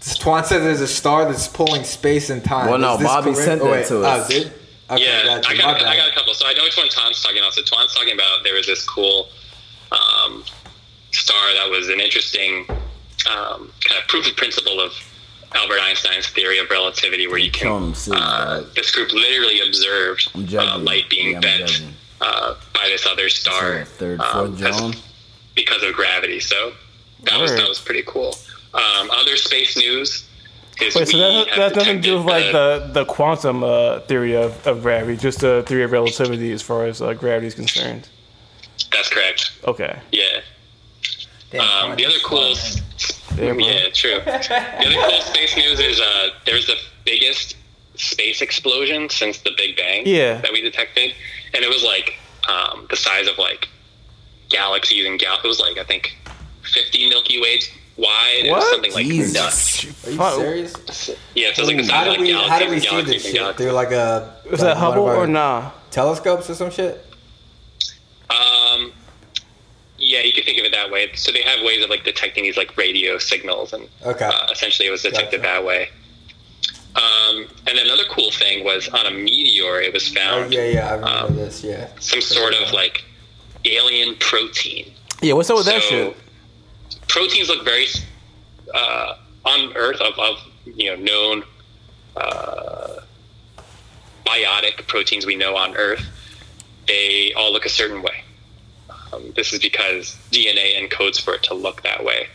Twan says there's a star that's pulling space and time. Well, no, this Bobby correct? sent Oh, that wait. to us. Oh, did? Okay, yeah, gotcha. I got, I got a couple. So I know which one Twan's talking about. So Twan's talking about there was this cool um, star that was an interesting um, kind of proof of principle of Albert Einstein's theory of relativity, where you can. Uh, this group literally observed I'm uh, light being Yeah, bent judging. Uh, by this other star Third, um, fourth, John. because of gravity. So that was Word. that was pretty cool. Um, other space news. Is Wait, so we that, that has nothing to do with like the the quantum uh, theory of, of gravity, just the theory of relativity as far as uh, gravity is concerned. That's correct. Okay. Yeah. Damn, Um, the other that's cool, fun, Yeah, yeah, true. The other cool space news is uh, there's the biggest space explosion since the Big Bang. Yeah. That we detected, and it was like um, the size of like galaxies and gal. It was like I think 50 Milky Ways wide. It was something like Jesus. nuts. Are you Fuck. serious? Yeah, so it was like the size How of do like we how do galaxies we and see this and shit? galaxies. Through like a Was like that Hubble or nah? telescopes or some shit? Um, yeah, you could think of it that way. So they have ways of like detecting these like radio signals, and Okay. uh, essentially it was detected Gotcha. that way. Um, and another cool thing was on a meteor, it was Oh found yeah, yeah, I remember um, this. Yeah. some sort of like alien protein. Yeah, what's up with that So, shit? Proteins look very uh, on Earth of, of you know known uh, biotic proteins we know on Earth. They all look a certain way. Um, this is because DNA encodes for it to look that way.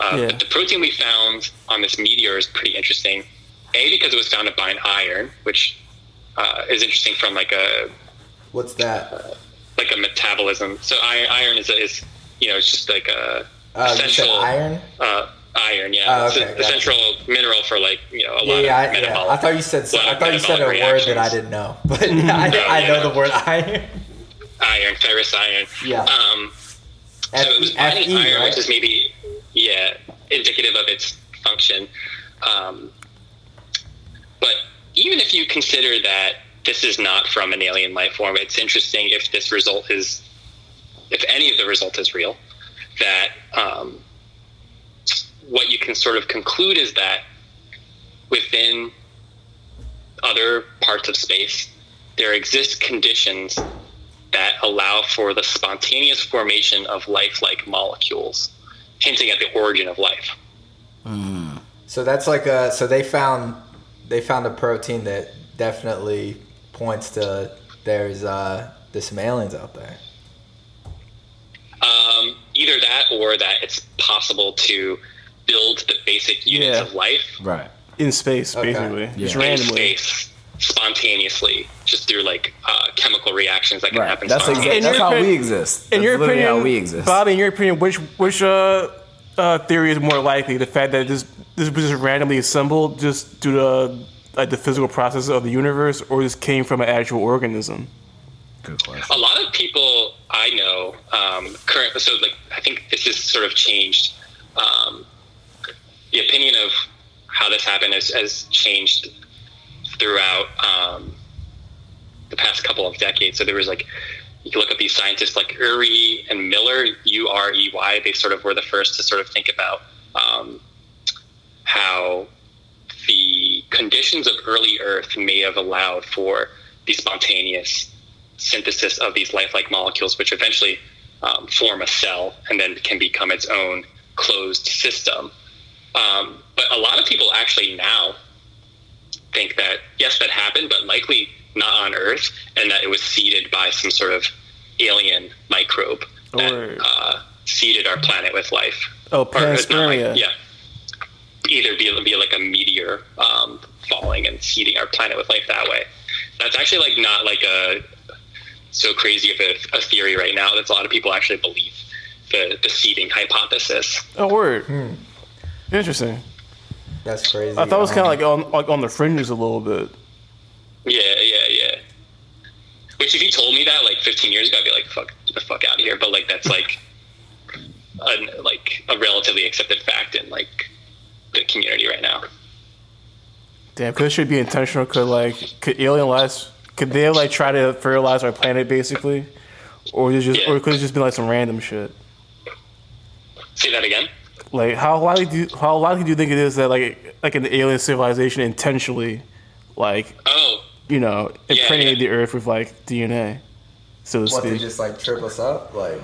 Uh, Yeah. But the protein we found on this meteor is pretty interesting. A because it was founded by an iron, which uh, is interesting from like a What's that? like a metabolism. So iron, iron is, is you know it's just like a Uh, essential iron? Uh, iron, yeah. Oh, it's a, mineral for like you know a Yeah, lot yeah, I, of yeah. metabolic. I thought you said lot I thought you said a metabolic word that I didn't know, but I, I yeah. know the word iron. iron, ferrous iron. Yeah. Um, F- so it was finding FE, iron, right? which is maybe yeah indicative of its function. Um, but even if you consider that this is not from an alien life form, it's interesting if this result is, if any of the result is real, that um, what you can sort of conclude is that within other parts of space, there exist conditions that allow for the spontaneous formation of life-like molecules, hinting at the origin of life. So that's like a so they found they found a protein that definitely points to there's uh there's some aliens out there. Um, either that or that it's possible to build the basic units Yeah. of life Right. In space, Okay. basically, just Yeah. in randomly. space spontaneously, just through like uh, chemical reactions that can Right. happen. That's spontaneously. exactly. That's how opin- we exist. In That's your literally opinion, how we exist. Bobby, in your opinion, which which uh, uh, theory is more likely? The fact that this this was just randomly assembled just due to like the physical process of the universe, or this came from an actual organism? Good question. a lot of people I know, um, current, so like I think this has sort of changed. Um, the opinion of how this happened has, has changed throughout um, the past couple of decades. So there was like you can look at these scientists like Urey and Miller, U R E Y. They sort of were the first to sort of think about um, how the conditions of early Earth may have allowed for the spontaneous synthesis of these lifelike molecules, which eventually um, form a cell and then can become its own closed system. Um, but a lot of people actually now think that yes, that happened, but likely not on Earth, and that it was seeded by some sort of alien microbe that uh, seeded our planet with life. Oh, Or it's not like- yeah. Either be, be like a meteor um, falling and seeding our planet with life that way. That's actually like not like a so crazy of a, a theory right now. That's a lot of people actually believe the the seeding hypothesis. Oh, word. Interesting. That's crazy. I thought it was kind of like on like on the fringes a little bit. Yeah, yeah, yeah. Which, if you told me that like 15 years ago, I'd be like, "Fuck, the fuck out of here." But like, that's like, a, like a relatively accepted fact in like the community right now. Damn, could it should be intentional? Could like could alien lives could they like try to fertilize our planet basically, or just or could it just be like some random shit? Say that again. Like how likely do you, how likely do you think it is that like like an alien civilization intentionally, like oh you know impregnated the Earth with like DNA, so to What they speak? just like trip us up, like.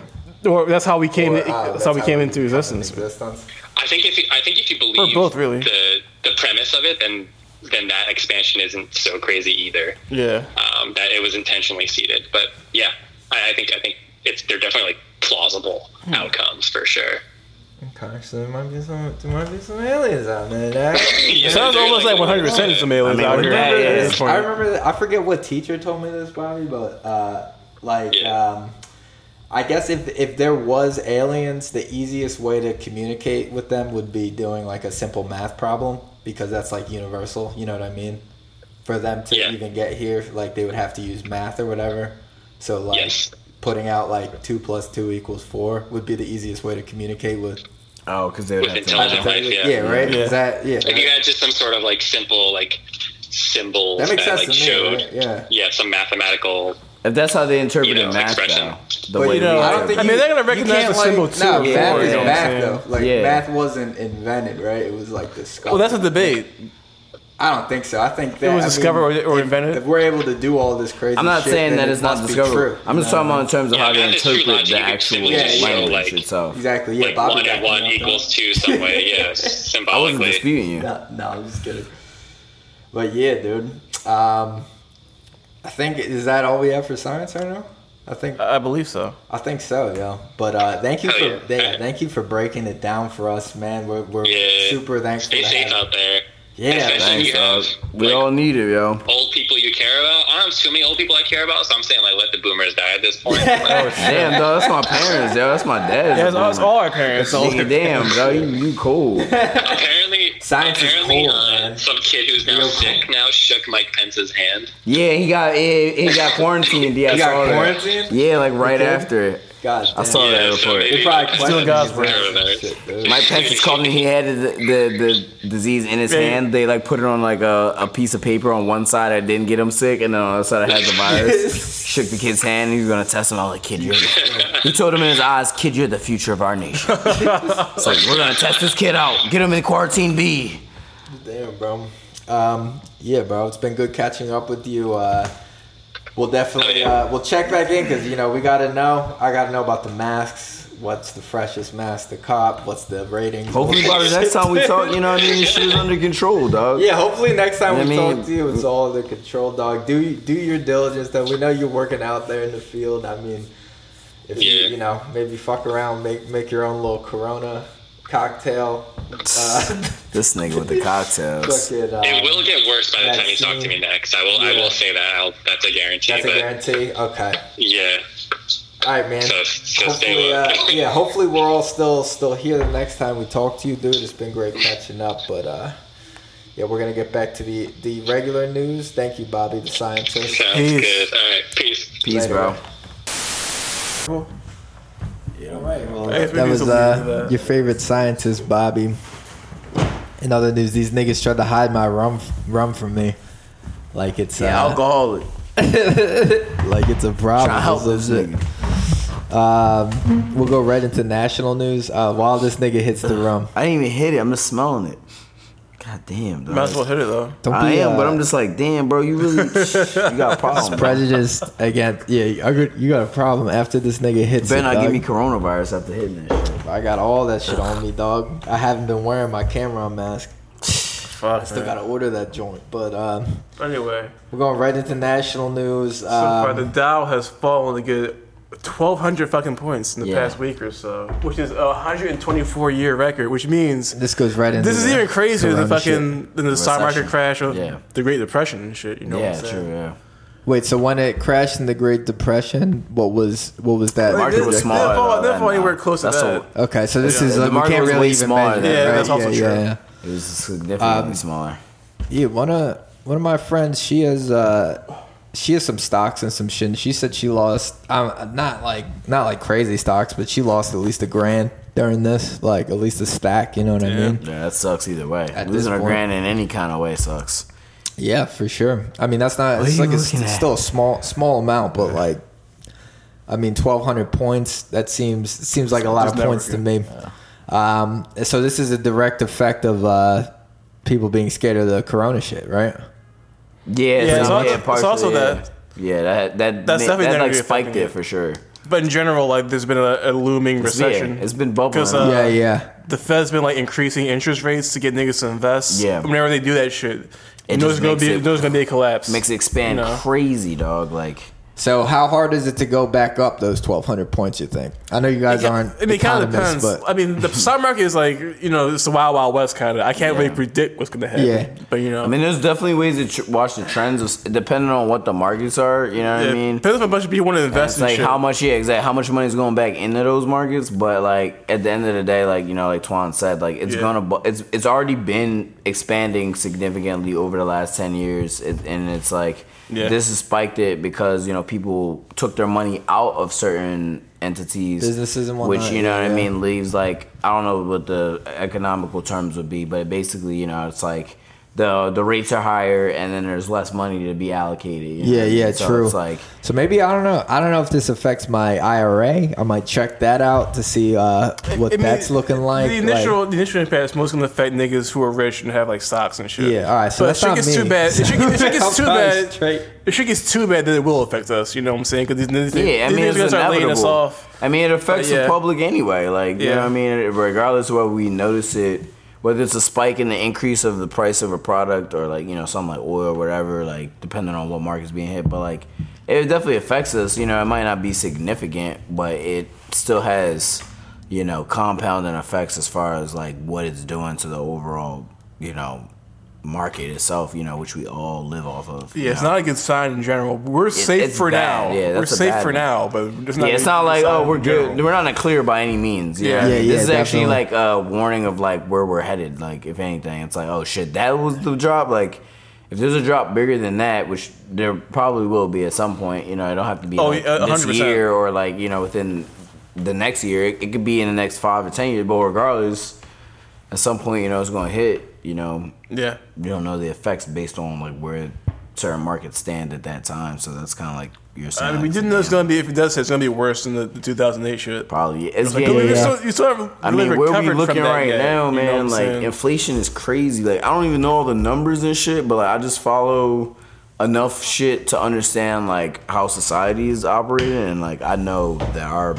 Or that's how we came. Or, in, ah, that's how we came into existence. existence. I think if you, I think if you believe both, really. the the premise of it, then then that expansion isn't so crazy either. Yeah. Um, that it was intentionally seeded, but yeah, I, I think I think it's they're definitely like plausible Hmm. outcomes for sure. Okay, so there might be some, there might be some aliens out there. That, Yeah, Sounds almost like 100 percent some aliens out here. remember at this- this. I remember. That, I forget what teacher told me this, Bobby, but uh, like, um, I guess if if there was aliens, the easiest way to communicate with them would be doing like a simple math problem because that's like universal. You know what I mean? For them to even get here, like they would have to use math or whatever. So like putting out like two plus two equals four would be the easiest way to communicate with. Oh, because they With intelligent life, yeah. Yeah, right. Is that yeah? Like you had just some sort of like simple like symbols That that, sense like to me, showed right? Yeah. some mathematical If that's how they interpret You know, math, expression. though, the But way you know, I don't think interpret you, it. you can't, like, No, math you is know what I'm math though. Like Yeah. math wasn't invented, right? It was like discovered. Well, that's a debate. I don't think so. I think that It was I discovered or- or invented? If we're able to do all this crazy, I'm not shit, saying that it's not discovered. true, I'm just know? talking about in terms of Yeah, how they math true interpret the actual simply just show, language like- itself. Exactly. Yeah, like Bobby one and one equals two some way, yeah, symbolically. I wasn't disputing you. No, no, I'm just kidding. But yeah, dude. Um, I think is that all we have for science right now. I think I believe so. I think so, yo. But uh, thank you Hell for yeah, thank you for breaking it down for us, man. We're, we're Yeah. super thankful. Stay to safe out there. Yeah, Especially if have Thanks, dog. We all need it, yo. old people you care about. I don't have too many old people I care about, so I'm saying like let the boomers die at this point. oh Damn, dog, that's my parents, yo. That's my dad. Yeah, it's all- it's all our parents. Nigga, damn, bro, you, you cool. apparently, Science is apparently, cool, uh, some kid who's now sick now shook Mike Pence's hand. Yeah, he got he, he got quarantined. Yeah, He got saw quarantined? Yeah, like right Okay. after it. God, I saw that report. They probably Still questioned God's his word. answers and shit, dude. Mike Pence was calling. He had the, the the disease in his Yeah. hand. They like put it on like a, a piece of paper on one side I didn't get him sick, and then on the other side it had the virus. Shook the kid's hand. He was gonna test him. I was like, "Kid, you're." He told him in his eyes, "Kid, you're the future of our nation." it's like we're gonna test this kid out. Get him in quarantine B. Damn, bro. Um, yeah, bro. It's been good catching up with you. Uh, we'll definitely uh, we'll check back in because you know we gotta know. I gotta know about the masks. What's the freshest mask to cop? What's the ratings? Hopefully by the next time we talk, you know what I mean. Shit is under control, dog. Yeah, hopefully next time You know we I mean? talk to you, it's all under control, dog. Do do your diligence. Though we know you're working out there in the field. I mean, if you you know maybe fuck around, make make your own little Corona cocktail. Uh, This nigga with the cocktails. fucking, uh, It will get worse by the time you talk to me next. I will. I will say that. I'll, that's a guarantee. That's a guarantee. Okay. yeah. All right, man. So, so hopefully, low. uh, yeah. Hopefully, we're all still still here the next time we talk to you, dude. It's been great catching up, but uh, yeah, we're gonna get back to the the regular news. Thank you, Bobby, the scientist. Sounds Peace. good. All right. Peace. Peace, bro. Yeah, all right. Well, I guess we that was uh, that. your favorite scientist, Bobby. In other news, these niggas tried to hide my rum rum from me, like it's Yeah, uh, alcoholic. like it's a problem. Tryna help or this some shit. Um, we'll go right into national news. Uh, while this nigga hits the rum, I didn't even hit it. I'm just smelling it. God damn, dog. Might as well hit it though. Don't I be, am, but uh, I'm just like, damn, bro, you really you got a problem. bro. prejudiced against. Yeah, you got a problem after this nigga hits. Better it, not dog. give me coronavirus after hitting that shit. I got all that shit on me, dog. I haven't been wearing my camera mask. Fuck. I still man. gotta order that joint. But um, Anyway, we're going right into national news. so far the Um, Dow has fallen to get 1,200 fucking points in the Yeah. past week or so, which is a 124 year record. Which means this goes right into. this is even crazier than corona shit. fucking than the stock market crash of Yeah. the Great Depression and shit. You know yeah, what I'm saying? true. Yeah. Wait, so when it crashed in the Great Depression, what was what was that? The market was They- they smaller. fall- though they fall anywhere now. close to that. a- Okay, so this Yeah, is the we market can't was really way even smaller measure than that, that. right? that's also yeah, true. Yeah, yeah. It was significantly Um, smaller. Yeah, one of one of my friends, she has uh she has some stocks and some shit. and She said she lost um not like not like crazy stocks, but she lost at least a grand during this, like at least a stack. You know what I mean? Yeah, that sucks either way. At this Losing a grand in any kind of way sucks. Yeah, for sure. I mean, that's not. What It's like it's, it's still a small small amount, but like, I mean, twelve hundred points. That seems seems like a lot Just of points to good. me. Um, so this is a direct effect of uh, people being scared of the corona shit, right? Yeah, Yeah, it's so- also- yeah, it's also yeah. that- Yeah, that that That's ma- definitely that like negatively spiked affecting it it. for sure. But in general, like there's been a, a looming It's- yeah, recession. it's been bubbling. 'Cause, uh, yeah, yeah. the Fed's been like increasing interest rates to get niggas to invest. Yeah. Whenever they do that shit, you It know just there's gonna makes be it- there's gonna be a collapse. Makes it expand You know? crazy, dog. Like So how hard is it to go back up those twelve hundred points? You think? I know you guys aren't I mean, it kind of economists, depends. but I mean, the stock market is like you know it's the wild wild west kind of. I can't really predict what's gonna happen. Yeah. but you know, I mean, there's definitely ways to tr- watch the trends, of- depending on what the markets are. You know what yeah, I mean? depends if a bunch of people want to And invest It's in like shit. how much, yeah, exactly. How much money is going back into those markets? But like at the end of the day, like you know, like Twan said, like it's Yeah. gonna, bu- it's it's already been expanding significantly over the last ten years, it, and it's like Yeah. this has spiked it because you know people took their money out of certain entities, Businesses and which you know what I yeah. mean leaves like I don't know what the economical terms would be, but basically you know it's like. The, the rates are higher and then there's less money to be allocated. you know Yeah, what I mean? yeah, So true. It's like so maybe I don't know. I don't know if this affects my IRA. I might check that out to see uh, what I mean, that's looking like. The initial, Like- the initial impact is most gonna affect niggas who are rich and have like stocks and shit. Yeah, all right, so but that's shit not gets me. too bad, if shit, if shit gets too bad, straight. if shit gets too bad, then it will affect us. You know what I'm saying? Because these, these, Yeah, I mean, niggas it's gonna laying us inevitable. off. I mean, it affects yeah. the public anyway. Like, you Yeah. know what I mean? Regardless of whether we notice it, whether it's a spike in the increase of the price of a product or like, you know, something like oil or whatever, like, depending on what market's being hit. But, like, it definitely affects us. You know, it might not be significant, but it still has, you know, compounding effects as far as, like, what it's doing to the overall, you know, market itself, you know, which we all live off of. Yeah, it's know? not a good sign in general. We're safe for bad. now. Yeah, we're safe bad for one. now, but it's not. yeah, it's not like oh we're good. general. We're not in the clear by any means. you know Yeah. Yeah, mean? yeah, this is actually like a warning of like where we're headed. Like if anything, it's like oh shit, that was the drop. Like if there's a drop bigger than that, which there probably will be at some point. You know, it don't have to be Oh, like, yeah, this year or like you know within the next year. It, it could be in the next five or ten years. But regardless, at some point, you know, it's gonna hit. You know, Yeah. you don't know the effects based on like where certain markets stand at that time. So that's kind of like saying. I mean, we didn't know it's gonna be. If it does, it's gonna be worse than the, the 2008 shit. Probably. It's Like, yeah, you, yeah. still, you still haven't I mean, where we looking right now, you know man, like saying? inflation is crazy. Like I don't even know all the numbers and shit, but like I just follow enough shit to understand like how society is operating, and like I know that our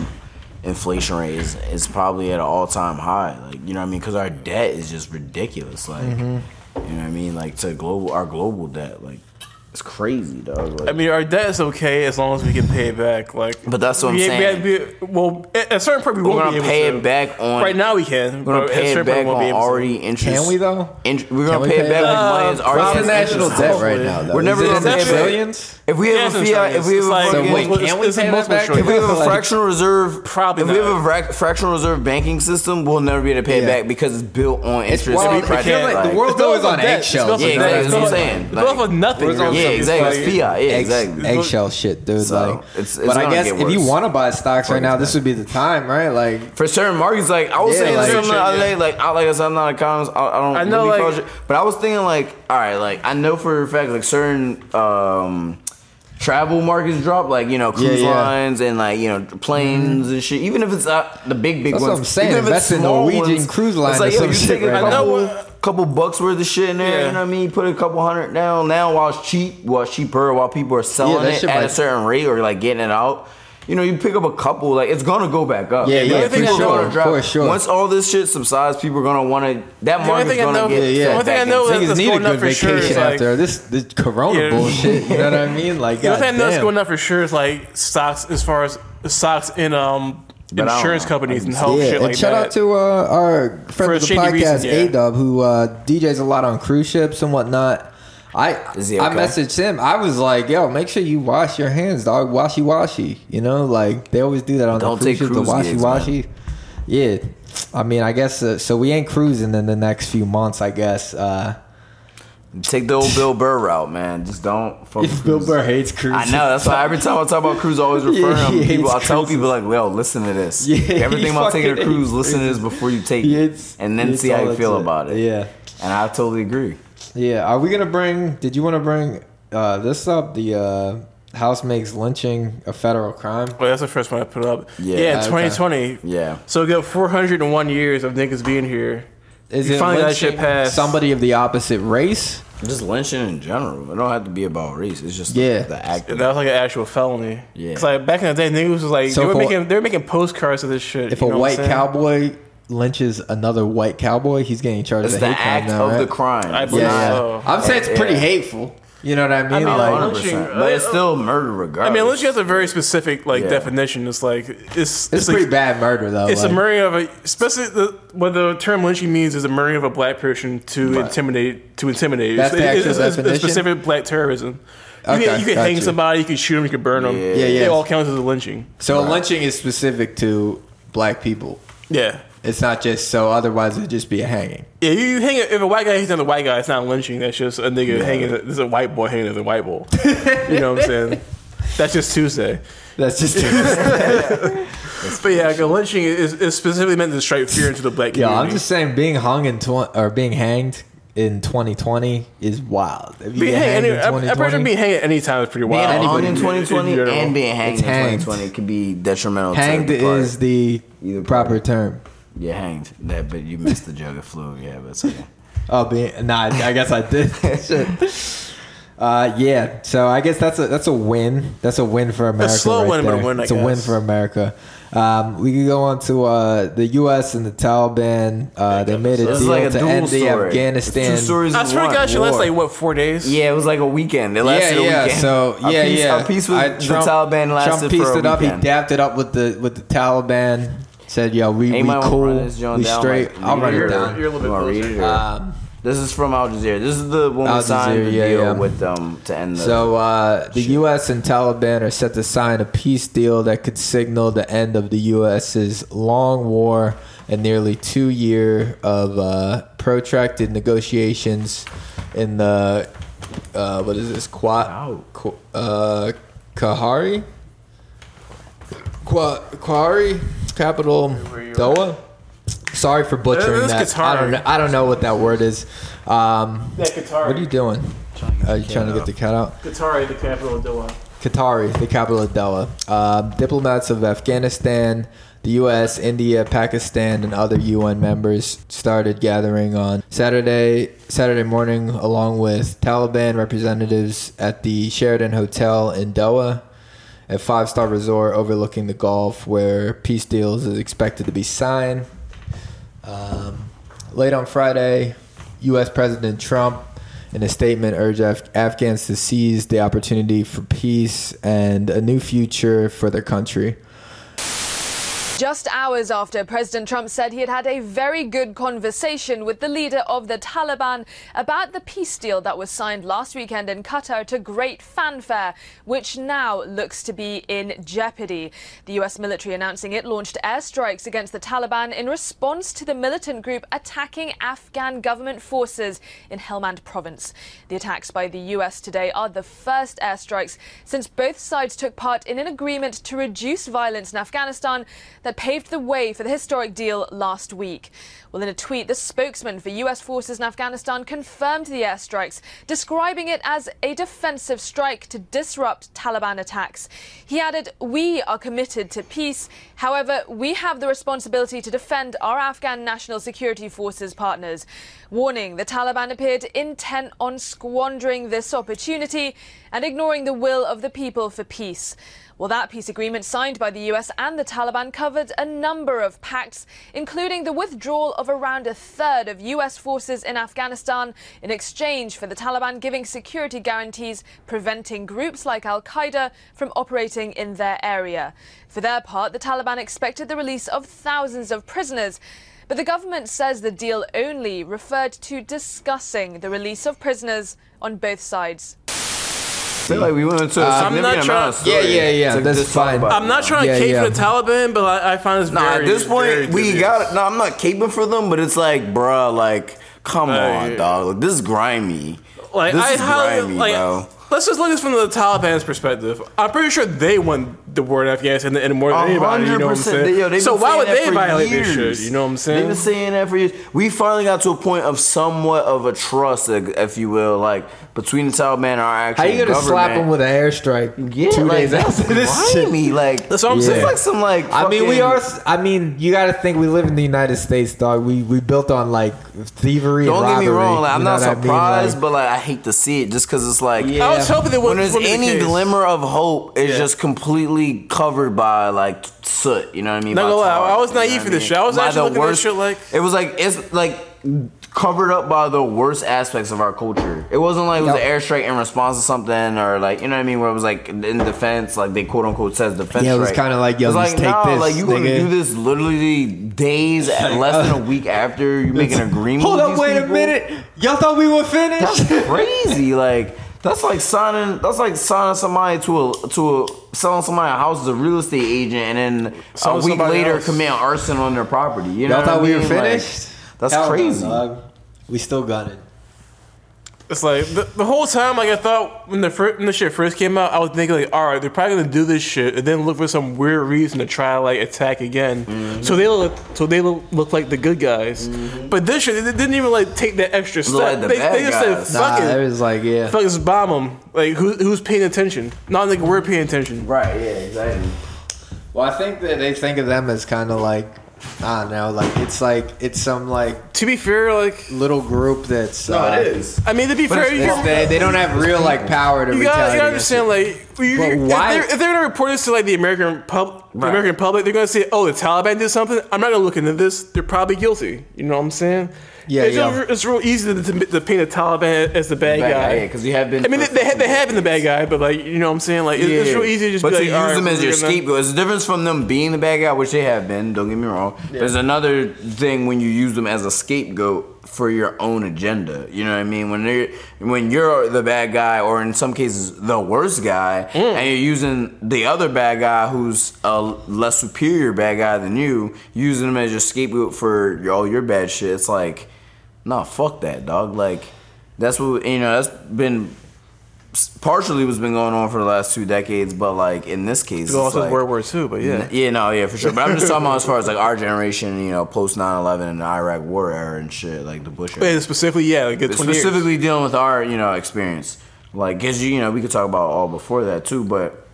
inflation rate is is probably at an all time high. Like you know what I mean? Because our debt is just ridiculous. Like Mm-hmm. you know what I mean? Like to global our global debt, like it's crazy, dog. Like, I mean, our debt is okay as long as we can pay it back. Like, But that's what I'm we- we saying. had- we- well, at a certain point, we we're won't gonna be able pay to. it back on Right now, we can. We're gonna but at a pay it back we won't on be able to. already interest. Can we though? int- we're gonna we pay it pay back it with back? money that's already the national debt right now? Though? We're never Is gonna pay the it back. trillions? If we have a in fiat, if we have a like- So wait, can we pay that back? if we have a fractional reserve, Probably if we have a fractional reserve banking system, we'll never be able to pay it back because it's built on interest wild. and It credit. feels like the like- world's built on of debt. eggshells. It's Yeah, of exactly. debt. That's what I'm It's built- saying. It's built off of nothing. Where's all really. Yeah, exactly. It's fiat. Yeah, Egg- exactly. Eggshell shit, dude. So, like, it's- it's but I guess if you want to buy stocks right now, this would be the time, right? Like, For certain markets, like I was Yeah, saying like- something the other day, like I like I said, I'm not an economist. I, I don't. I know, really like- follow but I was thinking like, all right, like I know for a fact, like certain um, travel markets drop, like you know cruise Yeah, yeah. lines and like you know planes and shit. Even if it's not the big big That's ones, what I'm saying. Even if it's Invest in Norwegian ones, Cruise Line It's like or yo, some you shit take a right now. couple, couple bucks worth of shit in there. Yeah. You know what I mean? Put a couple hundred down now while it's cheap, while it's cheaper, while people are selling that it shit at a certain rate or like getting it out. You know, you pick up a couple, like it's gonna go back up. Yeah, yeah, only for sure, gonna drop- for sure. Once all this shit subsides, people are gonna want to. That market's gonna know- get. Yeah, yeah. fed only thing I back know is- that's need going up good for sure is, like- after this this Corona Yeah. bullshit. You know what I mean? Like, The other thing I know is going up for sure is like stocks as far as stocks in um But I don't insurance companies and health yeah, shit and like shout that. out to uh, our friend For of the podcast, reasons, yeah. A Dub, who uh, DJs a lot on cruise ships and whatnot. I Is he I messaged him. I was like, "Yo, make sure you wash your hands, dog. Washy washy. You know, like they always do that on Don't the cruise take ships. The washy gigs, washy. Yeah, I mean, I guess uh, so. We ain't cruising in the next few months. I guess. Uh, Take the old Bill Burr route, man. Just don't. Fuck if Bill Burr hates cruise, I know. That's why every time I talk about cruise, I always refer Yeah, him. he People, I tell cruises. people like, "Yo, listen to this. Yeah, Everything he about taking a cruise, hates listen to this before you take He it, and then see how you feel shit. about it." Yeah. and I totally agree. Yeah, are we gonna bring? Did you want to bring uh, this up? The uh, House makes lynching a federal crime. Well, that's the first one I put up. Yeah. Yeah, in Okay. 2020. Yeah. So we got 401 years of niggas being here. Is You it finally got that shit passed. somebody of the opposite race? Just lynching in general. It don't have to be about race. It's just Yeah. the act. That was like an actual felony. Yeah. Cause like back in the day, niggas was like So they were a- making they were making postcards of this shit. If you a know white cowboy lynches another white cowboy, he's getting charged It's with the hate crime act now, of right? the crime. I believe yeah. so. I'm saying it's pretty Yeah. hateful. You know what I mean? mean, like, 100%. lynching- But it's still murder regardless. I mean, unless you have a very specific like Yeah. definition. It's like it's it's like, pretty bad murder though. It's like, a murder of a, especially the, what the term lynching means is a murdering of a black person to intimidate, to intimidate. That's the It's- actual it's, it's, definition? It's specific black terrorism. You Okay, can, you can hang you. somebody, you can shoot them, you can burn them. Yeah. Yeah, yeah. It all counts as a lynching. So a lynching is specific to black people. Yeah. It's not just so. Otherwise, it'd just be a hanging. Yeah, you, you hang it, if a white guy hangs another white guy, it's not lynching. That's just a nigga Yeah. hanging. This is a white boy hanging another white boy. you know what I'm saying? That's just Tuesday. That's just. Tuesday. but yeah, like, a lynching is, is specifically meant to strike fear into the black community. yeah. I'm just saying, being hung in tw- or being hanged in 2020 is wild. If you being hanged. hanged Any, in I'm, I'm pretty sure 2020, being hanged at any time is pretty wild. being hung in 2020 in general. and being hanged It's in hanged. 2020 could be detrimental. hanged to the is the proper term. Yeah, hanged. That, but you missed the jug of flu. Yeah, but it's okay. Oh, being nah, I guess I did. Shit. Uh, yeah, so I guess that's a that's a win. That's a win for America. A slow right win, but a there. win, I It's a win for America. Um, we could go on to uh, the U.S. and the Taliban. Uh, they made a This is deal like a to dual end the. Afghanistan. It's two stories I in swear to one. God, she lasted like what four days? Yeah, it was like a weekend. It lasted yeah. a weekend. So Our yeah, peace, yeah. Our peace with I- the Taliban lasted Trump pieced for a it up. weekend. He dapped it up with the with the Taliban. Said, "Yo, we, we Anybody wanna cool, run this joint we down, straight." like, I'll run read it or- down. You're a little bit You wanna read closer. it, or- Um, This is from Al Jazeera. This is the when Al we signed the Jazeera, yeah, deal yeah. with them to end the. So uh, the U.S. and Taliban are set to sign a peace deal that could signal the end of the U.S.'s long war and nearly two year of uh, protracted negotiations in the uh, what is this Qua, Qu- uh, Kahari, Qua, Qahari capital Doha. Sorry for butchering This that. gets I don't know. I don't know what that word is. Um, Yeah, Qatar. what are you doing? Are you trying to get the cat out? Qatari, the capital of Doha. Qatari, the capital of Doha. Um, diplomats of Afghanistan, the U.S., India, Pakistan, and other UN members started gathering on Saturday Saturday morning, along with Taliban representatives at the Sheraton Hotel in Doha, a five-star resort overlooking the Gulf, where peace deals is expected to be signed. Um, late on Friday, U.S. President Trump, in a statement, urged Af- Afghans to seize the opportunity for peace and a new future for their country. Just hours after President Trump said he had had a very good conversation with the leader of the Taliban about the peace deal that was signed last weekend in Qatar to great fanfare, which now looks to be in jeopardy. The US military announcing it launched airstrikes against the Taliban in response to the militant group attacking Afghan government forces in Helmand province. The attacks by the US today are the first airstrikes since both sides took part in an agreement to reduce violence in Afghanistan that that paved the way for the historic deal last week. Well, in a tweet, the spokesman for US forces in Afghanistan confirmed the airstrikes, describing it as a defensive strike to disrupt Taliban attacks. He added, We are committed to peace. However, we have the responsibility to defend our Afghan National Security Forces partners. Warning, the Taliban appeared intent on squandering this opportunity and ignoring the will of the people for peace. Well, that peace agreement signed by the US and the Taliban covered a number of pacts, including the withdrawal of around a third of US forces in Afghanistan in exchange for the Taliban giving security guarantees preventing groups like Al Qaeda from operating in their area. For their part, the Taliban expected the release of thousands of prisoners. But the government says the deal only referred to discussing the release of prisoners on both sides. I feel like we went into a Uh, I'm significant not amount trying- of story Yeah, yeah, yeah, to that's just fine. I'm not trying to Yeah, cape yeah. for the Taliban, but I, I find this Nah, very, at this point, we dubious. got. No, I'm not caping for them, but it's like, bruh, like, come Hey. on, dog. Like, this is grimy. Like this I is highly grimy, like. bro. Let's just look at this from the Taliban's perspective. I'm pretty sure they won the war in Afghanistan and more than anybody. You know what I'm saying? They- yo, they've so why would they for violate this shit? You know what I'm saying? They've been saying that for years. We finally got to a point of somewhat of a trust, if you will, like between the Taliban and our actual How you gonna government. slap him with an airstrike Yeah, two like, days that's after this shit? grimy. Like That's what I'm Yeah. It's saying. like some like. I mean, we are. I mean, you got to think we live in the United States, dog. We we built on like thievery. Don't and get me wrong. Like, I'm not what I mean? surprised, Like, but like I hate to see it just because it's like Yeah. I was hoping it when there's wouldn't the any glimmer of hope, it's Yeah. just completely covered by like soot. You know what I mean? Not By gonna lie, I was naive for this mean? shit. I was By actually the looking at this shit like- it was like it's like covered up by the worst aspects of our culture. It wasn't like it was an airstrike in response to something or like you know what I mean, where it was like in defense, like they quote unquote says defense. Yeah, it was kinda like, yo, just take this, like you gonna do this literally days, less than a week after you make an agreement. Hold up, wait a minute. Y'all thought we were finished? That's crazy. like that's like signing. That's like signing somebody to a to a selling somebody a house as a real estate agent, and then Selling a week later else. commit arson on their property. You know, Y'all what I thought we were mean? Like, finished? That's Hell no, crazy. dog. We still got it. It's like the, the whole time, like I thought when the fir- when the shit first came out, I was thinking like, all right, they're probably gonna do this shit and then look for some weird reason to try to like attack again. Mm-hmm. So they look, so they look, look like the good guys. But this shit, they didn't even like take that extra step. Like the they, bad they just guys. said, Nah, fuck it it, was like, yeah. fuck just bomb them. Like who, who's paying attention? Not like we're paying attention. right? Yeah, exactly. Well, I think that they think of them as kind of like, I don't know, like it's like it's some like To be fair, like little group that's. No, uh, it is. I mean, to be But fair, it's- you, it's- they, they don't have real like power to you gotta, you gotta against understand, like, you, But you- why- If, they're, if they're gonna report this to like the American pub, the Right. American public, they're gonna say, "Oh, the Taliban did something." I'm not gonna look into this. They're probably guilty. You know what I'm saying? Yeah, it's, yeah. Just, it's real easy to, to, to paint the Taliban as the bad, Bad guy. guy, yeah, because you have been. I mean, they, they, have, they have been the bad guy, but like, you know what I'm saying? Like, it- it's real easy to just but be to like, use "All right, them as your gonna-" scapegoat. It's a difference from them being the bad guy, which they have been. Don't get me wrong. There's another thing when you use them as a scapegoat for your own agenda. You know what I mean? When they when you're the bad guy, or in some cases the worst guy, Mm. and you're using the other bad guy who's a less superior bad guy than you, using them as your scapegoat for all your bad shit. It's like, nah, fuck that, dog. Like that's what you know. That's been partially what's been going on for the last two decades, but like in this case, It's also like, World War II, but yeah. yeah, no, yeah, for sure. But I'm just talking about as far as like our generation, you know, post 9/11 and the Iraq War era and shit, like the Bush. era. Yeah, specifically, yeah, like 20 years. Specifically dealing with our, you know, experience. Like, cause you, you know, we could talk about all before that too, but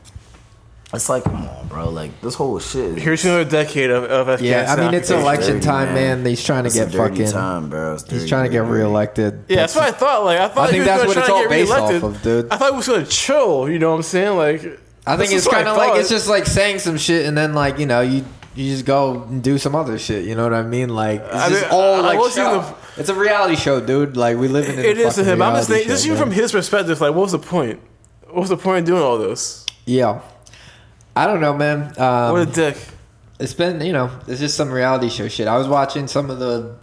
it's like, come on, bro. Like this whole shit. is- Here's another decade of, of Yeah, I mean it's It's election dirty, time, man. man. He's trying to It's a get dirty fucking. time, bro. It's He's trying to get dirty, dirty. reelected. Yeah, that's what I thought. Like, I thought I think he was that's what try it's to all based off of, dude. I thought he was gonna chill. You know what I'm saying? Like, I think it's kind of like it's just like saying some shit and then like you know you you just go and do some other shit. You know what I mean? Like it's I just mean, all like was show. it's a reality show, dude. Like we live in. it a to him. I'm just reality thinking, just even from his perspective, like, what was the point? What was the point of doing all this? Yeah, I don't know, man. Um, what a dick. It's been you know it's just some reality show shit. I was watching some of the.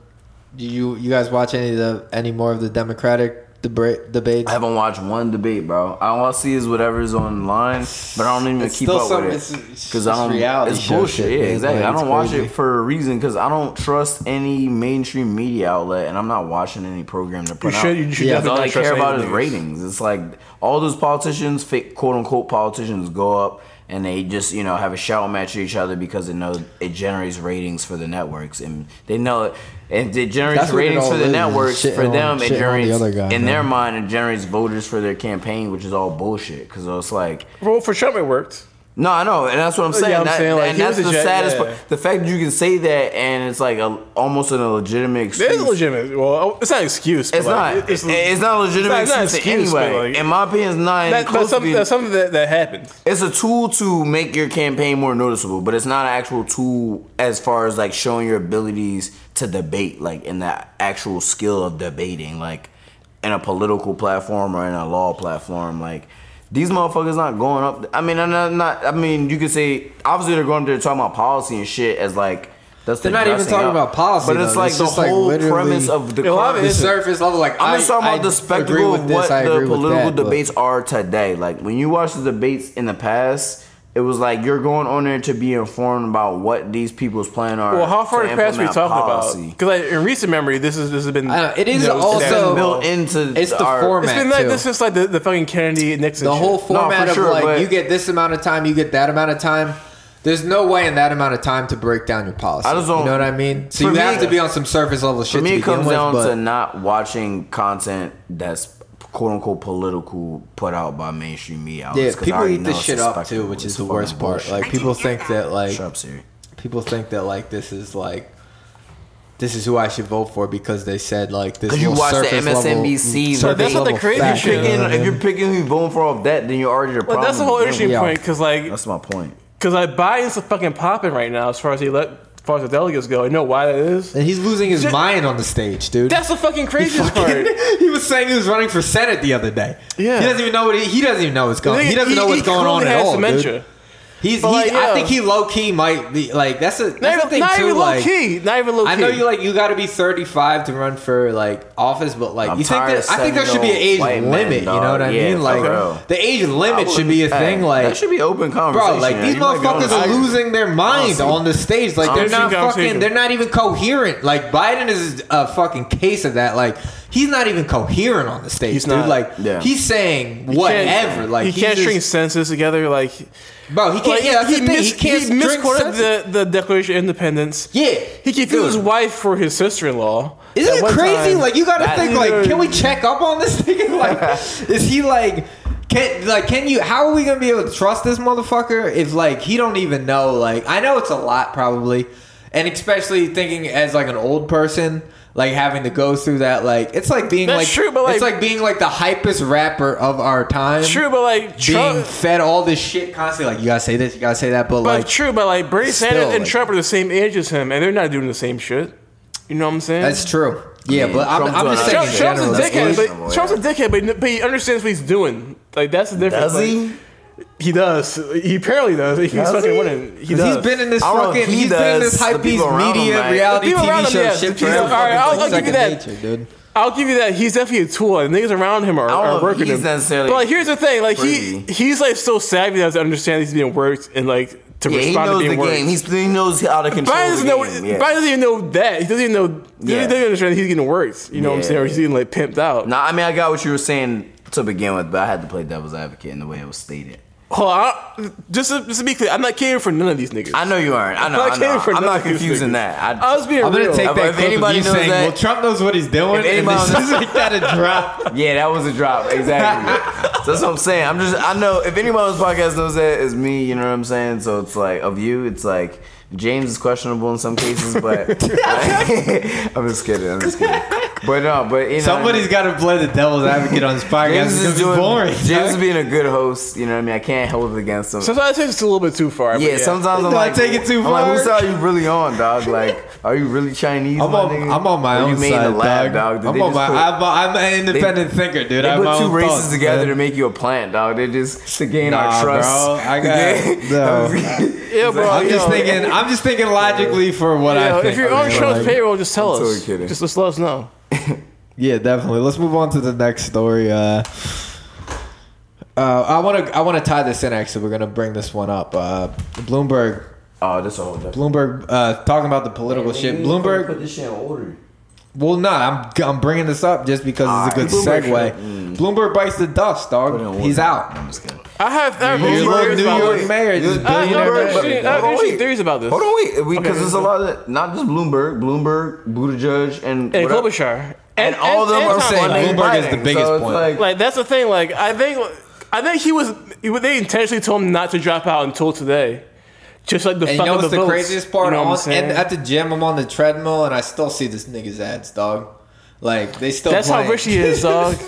Do you you guys watch any of the any more of the Democratic debate debates? I haven't watched one debate, bro. All I see is whatever's online, but I don't even It's keep up some- with it because I don't. reality it's show bullshit. shit, yeah, man. exactly. Like, I don't watch crazy. it for a reason because I don't trust any mainstream media outlet, and I'm not watching any program to put You out. should- you should yeah, all I care about is ratings. It's like all those politicians, fake quote unquote politicians, go up and they just you know have a shout match with each other because it know it generates ratings for the networks, and they know it. And it generates That's what it ratings for the is, is networks. shitting For on- them, it shitting on the generates other guy, in man. their mind it generates voters for their campaign, which is all bullshit. Because it's like Well, for Trump it worked. No, I know, and that's what I'm oh, Yeah, saying. I'm That- saying, like, and that's the saddest yeah. part. The fact that you can say that and it's like a almost an illegitimate excuse. is legitimate. Well, oh, it's not an excuse. but It's like, not. It's, It's, not a legitimate it's not an excuse, excuse, anyway. like- In my opinion, it's not. that, that's, something, that's something that, that happened. it's a tool to make your campaign more noticeable, but it's not an actual tool as far as like showing your abilities to debate, like in the actual skill of debating, like in a political platform or in a law platform. Like these motherfuckers not going up. I mean, I'm not, not. I mean, you could say obviously they're going there talking about policy and shit as like. That's They're the not even talking up. about policy, but it's like It's the just, like, whole premise of the A lot of crime- it surface level. Like I'm just talking I about the spectacle of what I the political that, but- debates are today. Like when you watch the debates in the past, it was like you're going on there to be informed about what these people's plan are. Well, how far in the past are we implement talking policy. about? Because like, in recent memory, this is this has been. I know, it is you know, also- it's been built into It's the our, format. It's been like too. this is like the, the fucking Kennedy Nixon. the shit. whole format for of sure, like but- you get this amount of time, you get that amount of time. There's no way in that amount of time to break down your policy. I just don't- you know what I mean? So you me- have to be on some surface level shit For me, to it begin comes with, down but to not watching content that's quote unquote political put out by mainstream media. outlets, yeah, 'cause people eat this shit up too, which is the worst part. bullshit. Like people think that like Shut up, Siri. people think that like this is like this is who I should vote for because they said like this. Because you watch the surface level- MSNBC. surface that's not the level crazy fact, shit. you know Picking, if you're picking who you're voting for off that, then you're already the But problem. that's the whole to begin interesting. Yeah. point because like That's my point. because like Biden's fucking popping right now as far as the ele- as far as the delegates go. You know why that is? And he's losing his Just- mind on the stage, dude. That's the fucking craziest part. he was saying he was running for senate the other day. Yeah. he doesn't even know what he, he doesn't even know what's going. On. He, doesn't know what's going on at all, dementia. dude. He's, But, he's like, I think he low key might be like that's a that's Not, the even, thing not too. even low like key. Not even low key. I know you like you got to be 35 to run for like office, but like I'm you think tired that I think there should be an age white men, limit. you know dog. what I Yeah, mean? Like real. the age limit should wouldn't- be a hey, thing. Like that should be open conversation. Bro, like man. these You might be on motherfuckers are losing their mind Honestly. on the stage. Like they're not fucking. They're not even coherent. Like Biden is a fucking case of that. Like he's not even coherent on the stage, He's dude. not. Like Yeah. he's saying He whatever. Like he can't just- string sentences together. Like Bro, he can't. like, yeah, that's the thing. he can't. he misquoted the, the Declaration of Independence. Yeah, He confused his wife for his sister-in-law. Isn't it crazy? time. like you got to think. Like, can we check up on this thing? Like, is he like? Can like can you? How are we gonna be able to trust this motherfucker if like he don't even know? Like, I know it's a lot probably, and especially thinking as like an old person. Like having to go through that, like it's like being That's like, true, but, like- it's like being like the hypest rapper of our time. True, but like being Trump, fed all this shit constantly. Like you gotta say this, you gotta say that, but but like true, but like Bernie Sanders and like- Trump are the same age as him, and they're not doing the same shit. You know what I'm saying? that's true. Yeah, mean, but I'm, Trump's I'm just saying Trump. Trump's a dickhead, but Trump's a dickhead, but, but he understands what he's doing. Like that's the difference. Does Like, he? He does. He apparently does. He's Does fucking he? winning. He 'Cause does. He's been in this I don't know if fucking. he He's been in does. this The hype piece people around him, media right? reality The people TV around him, show yes. shit The for people- him. all right, I'll- I'll give you second that. nature, dude. I'll give you that. He's definitely a tool. and niggas around him are, I don't know are if working he's him. necessarily But like, here's the thing. Like he pretty. he's like so savvy that to understand he's being worked and like to Yeah, he respond to knows the being worked. game. He's, he knows how to control Biden the doesn't know. game. Yeah. Biden doesn't even know that. He doesn't even know. He Yeah. doesn't understand he's getting worked. You know what I'm Yeah. saying? Or he's getting like pimped out. Nah, I mean, I got what you were saying to begin with, but I had to play devil's advocate in the way it was stated. Hold on, I- just to, just to be clear, I'm not caring for none of these niggas. I know you aren't. I know. I'm not catering know. for I'm not confusing niggas. that. I, I was being I'm gonna take If- that if clip of anybody you knows saying, that- "Well, Trump knows what he's doing," If and anybody this knows- is that a drop. Yeah, that was a drop. Exactly. so that's what I'm saying. I'm just. I know if anybody on this podcast knows that, it's me. You know what I'm saying. So it's like of you. It's like James is questionable in some cases, but I'm just kidding. I'm just kidding. But no, but you know, Somebody's got to play the devil's advocate on this podcast. James is gonna doing. boring. James is being a good host. You know what I mean. I can't hold it against him. Sometimes it takes it a little bit too far. but yeah, sometimes I'm Do I like, take it too I'm like, far? whose side are you really on, dog? Like, are you really Chinese? I'm on. I'm on my Or own you made side, the lab, dog. dog. I'm on my. put- I'm, I'm an independent thinker, dude. They I have put my two own races thoughts, together man. to make you a plant, dog. They just to gain Nah, our trust. bro. I got no. yeah, bro. I'm just thinking. I'm just thinking logically for what you I know, think. if you're on man. Trump's Like- payroll, just tell I'm us. totally kidding. Just, just let us know. Yeah, definitely. Let's move on to the next story. Uh, uh, I want to I want to tie this in. Actually, we're gonna bring this one up. Uh, Bloomberg. Oh, this a whole different. Bloomberg uh, talking about the political shit. Bloomberg. put this shit in order. Well, no, I'm I'm bringing this up just because it's a good Alright, segue. Bloomberg Bloomberg bites the dust, Put it in dog. order. He's out. I'm just kidding. I have, I have New interesting York- theories New about York this. mayor, I have billionaire. I have Hold on, interesting wait. theories about this. Hold on, wait, because Okay, there's a lot of not just Bloomberg, Bloomberg, Buttigieg, and And whatever. Klobuchar. and all of them are Tom funding Biden. Bloomberg is the biggest so point. Like, Like that's the thing. Like I think, I think he was. They intentionally told him not to drop out until today, just like the And you know what's the the craziest part? You know I'm on, and at the gym, I'm on the treadmill, and I still see this nigga's ads, dog. Like they still. That's how rich he is, dog.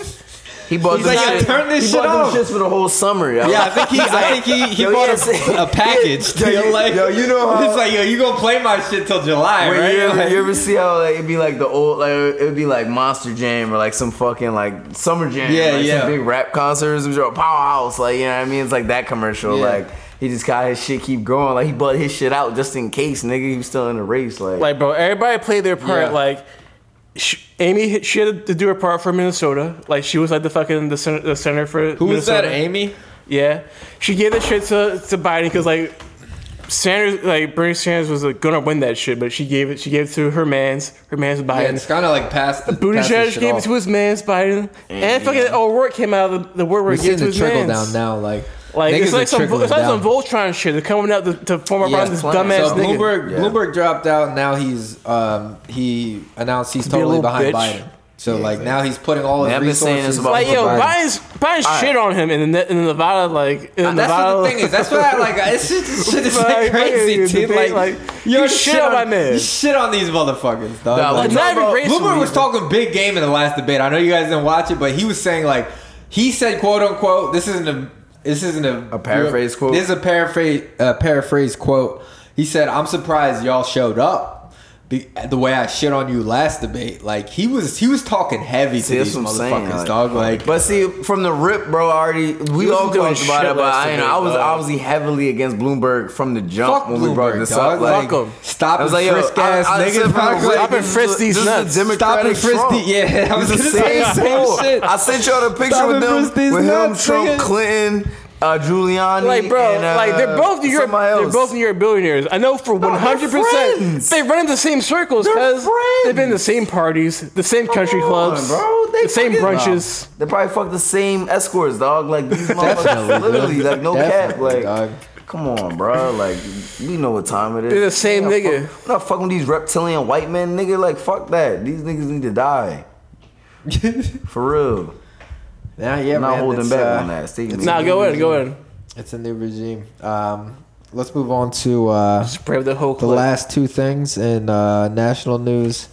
he bought He's them like, yo, shit- turn this he shit bought off. them shits for the whole summer. Yo. Yeah, I think he. I think he. He Yo, bought yeah, a, a package. Yo, Yo, like, yo, you know how- It's like, yo, you gonna play my shit till July, Wait, right? you, ever, Like- you ever see how like it'd be like the old like it'd be like Monster Jam or like some fucking like Summer Jam, Yeah, like yeah. some big rap concerts, or Powerhouse, like you know what I mean? It's like that commercial, Yeah. like. He just got his shit keep growing. Like he bought his shit out just in case, nigga. He was still in the race. Like, Like, bro, everybody played their part. Yeah. Like, sh- Amy, she had to do her part for Minnesota. Like, she was like the fucking the center, the center for Who was that? Amy? Yeah, she gave the shit to to Biden because like Sanders, like Bernie Sanders was like, gonna win that shit, but she gave it. She gave it to her man's. Her man's Yeah, Biden. it's kind of like past the past Buttigieg gave shit it to his man's Biden, and, fucking O'Rourke came out of the, the word where We're he gave seeing to the his trickle man's. down now, like. Like niggas it's like some trickling it's like some. Voltron shit. They're coming out to, to form around this playing. dumbass So nigga. Bloomberg, Yeah. Bloomberg dropped out. Now he's um, he announced he's Be totally little behind bitch. Biden. So like now he's putting all his Man, I've saying resources. about- Like yo, Biden. Biden's Biden's Alright. shit on him in the in Nevada like in Uh, that's Nevada. what the thing is. That's what I like. It's just this shit is Like, like crazy, fucking dude. Like, like, you you shit on my man. You shit on these motherfuckers, dog. Nah, Like, let's not even about- Bloomberg was talking big game in the last debate. I know you guys didn't watch it, but he was saying like he said, "quote unquote." This isn't a. This isn't a, A paraphrase quote? This is a paraphrase. Uh, paraphrase quote. He said, "I'm surprised y'all showed up." Be, the way I shit on you last debate, like he was, he was talking heavy See, to these what I'm saying, motherfuckers, like- dog. Like, But see, from the rip, bro, I already we all talked about shit it, but I, you know, I was dog. obviously heavily against Bloomberg from the jump Fuck when we brought Bloomberg, this dog. up. Like, Fuck 'em. Stop I was and like, yo, frisk I- ass I said niggas. from the dog. rip, Stop and this is frisk a- these this is a nuts. Stop Democratic and frisk Trump. the- Yeah, I was It's gonna the say same the same shit. shit. I sent y'all the picture Stop with and them frisk these with him, nuts, Trump, nigga. Clinton, uh, Giuliani, Like bro, and, uh, like they're both New York. They're both New York billionaires. I know for one hundred percent. They run in the same circles because they've been in the same parties, the same country Come clubs, bro. They the same fucking- brunches. They probably fuck the same escorts, dog. Like these motherfuckers, literally, like no cap. Like, dog. come on, bro. Like, we know what time it is. They're the same We're nigga. Fuck, we're not fucking these reptilian white men, nigga. Like, fuck that. These niggas need to die. For real. Yeah, yeah, I'm not man. holding back uh, on that. Stay it's Nah, go new in, go in. It's a new regime. Um, let's move on to uh, Spray the whole the last two things in uh, national news.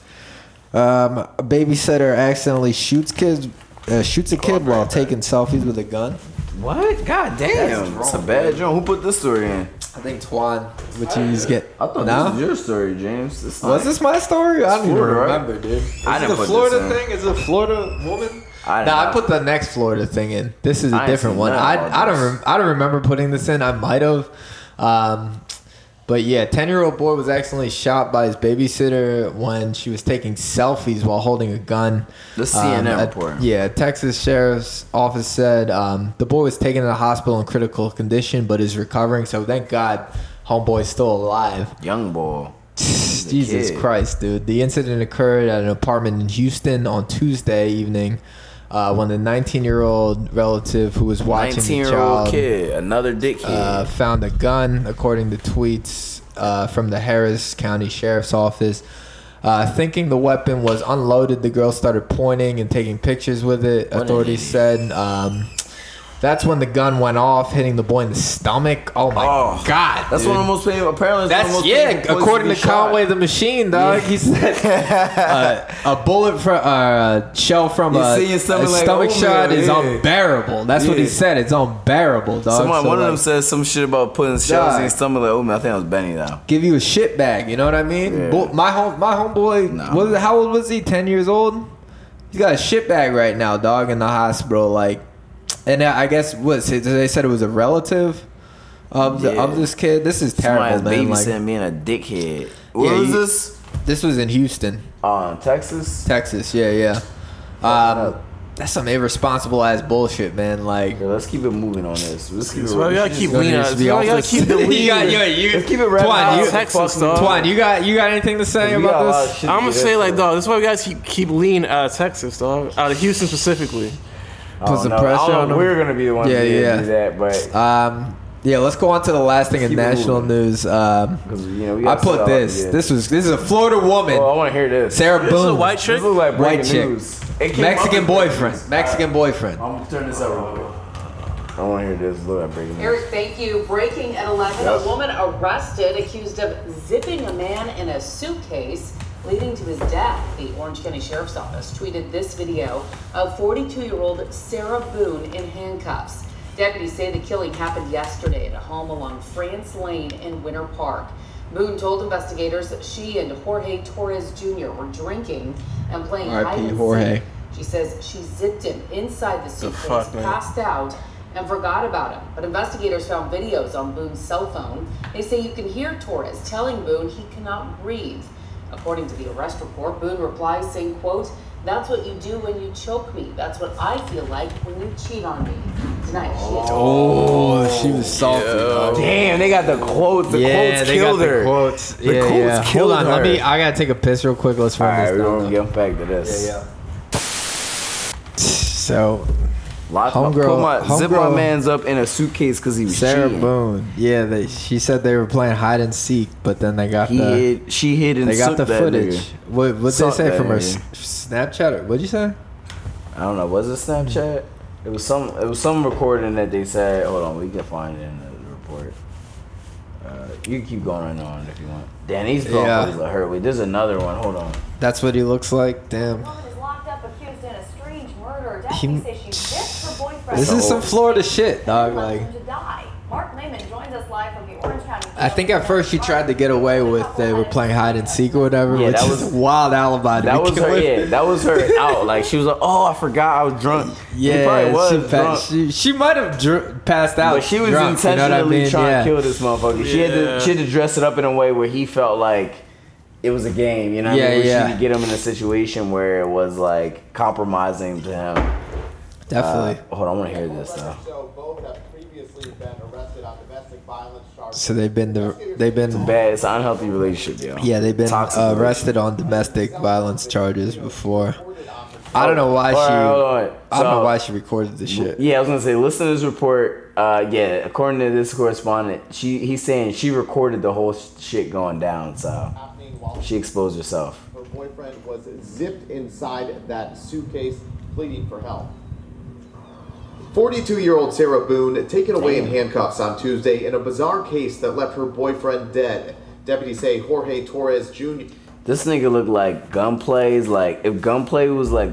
Um, a babysitter accidentally shoots kids, uh, shoots a kid while taking selfies with a gun. What? God damn. It's a bad joke. Who put this story in? I think Twan, which he's get. I thought no? this was your story, James. It's Was not. this my story? I don't even Florida, right? remember, dude. Is I it didn't a put Florida this in. thing? Is it a Florida woman? I nah, I put the next Florida thing in. This is a I different one. I I don't rem- I don't remember putting this in. I might have. Um, but yeah, ten year old boy was accidentally shot by his babysitter when she was taking selfies while holding a gun. The CNN a- report. Yeah, Texas Sheriff's Office said um, the boy was taken to the hospital in critical condition, but is recovering. So thank God, homeboy's still alive. Young boy. Jesus kid. Christ, dude. The incident occurred at an apartment in Houston on Tuesday evening uh, when the 19 year old relative who was watching 19 the year child old kid. Another dickhead. uh, found a gun, according to tweets uh, from the Harris County Sheriff's Office. Uh, thinking the weapon was unloaded, the girl started pointing and taking pictures with it. Authorities said um, that's when the gun went off, hitting the boy in the stomach. Oh my Oh, god! That's dude. one of the most famous. Apparently, it's That's the most yeah. According be to shot. Conway the Machine, dog, he said uh, a bullet from uh, a shell from a, a stomach like stomach oatmeal, shot is yeah. unbearable. That's what he said. It's unbearable, dog. Someone, So, one of them like, said some shit about putting shells in Dog. your stomach. Like, oh man, I think it was Benny though. give you a shit bag. You know what I mean? Yeah. Bo- my home, my homeboy. Nah. Was how old was he? Ten years old. He's got a shit bag right now, dog, in the hospital. Like, and I guess what they said it was a relative of the, Yeah. of this kid. This is terrible, Somebody's man. Like, babysitting being a dickhead. Where Yeah, was you- this? this was in Houston. Uh, Texas. Texas, yeah, yeah. Um, that's some irresponsible ass bullshit, man. Like, Okay, let's keep it moving on this. Let's keep it. That's why we gotta keep Gonna lean on. just That's be why we gotta keep the you got, yo, you, Let's keep it wrapped Twan, you, Texas, dog. Twan, you got you got anything to say We got a about this? I'm gonna say like, dog. That's why we guys keep keep lean out of Texas, dog. Out of Houston specifically. I put some know. Pressure on them. We're gonna be the ones Yeah, to yeah. do that, but Um, yeah, let's go on to the last thing in national news. Um, you know, I gotta put up, this. yeah. This was this is a Florida woman. Oh, I want to hear this. Sarah This is a white chick? This look like white chick, news. It came Mexican up- boyfriend, Mexican boyfriend. I'm gonna turn this up real quick. I want to hear this. Look at breaking news. Eric, thank you. Breaking at 11, Yes. a woman arrested accused of zipping a man in a suitcase leading to his death. The Orange County Sheriff's Office tweeted this video of 42-year-old Sarah Boone in handcuffs. Deputies say the killing happened yesterday at a home along France Lane in Winter Park. Boone told investigators that she and Jorge Torres Jr. were drinking and playing R.I.P. hide and seek. Jorge. She says she zipped him inside the suitcase, fuck, man? passed out, and forgot about him. But investigators found videos on Boone's cell phone. They say you can hear Torres telling Boone he cannot breathe. According to the arrest report, Boone replies saying, quote, that's what you do when you choke me. That's what I feel like when you cheat on me. Tonight, she is Oh, she was salty. dog. Damn, they got the quotes. The yeah, quotes they killed got her. the quotes. The yeah, quotes yeah. killed Hold on, let her. me. I gotta take a piss real quick. Let's All run right, this we're down. gonna get back to this. Yeah, So, Lock my, Homegirl- put my, zip my man's up in a suitcase because he was Sarah cheating. Boone. Yeah, they, she said they were playing hide and seek, but then they got He the hid. She hid and they got the footage. nigga. What what they say from her nigga. Snapchat? Or, what'd you say? I don't know. Was it Snapchat? It was some. It was some recording that they said. Hold on, we can find it in the report. Uh, you can keep going on if you want. Damn, these Yeah. motherfuckers are hurt. Wait, there's another one. Hold on. That's what he looks like. Damn. woman is locked up accused in a strange murder. He- Deputies say she zipped her boyfriend. This is some Florida shit, dog. left Like, him to die. Mark Lehman joins us live from the Orange County. I think at first she tried to get away with they were playing hide and seek or whatever, Yeah, which that is was- a wild alibi to That be was her. killing. Yeah, that was her out. Like she was like, "Oh, I forgot I was drunk." She Yeah, probably was she, drunk. pa- she, she might have dr- passed out. But she was drunk, you know intentionally I mean? trying Yeah. to kill this motherfucker. She had to she had to dress it up in a way where he felt like it was a game. You know, what Yeah, I mean? Where yeah. She could get him in a situation where it was like compromising to him. Definitely. Uh, hold on, I want to hear this though. So both have previously been arrested on domestic violence charges. So they've been the, they've been Bad. It's an unhealthy relationship, yo. yeah they've been uh, arrested on domestic violence charges before. I don't know why she. Hold on, hold. I don't know why she recorded the shit. Yeah, I was gonna say, listen to this report. Uh, yeah, according to this correspondent, she he's saying she recorded the whole sh- shit going down, so she exposed herself. her boyfriend was zipped inside that suitcase, pleading for help. 42-year-old Sarah Boone taken away in handcuffs on Tuesday in a bizarre case that left her boyfriend dead. Deputies say Jorge Torres Jr. This nigga looked like gunplay's like if gunplay was like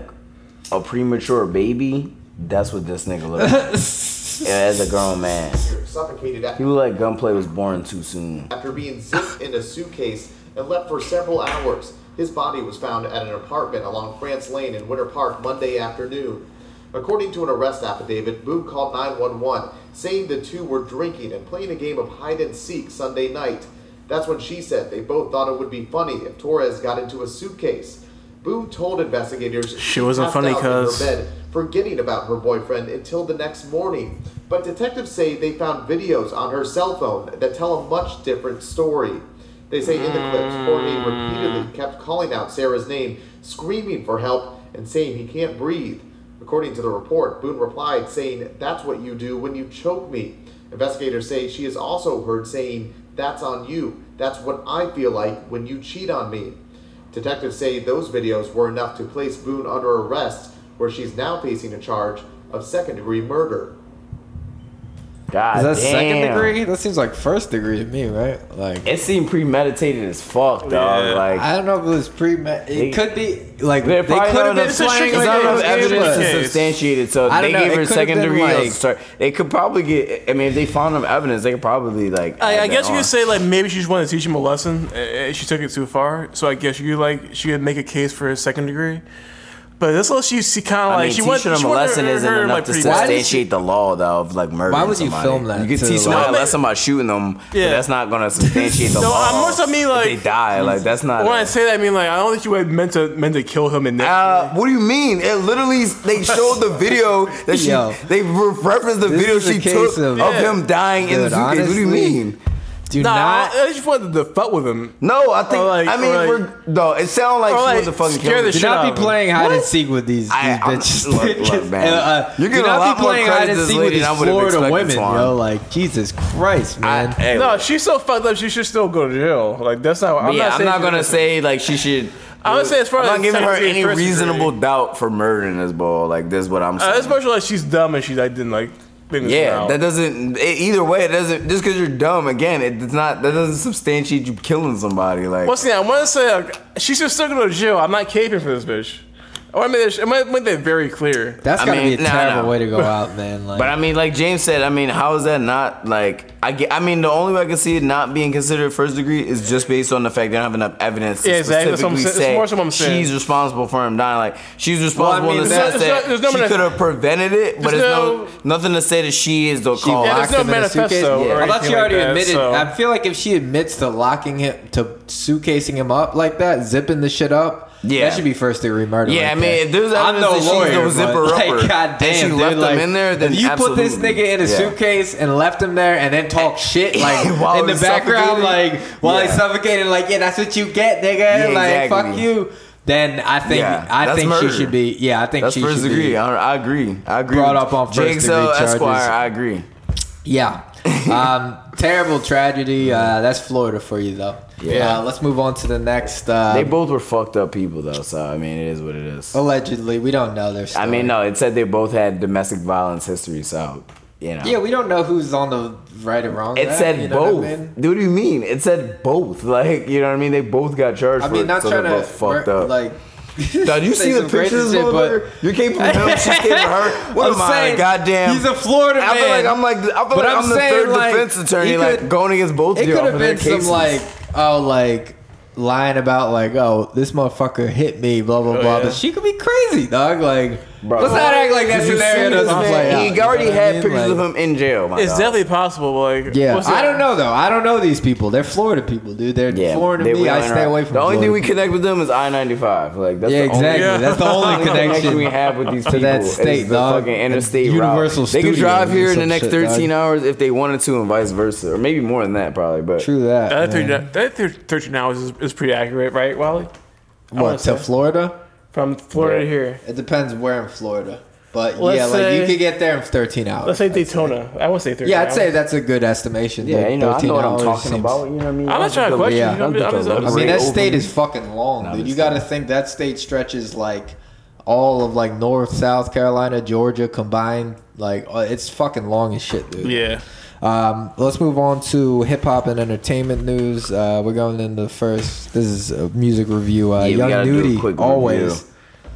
a premature baby, that's what this nigga looked like. As a grown man. suffocated He looked like gunplay was born too soon. after being zipped in a suitcase and left for several hours. His body was found at an apartment along France Lane in Winter Park Monday afternoon. According to an arrest affidavit, Boone called 911 saying the two were drinking and playing a game of hide and seek Sunday night. That's when she said they both thought it would be funny if Torres got into a suitcase. Boone told investigators She wasn't funny in bed, forgetting about her boyfriend until the next morning. But detectives say they found videos on her cell phone that tell a much different story. They say in the clips, Jorge repeatedly kept calling out Sarah's name, screaming for help, and saying he can't breathe. According to the report, Boone replied, saying, That's what you do when you choke me. Investigators say she is also heard saying, That's on you. That's what I feel like when you cheat on me. Detectives say those videos were enough to place Boone under arrest, where she's now facing a charge of second degree murder. God Is that damn. second degree? That seems like first degree to me, right? Like It seemed premeditated as fuck, dog. Like I don't know if it was pre. It They- could be like they probably could not have been enough, playing there's like not it enough was evidence to case. substantiate it. So they know, gave her could've second degree. like- start, they could probably get. I mean, if they found enough evidence, they could probably like. I, I that guess you on. could say like maybe she just wanted to teach him a lesson. uh, uh, She took it too far, so I guess you could like she could make a case for a second degree. But this little she, she kind of like mean, she teaching went, them she a lesson her- isn't her, enough like, to pretty- substantiate the law, though, of like murdering Why would you somebody. film that You could teach somebody like- a lesson by shooting them, but Yeah. that's not going to substantiate the No, law. I'm more mean like they die. Like that's not. When a- I say that, I mean like I don't think you had meant to meant to kill him in this. Uh, what do you mean? It literally they showed the video that she Yo. they referenced the video she took of- of, Yeah. him dying in the Dude, suitcase. what do you mean? Do nah, not. I, I just wanted to fuck with him. No, I think. Or like- I mean, or like- we're, no, it sounds like or she like was the fucking scare the Do not be playing hide and seek with these, these I- bitches. look, look, just- man. uh, You're do getting a not lot be playing hide and seek with these than I would've Florida women, yo. Like Jesus Christ, man. Hey, No, look. she's so fucked up. She should still go to jail. Like that's not. I'm yeah, not I'm not gonna say like she should. I would say as far I'm as not giving her any reasonable degree. doubt for murdering this ball. Like this, is what I'm saying. Uh, it's much like she's dumb and she like didn't like. Yeah, that doesn't. It, either way, it doesn't. Just because you're dumb, again, it does not. That doesn't substantiate you killing somebody. Like Once again, I want to say like, she should still go to jail. I'm not caping for this bitch. Oh, I want to make that, I want to make that very clear. That's I gotta mean, be a nah, terrible nah. way to go out, man. Like, But I mean, like James said, I mean, how is that not like? I get. I mean, the only way I can see it not being considered first degree is just based on the fact they don't have enough evidence to Yeah, exactly. That's what I'm specifically saying. Say more what I'm saying. she's responsible for him dying. Like she's responsible mean, in the there's sense no- that there's no- she could have prevented it, but there's there's no, no- nothing to say that she is the cause. Yeah, there's no him in manifesto or I thought she already like that, admitted. so- I feel like if she admits to locking him, to suitcasing him up like that, zipping the shit up, Yeah. that should be first degree murder. Yeah, right I mean, if there's I'm no lawyer, the zipper like, upper, God and damn, she dude, left him like, in there, then you put this nigga in a Yeah. suitcase and left him there and then talk shit like in the background, like while he's Yeah. suffocating, like yeah, that's what you get, nigga. Yeah, like exactly. fuck you. Then I think Yeah, I think murder. she should be. Yeah, I think That's she first should degree. be. I, I agree. I agree. Brought up on first Jake degree charges. Esquire. I agree. Yeah. Um, terrible tragedy. Uh, that's Florida for you, though. Yeah. Uh, let's move on to the next. Uh, they both were fucked up people, though. So I mean, it is what it is. allegedly, we don't know their story. I mean, no, it said they both had domestic violence history. So you know. Yeah, we don't know who's on the right or wrong. It that, said you know what I both. mean? Dude, what do you mean? It said both. Like, you know what I mean? They both got charged I mean, it. not so trying they're to both fucked up. like. Did you see the pictures, shit, but- You're caping him. She's caping her. What am I, goddamn? He's a Florida I feel man. like I'm like I feel But like I'm I'm, the third like, defense attorney, he like going against both It of y'all could have been some cases. like, oh, like lying about like, oh, this motherfucker hit me, blah blah Oh, blah. yeah. But she could be crazy, dog. Like, Bro. let's not act like that Did you scenario see doesn't play man? out. He you know already what I had mean? pictures Like- of him in jail. My It's dog. definitely possible. Like, Yeah, what's I that- don't know though. I don't know these people. They're Florida people, dude. They're Yeah, foreign to they me. really I stay are. away from. The only thing we Florida connect with them is I ninety five. Like that's Yeah, the exactly. Only, That's the only connection we have with these to people. that is state, the dog. fucking interstate Universal route. They could Studios drive or here in the some next shit, thirteen hours if they wanted to, and vice versa, or maybe more than that, probably. But True that. That, man. 13, that thir- 13 hours is, is pretty accurate, right, Wally? I What wanna to say. Florida? From Florida to here. It depends where in Florida. But Let's yeah, like you could get there in 13 hours. Let's say Daytona. I would say 13 Yeah, I'd hours. say that's a good estimation. yeah, dude. you know, I know what I'm talking seems- about. You know what I mean? I'm not trying to question Yeah. you. I'm, Don't I'm put just, the I'm I mean, that state is fucking long, No, dude. You got to think that state stretches like all of like North, South Carolina, Georgia combined. Like uh, it's fucking long as shit, dude. yeah. Um, let's move on to hip hop and entertainment news. Uh, we're going into the first. This is a music review. Uh, Yeah, we Young gotta do a Nudy, always. review.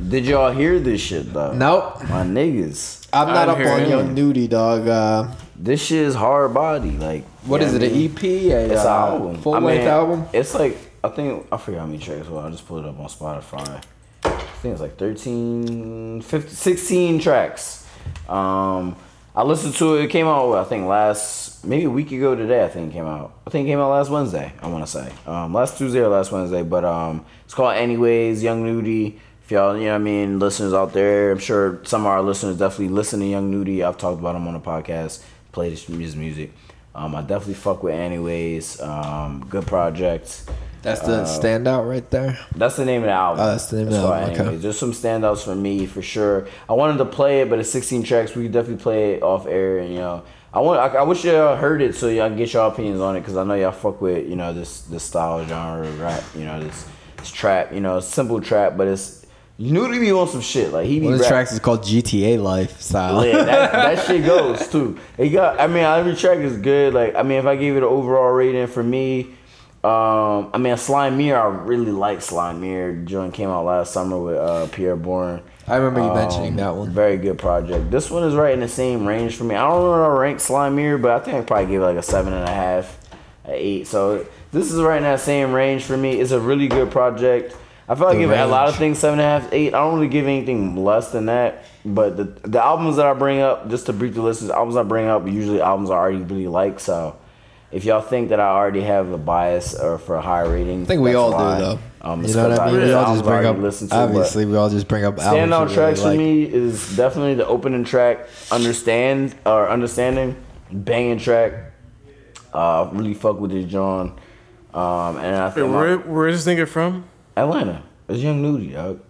Did y'all hear this shit though? Nope, My niggas. I'm not I up on hear Young Nudy, dog. Uh, This shit is hard body. Like what you is know it? what I An? EP? A It's an uh, album. full I length mean, album? It's like I think I forget how many tracks. Well, I just pulled it up on Spotify. I think it's like 13, 15, 16 tracks. Um, I listened to it. It came out. I think last maybe a week ago today. I think it came out. I think it came out last Wednesday. I want to say um, last Tuesday or last Wednesday. But um, it's called anyways. Young Nudy. Y'all, you know what I mean, listeners out there, I'm sure some of our listeners definitely listen to Young Nudy. I've talked about him on the podcast. Played his music. Um, I definitely fuck with anyways. Um, good project. That's the Uh, standout right there. That's the name of the album. Oh, that's the name of the album, okay. There's some standouts for me for sure. I wanted to play it, but it's 16 tracks. We could definitely play it off air, and you know, I want. I, I wish y'all heard it so y'all can get y'all opinions on it because I know y'all fuck with you know this this style genre of rap. You know this this trap. You know simple trap, but it's Nudy be on some shit like he be One of the tracks is called GTA Lifestyle. yeah, that, that shit goes too. He got. I mean, every track is good. Like, I mean, if I gave it an overall rating for me, um, I mean, Sli'merre, I really like Sli'merre. Joint came out last summer with uh, Pi'erre Bourne. I remember you Um, mentioning that one. Very good project. This one is right in the same range for me. I don't know where I rank Sli'merre, but I think I probably give it like a seven and a half, a eight. So this is right in that same range for me. It's a really good project. I feel like I The give a lot of things seven and a half, eight. I don't really give anything less than that. But the the albums that I bring up, just to brief the listeners, albums I bring up usually albums I already really like. So if y'all think that I already have a bias or for a high rating, I think we all why. do though. Um, you know what I mean? We all just bring up. listened to, Obviously, we all just bring up albums. Standout tracks really for like. me is definitely the opening track, understand or understanding, banging track. Uh, really fuck with this John. Um, and I Wait, think my- where, where is this nigga from? Atlanta. It's Young Nudy, dog.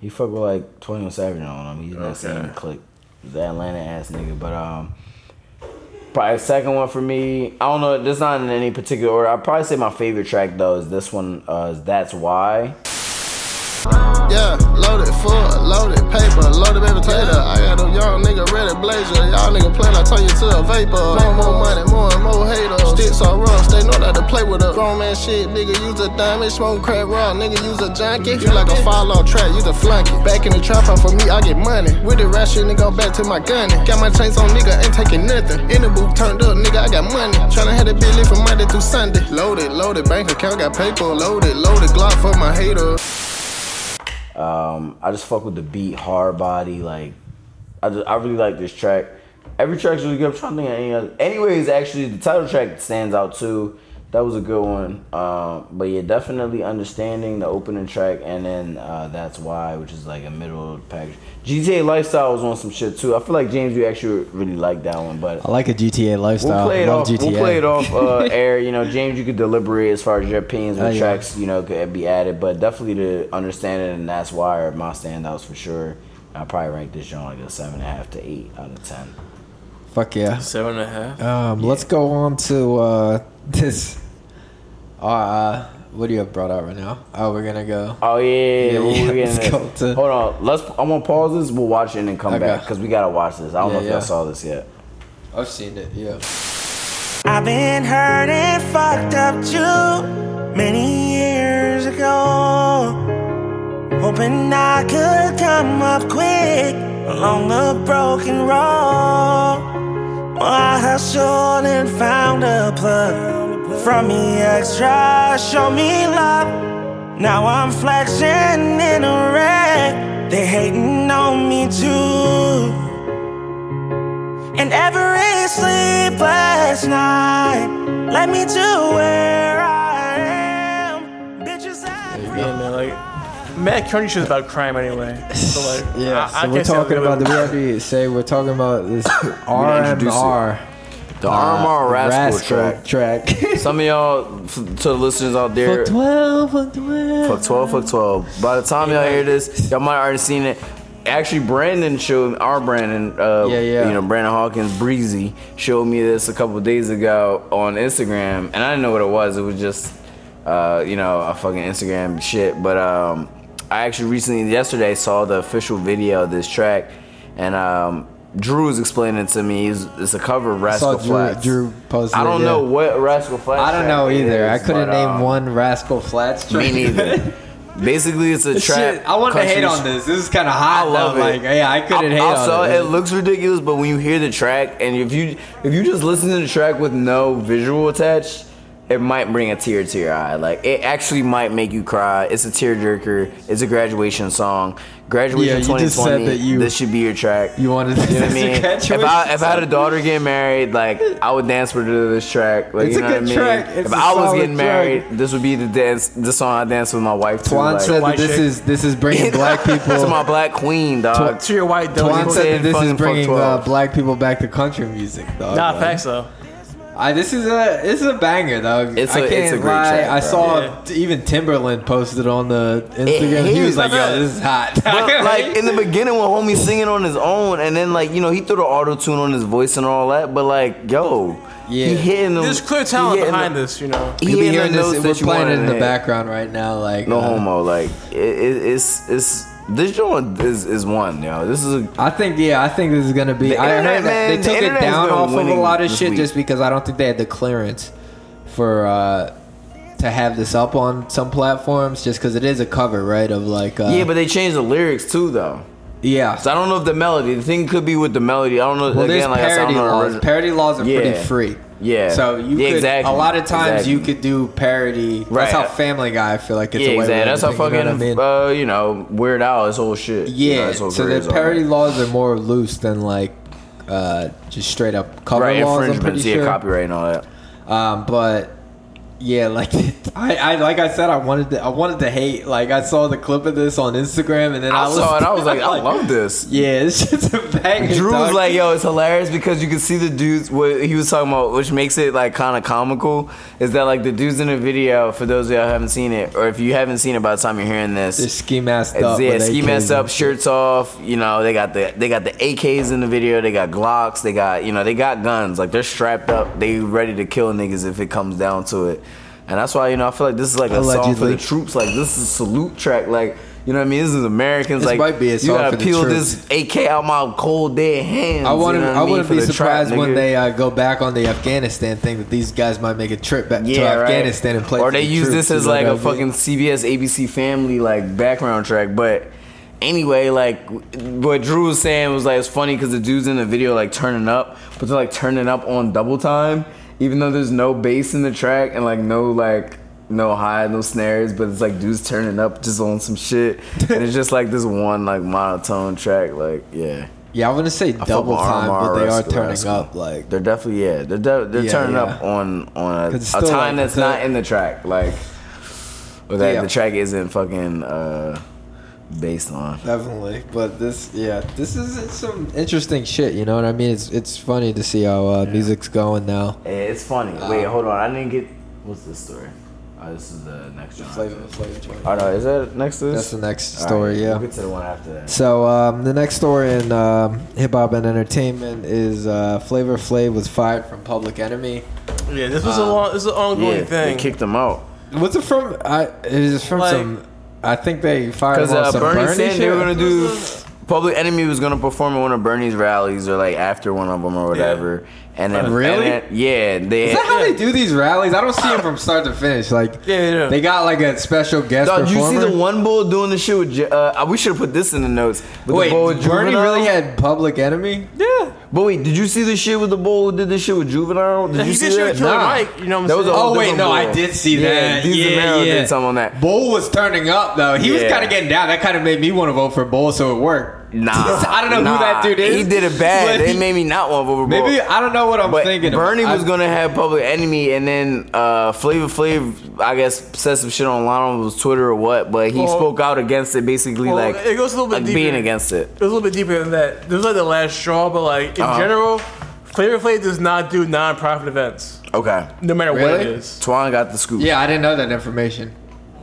He fuck with like 21 Savage on him. He's not Okay. click. He's an Atlanta ass nigga. But um probably second one for me. I don't know, this not in any particular order. I'd probably say my favorite track though is this one, uh is That's Why. Yeah, loaded full, loaded paper, loaded baby potato. I got a young nigga ready blazer. Y'all nigga play like turn you to a vapor. More, more money, more and more haters. Sticks are rough, they know not to play with a grown man shit. Nigga use a diamond, smoke crack raw. Nigga use a junkie. You like a fall off track, use a flunky. Back in the trap for me, I get money. With the shit, nigga, I'm back to my gunning. Got my chains on, nigga, ain't taking nothing. In the booth turned up, nigga, I got money. Tryna have bitch lit from Monday through Sunday. Loaded, loaded, bank account got paper. Loaded, loaded, Glock for my haters. Um, I just fuck with the beat, hard body. Like, I just, I really like this track. Every track's really good. I'm trying to think of any other. Anyways, actually, the title track stands out too. That was a good one. Um, but yeah, definitely understanding the opening track, and then uh, that's why, which is like a middle package. GTA Lifestyle was on some shit too. I feel like James, you actually really like that one, but I like a GTA lifestyle. We'll play it off. GTA. We'll play it off uh, air. You know, James, you could deliberate as far as your opinions with Oh, yeah. tracks. You know, could be added, but definitely to understand it, and that's why are my standouts for sure. I probably rank this joint like a seven and a half to eight out of ten. Fuck yeah. Seven and a half. Um, Let's go on to uh, this. Uh, what do you have brought out right now? Oh, we're gonna go. Oh yeah, yeah, Yeah, we'll yeah, let's go to- Hold on, let's. I'm gonna pause this. We'll watch it and then come Okay. back because we gotta watch this. I don't know Yeah, if y'all saw this yet. I've seen it. Yeah. I've been hurt and fucked up too many years ago. Hoping I could come up quick along the broken road. Well, I hustled and found a plug from me extra, show me love. Now I'm flexing in a wreck. They hating on me too. And every sleepless night led me to where I am. Bitches, I Yeah, man. Like, Matt Kearney shit is about crime anyway. So like, Yeah. I, I so we're can't say I'm talking about. the Do we have to say we're talking about this introduce it. RMR? The RMR Rascal, Rascal track. track. Some of y'all, f- to the listeners out there, Fuck twelve. Fuck twelve. Fuck 12, fuck 12. By the time y'all hear this, y'all might already seen it. Actually, Brandon showed our Brandon, uh, Yeah, yeah. you know, Brandon Hawkins Breezy showed me this a couple days ago on Instagram, and I didn't know what it was. It was just, uh, you know, a fucking Instagram shit. But um, I actually recently, yesterday, saw the official video of this track, and um, Drew was explaining it to me. It's, it's a cover of Rascal Drew, Flatts. Drew posted. I don't it, yeah. know what Rascal Flatts. I don't know either. I couldn't but, name um, one Rascal Flatts. Me neither. Basically, it's a trap. shit- I want to hate on this. This is kind of hot. I love though. it. Like, yeah, I couldn't I, hate also, on it it. looks ridiculous, but when you hear the track, and if you if you just listen to the track with no visual attached, it might bring a tear to your eye. Like it actually might make you cry. It's a tearjerker. It's a graduation song. Graduation Yeah, you just 2020. said that you- this should be your track. You wanted You know what I mean? to graduation If I if I had a daughter getting married, like I would dance for her to this track. Like It's you a know what I mean? track. It's if a I was solid getting track. married, this would be the dance, the song I dance with my wife to. Twan like, said that this is this is bringing black people to my black queen, dog. To your white Twan said that this is bringing uh, black people back to country music, dog. Nah, Like, facts though. I, this is a this is a banger, though. It's I a- can't it's a great lie. track, I saw Yeah. even Timbaland posted on the Instagram. he he was was like, like "Yo, this is hot." But like in the beginning when homie singing on his own and then like you know he threw the auto tune on his voice and all that but like yo Yeah. he hitting them There's clear he talent behind the- this, you know. he You'll be hearing this. We're playing it in the hit. background right now. Like, no uh, homo like it, it, it's it's this joint is is one yo this is a I think yeah, I think this is gonna be. The I internet, heard that man, they the took it down off of a lot of shit week. just because I don't think they had the clearance for uh to have this up on some platforms. Just because it is a cover, right? Of like, uh, yeah but they changed the lyrics too though yeah. so I don't know if the melody the thing could be with the melody I don't know Well, there's again like I said, I parody know the laws. Parody laws are pretty free. Yeah So you yeah, could exactly a lot of times exactly. you could do parody. That's how Family Guy I feel like it's yeah, away exactly. That's how fucking you know I mean? uh, you know Weird Al whole shit. You know, Yeah, so the on parody laws are more loose than like uh, just straight up cover right laws. I'm pretty yeah, sure. copyright and all that. Um, but yeah, like I, I like I said, I wanted to I wanted to hate. Like I saw the clip of this on Instagram, and then I, I saw it. I was like, I love this. Yeah, it's just a banger. Drew was like, "Yo, it's hilarious because you can see the dudes." What he was talking about, which makes it like kind of comical, is that like the dudes in the video. For those of y'all who haven't seen it, or if you haven't seen it by the time you're hearing this, They're ski masked up. yeah, ski masked up, shirts off. You know, they got the they got the AKs in the video. They got Glocks. They got you know they got guns. Like they're strapped up. They ready to kill niggas if it comes down to it. And that's why you know I feel like this is like a song for the troops. Like this is a salute track. Like. You know what I mean? This is Americans. This like might be a you gotta for peel troops. this AK out my cold dead hands. I you wouldn't. know what I wouldn't be surprised trap, when nigga. they uh, go back on the Afghanistan thing that these guys might make a trip back to right. Afghanistan and play. Or they the use troops, this as like a fucking CBS ABC Family like background track. But anyway, like what Drew was saying was like it's funny because the dudes in the video like turning up, but they're like turning up on double time, even though there's no bass in the track and like no like. No hi, no snares, but it's like dudes turning up just on some shit, and it's just like this one like monotone track. Like, yeah, Yeah, I wouldn't say I double time, but they are turning up. Like they're definitely yeah, they're de- they're Yeah, turning yeah. up on on a, a time like, that's not in the track, like or that Yeah. the track isn't fucking uh based on. Definitely, but this, yeah, this is some interesting shit. You know what I mean? It's it's funny to see how uh, music's going now. Yeah, it's funny. Wait, hold on, I didn't get what's this story? Oh, this is the next one. Flavor Flav joint. Oh no, is that next to this? That's the next All story, yeah. We'll get to the one after that. So um, the next story in um, hip hop and entertainment is uh, Flavor Flav was fired from Public Enemy. Yeah, this was a Um, long, this is an ongoing Yeah, thing. they kicked him out. What's it from? I it is from Like- some. I think they fired Because uh, some Bernie, Bernie said they were gonna do. Public Enemy was gonna perform at one of Bernie's rallies or like after one of them or whatever. And then Really? and then- yeah, they. Is that how they do these rallies? I don't see them from start to finish. Like, Yeah, yeah. they got like a special guest Dog, you see the one bull doing the shit with? Uh, we should have put this in the notes. Wait, the Bernie really had Public Enemy? Yeah. But wait, did you see the shit with the bull who did this shit with Juvenile? Did he you did see shit that? with Killer Nah. Mike. You know what I'm That was a saying? Oh wait, no, bull. I did see Yeah, that. Deez yeah, yeah. did something on that. Bull was turning up though. He was kind of getting down. That kind of made me want to vote for Bull, so it worked. Nah, I don't know nah. who that dude is. He did it bad. but It he- made me not want to vote for Maybe I don't know what I'm But thinking. of. Bernie was I- gonna have Public Enemy, and then uh, Flavor Flav, I guess, said some shit online on his Twitter or what. But he Well- spoke out against it, basically Well, like it goes a little bit like deeper. being against it. It was a little bit deeper than that. This was like the last straw, but like in Uh-huh. general, Flavor Flav does not do non-profit events, Okay, no matter what it is. Twan got the scoop. Yeah, I didn't know that information.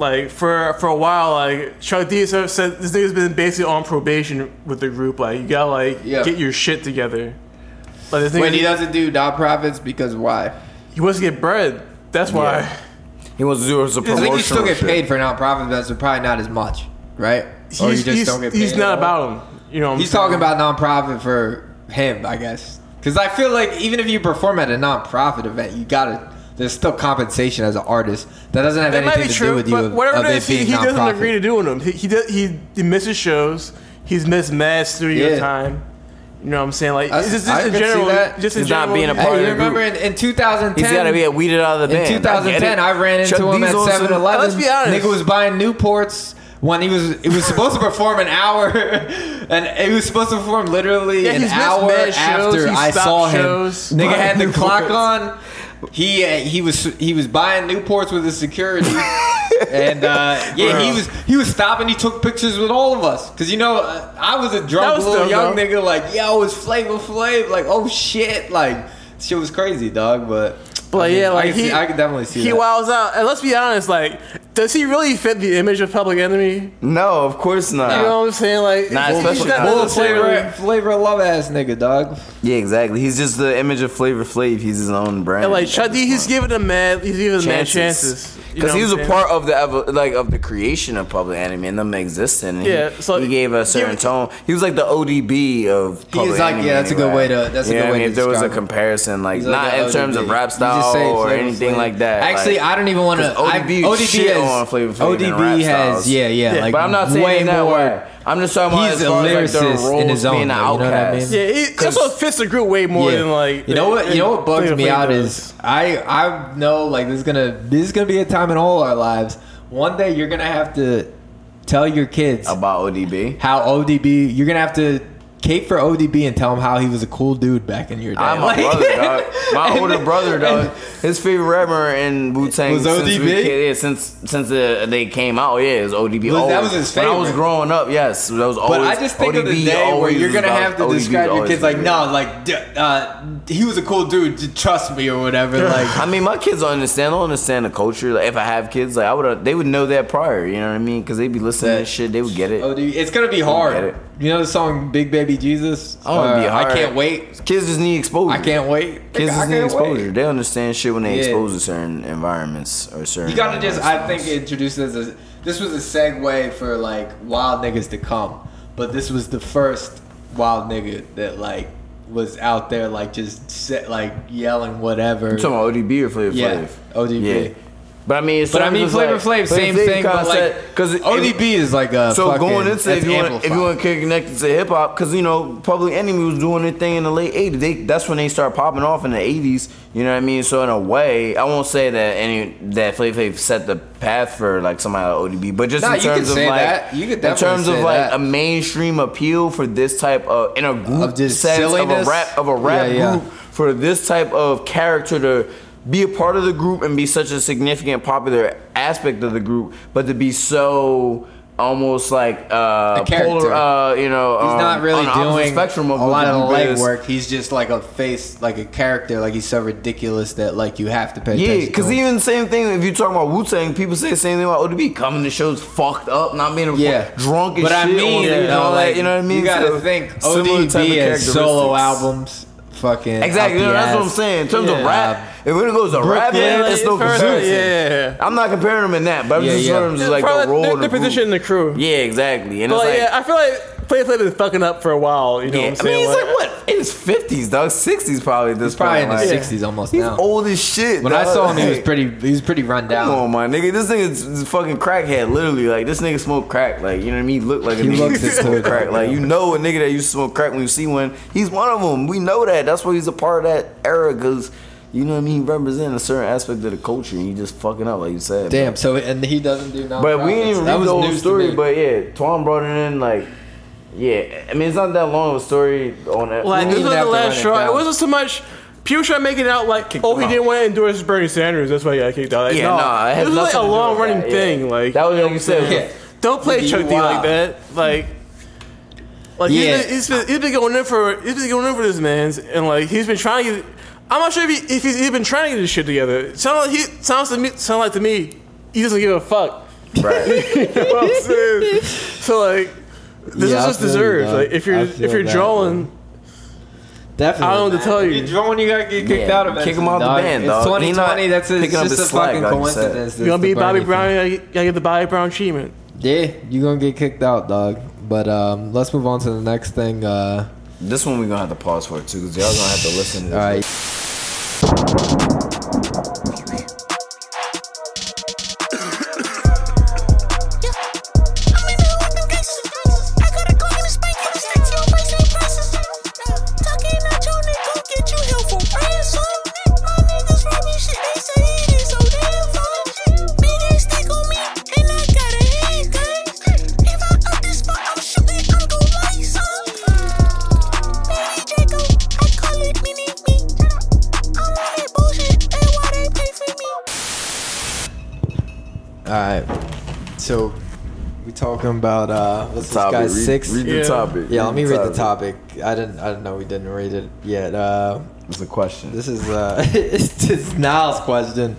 Like for for a while, like Chuck D said, said this nigga's been basically on probation with the group. Like you gotta like Yeah. get your shit together. Like this Wait, nigga, he doesn't do non-profits because why? he wants to get bread. That's why. Yeah. He wants to do it as a I promotional think you still get shit. paid for non-profit events, but probably not as much, right? or you He's, just he's, don't get paid. he's at not all? about him. You know, what I'm He's saying? talking about non-profit for him, I guess. Because I feel like even if you perform at a non-profit event, you gotta. There's still compensation as an artist. That doesn't have It might anything be to true, do with you. but Of, whatever of it it is, he, being he doesn't non-profit. agree to doing them. He he, does, he he misses shows. He's missed mad studio Yeah. time. You know what I'm saying? Like I- it's just, I just in could see general, that. just in He's not being a part Hey, of you the remember group. in, in 2010? He's got to get weeded out of the band. In 2010, I, ran into Chuck him D's at on 7-Eleven. Let's be honest. Nigga was buying Newports when he was he was supposed to perform an hour, and he was supposed to perform literally Yeah, an hour mad shows. after I stopped saw him. Nigga had the clock on. He uh, he was he was buying Newports with his security. And uh, yeah, he was he was stopping. He took pictures with all of us because you know uh, I was a That drunk was little dope, young though. nigga. Like yo, it's Flavor Flav. Like oh shit, like shit was crazy, dog. But But I mean, yeah, like I can, he, see, I can definitely see he that. wows out. And let's be honest, like, does he really fit the image of Public Enemy? No, of course not. You know what I'm saying? Like, Nah, he's especially not not. Full necessarily- flavor, flavor love ass nigga, dog. Yeah, exactly. He's just the image of Flavor Flav. He's his own brand. And like Chuck D, he's giving him mad, he's giving him mad chances. You know Because he what was I'm a saying? part of the evo- like of the creation of Public Enemy and them existing. And Yeah, he, so- he gave a certain give- tone. He was like the ODB of. He is Public like- Enemy yeah, that's a good anyway. way to- that's a You know good what I way mean, to If there was a describe him. comparison, like He's not like in a terms of ODB. rap You just style or Flavor anything Flav. like that. Actually, I don't even want to. 'cause ODB, ODB shit has on Flavor Flav and ODB rap has styles. yeah, yeah, like but I'm not saying way in that more. way. I'm just talking about He's as a far as like lyricist the roles in his own being way, an you know what I outcast. mean? Yeah, he, that's what fits the group way more Yeah. than like. You know what? You know what bugs Flavor me Flav out does. is I I know like this is gonna this is gonna be a time in all our lives. One day you're gonna have to tell your kids about ODB. how ODB. You're gonna have to cape for ODB and tell him how he was a cool dude back in your day. I'm a Like- brother, dog. My older brother, dog. His favorite rapper in Wu Tang Was since we kid- yeah, since since uh, they came out. Yeah, it was ODB. Was- that was his When I was growing up, yes, that was But always. I just think of the ODB day where you're gonna have to ODB describe your kids like, no, like, uh, he was a cool dude. Trust me or whatever. Like, I mean, my kids don't understand. Don't understand the culture. Like, if I have kids, like I would, they would know that prior. You know what I mean? Because they'd be listening to shit. They would get it. oh, it's gonna be hard. You know the song "Big Baby Jesus"? Oh, Uh, hard. I can't wait. Kids just need exposure. I can't wait. Kids just need exposure. wait. They understand shit when they Yeah. exposed to certain environments or certain. You gotta just, I think, introduce this as this was a segue for like wild niggas to come, but this was the first wild nigga that like was out there like just set, like yelling whatever. You talking about ODB or Flavor Yeah, ODB. Yeah. But I mean, But I mean, Flavor Flav, same thing, but like because ODB is like a so fucking, going into if you, want, if you want to connect connected to hip hop, because you know Public Enemy was doing their thing in the late '80s. They, that's when they started popping off in the '80s. You know what I mean? So in a way, I won't say that any that Flavor Flav set the path for like somebody like ODB, but just Nah, in terms of like that. You could in terms of like that. a mainstream appeal for this type of in a group Of sense of a rap of a rap Yeah, yeah. group for this type of character to be a part of the group and be such a significant popular aspect of the group, but to be so almost like uh, polar, uh, you know, He's um, not really doing spectrum of a lot of the group leg work. He's just like a face, like a character. Like he's so ridiculous that like you have to pay Yeah, attention. because even same thing. If you talk about Wu Tang, people say the same thing about ODB. Coming to shows fucked up, not being Yeah. drunk and but shit. I mean, it, all that, like, you know what I mean? You gotta So, think similar type of ODB has solo albums. Fucking Exactly, you know, that's what I'm saying. In terms of rap, if when it goes to Brooklyn, rapping, it's no further, comparison. yeah. I'm not comparing them in that, but I'm Yeah, just yeah. in terms of like Probably the role their, in the position in the crew. Yeah, exactly. And But it's like, like, yeah, I feel like Flavor Flav been fucking up for a while. You know yeah, what I'm I mean, saying? he's like what in his 50s, dog, 60s probably. At this He's probably in point, his like, sixties almost He's now. old as shit. When I dog. saw him, he was Like, pretty. He was pretty run down. Come on, my nigga. This nigga is is fucking crackhead, literally. Like this nigga smoke crack. Like you know what I mean? He look like a He nigga looks who it smoke crack. Like you know a nigga that used to smoke crack when you see one. He's one of them. We know that. That's why he's a part of that era because you know what I mean. He represent a certain aspect of the culture. and he just fucking up, like you said. Damn. So and he doesn't do nothing. But we didn't even read the whole story. But yeah, Twan brought it in like. Yeah, I mean it's not that long of a story on that. Like this even was the last it straw. It, down. wasn't so much. People try to make it out like, oh, he out. didn't want to endorse Bernie Sanders. That's why he got kicked out. Like, Yeah, no, nah, it has this was like a to do with long running that, yeah. thing. Like That was like you said. Yeah. Don't play Nigga, Chuck D like that. Like, like Yeah. he's, been, he's been he's been going in for he's been going in for this man's, and like he's been trying to. Get, I'm not sure if, he, if he's even trying to get his shit together. It sounds like he sounds to me sound like to me he doesn't give a fuck. Right. you know what I'm saying? So like, this Yeah, is just feel you, deserved. Like if you're if you're that, drawing, Definitely. I don't know what to tell you. You're drawing, you gotta get kicked Yeah, out of it. kick him out of the band, It's dog. He 2020. That's a, it's just a slack, fucking like coincidence. you're gonna be Bobby Brown. You gotta get the Bobby Brown treatment. Yeah, you're gonna get kicked out, dog. But um, let's move on to the next thing. Uh, This one we're gonna have to pause for too, because y'all gonna have to listen to all this. About uh, what's this Topic. guy's Read- six? read the Yeah. topic. Yeah, let me read the topic. topic. I didn't. I didn't know we didn't read it yet. Uh, It's a question. this is uh, it's just Niles' question.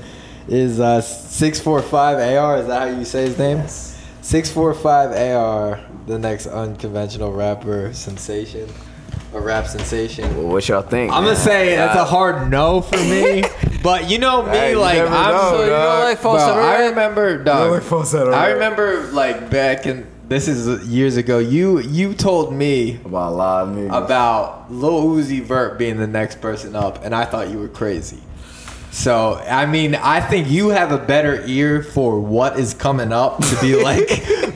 Is uh six four five AR? Is that how you say his name? Six four five AR, the next unconventional rapper sensation, a rap sensation. Well, what y'all think? I'm gonna man? say that's a hard no for me, but you know me, Hey, you like never I'm. know, so, you know, dog. like Bro, falsetto I remember, dog. like falsetto I remember, like back in this is years ago. You you told me about a lot of niggas. about Lil Uzi Vert being the next person up, and I thought you were crazy. So I mean, I think you have a better ear for what is coming up to be like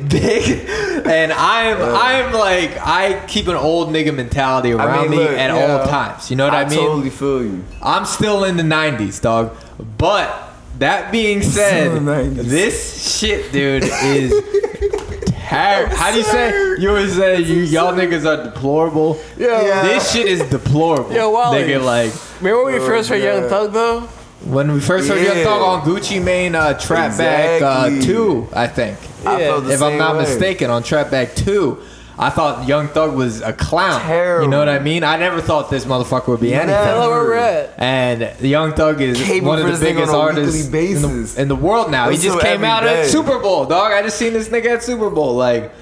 big, and I'm I'm like I keep an old nigga mentality around I mean, me look, at yeah. all times. You know what I, I mean? totally feel you. I'm still in the 90s, dog. But that being said, in the 90s. this shit, dude, is terrible. How do you say? You always say you y'all niggas are deplorable. Yeah. This shit is deplorable. Yo, Wally. Nigga, like, Remember when we Oh, first heard Young Thug though? When we first heard Young Yeah. Thug on Gucci Mane uh, Trap Back uh, Exactly. 2, I think. I felt the if I'm same not way. mistaken, on Trap Back 2, I thought Young Thug was a clown. Terrible. You know what I mean? I never thought this motherfucker would be anything. Never. And Young Thug is Cable one of the biggest artists in the, in the world now. He just to came out day. at Super Bowl, dog. I just seen this nigga at Super Bowl. Like,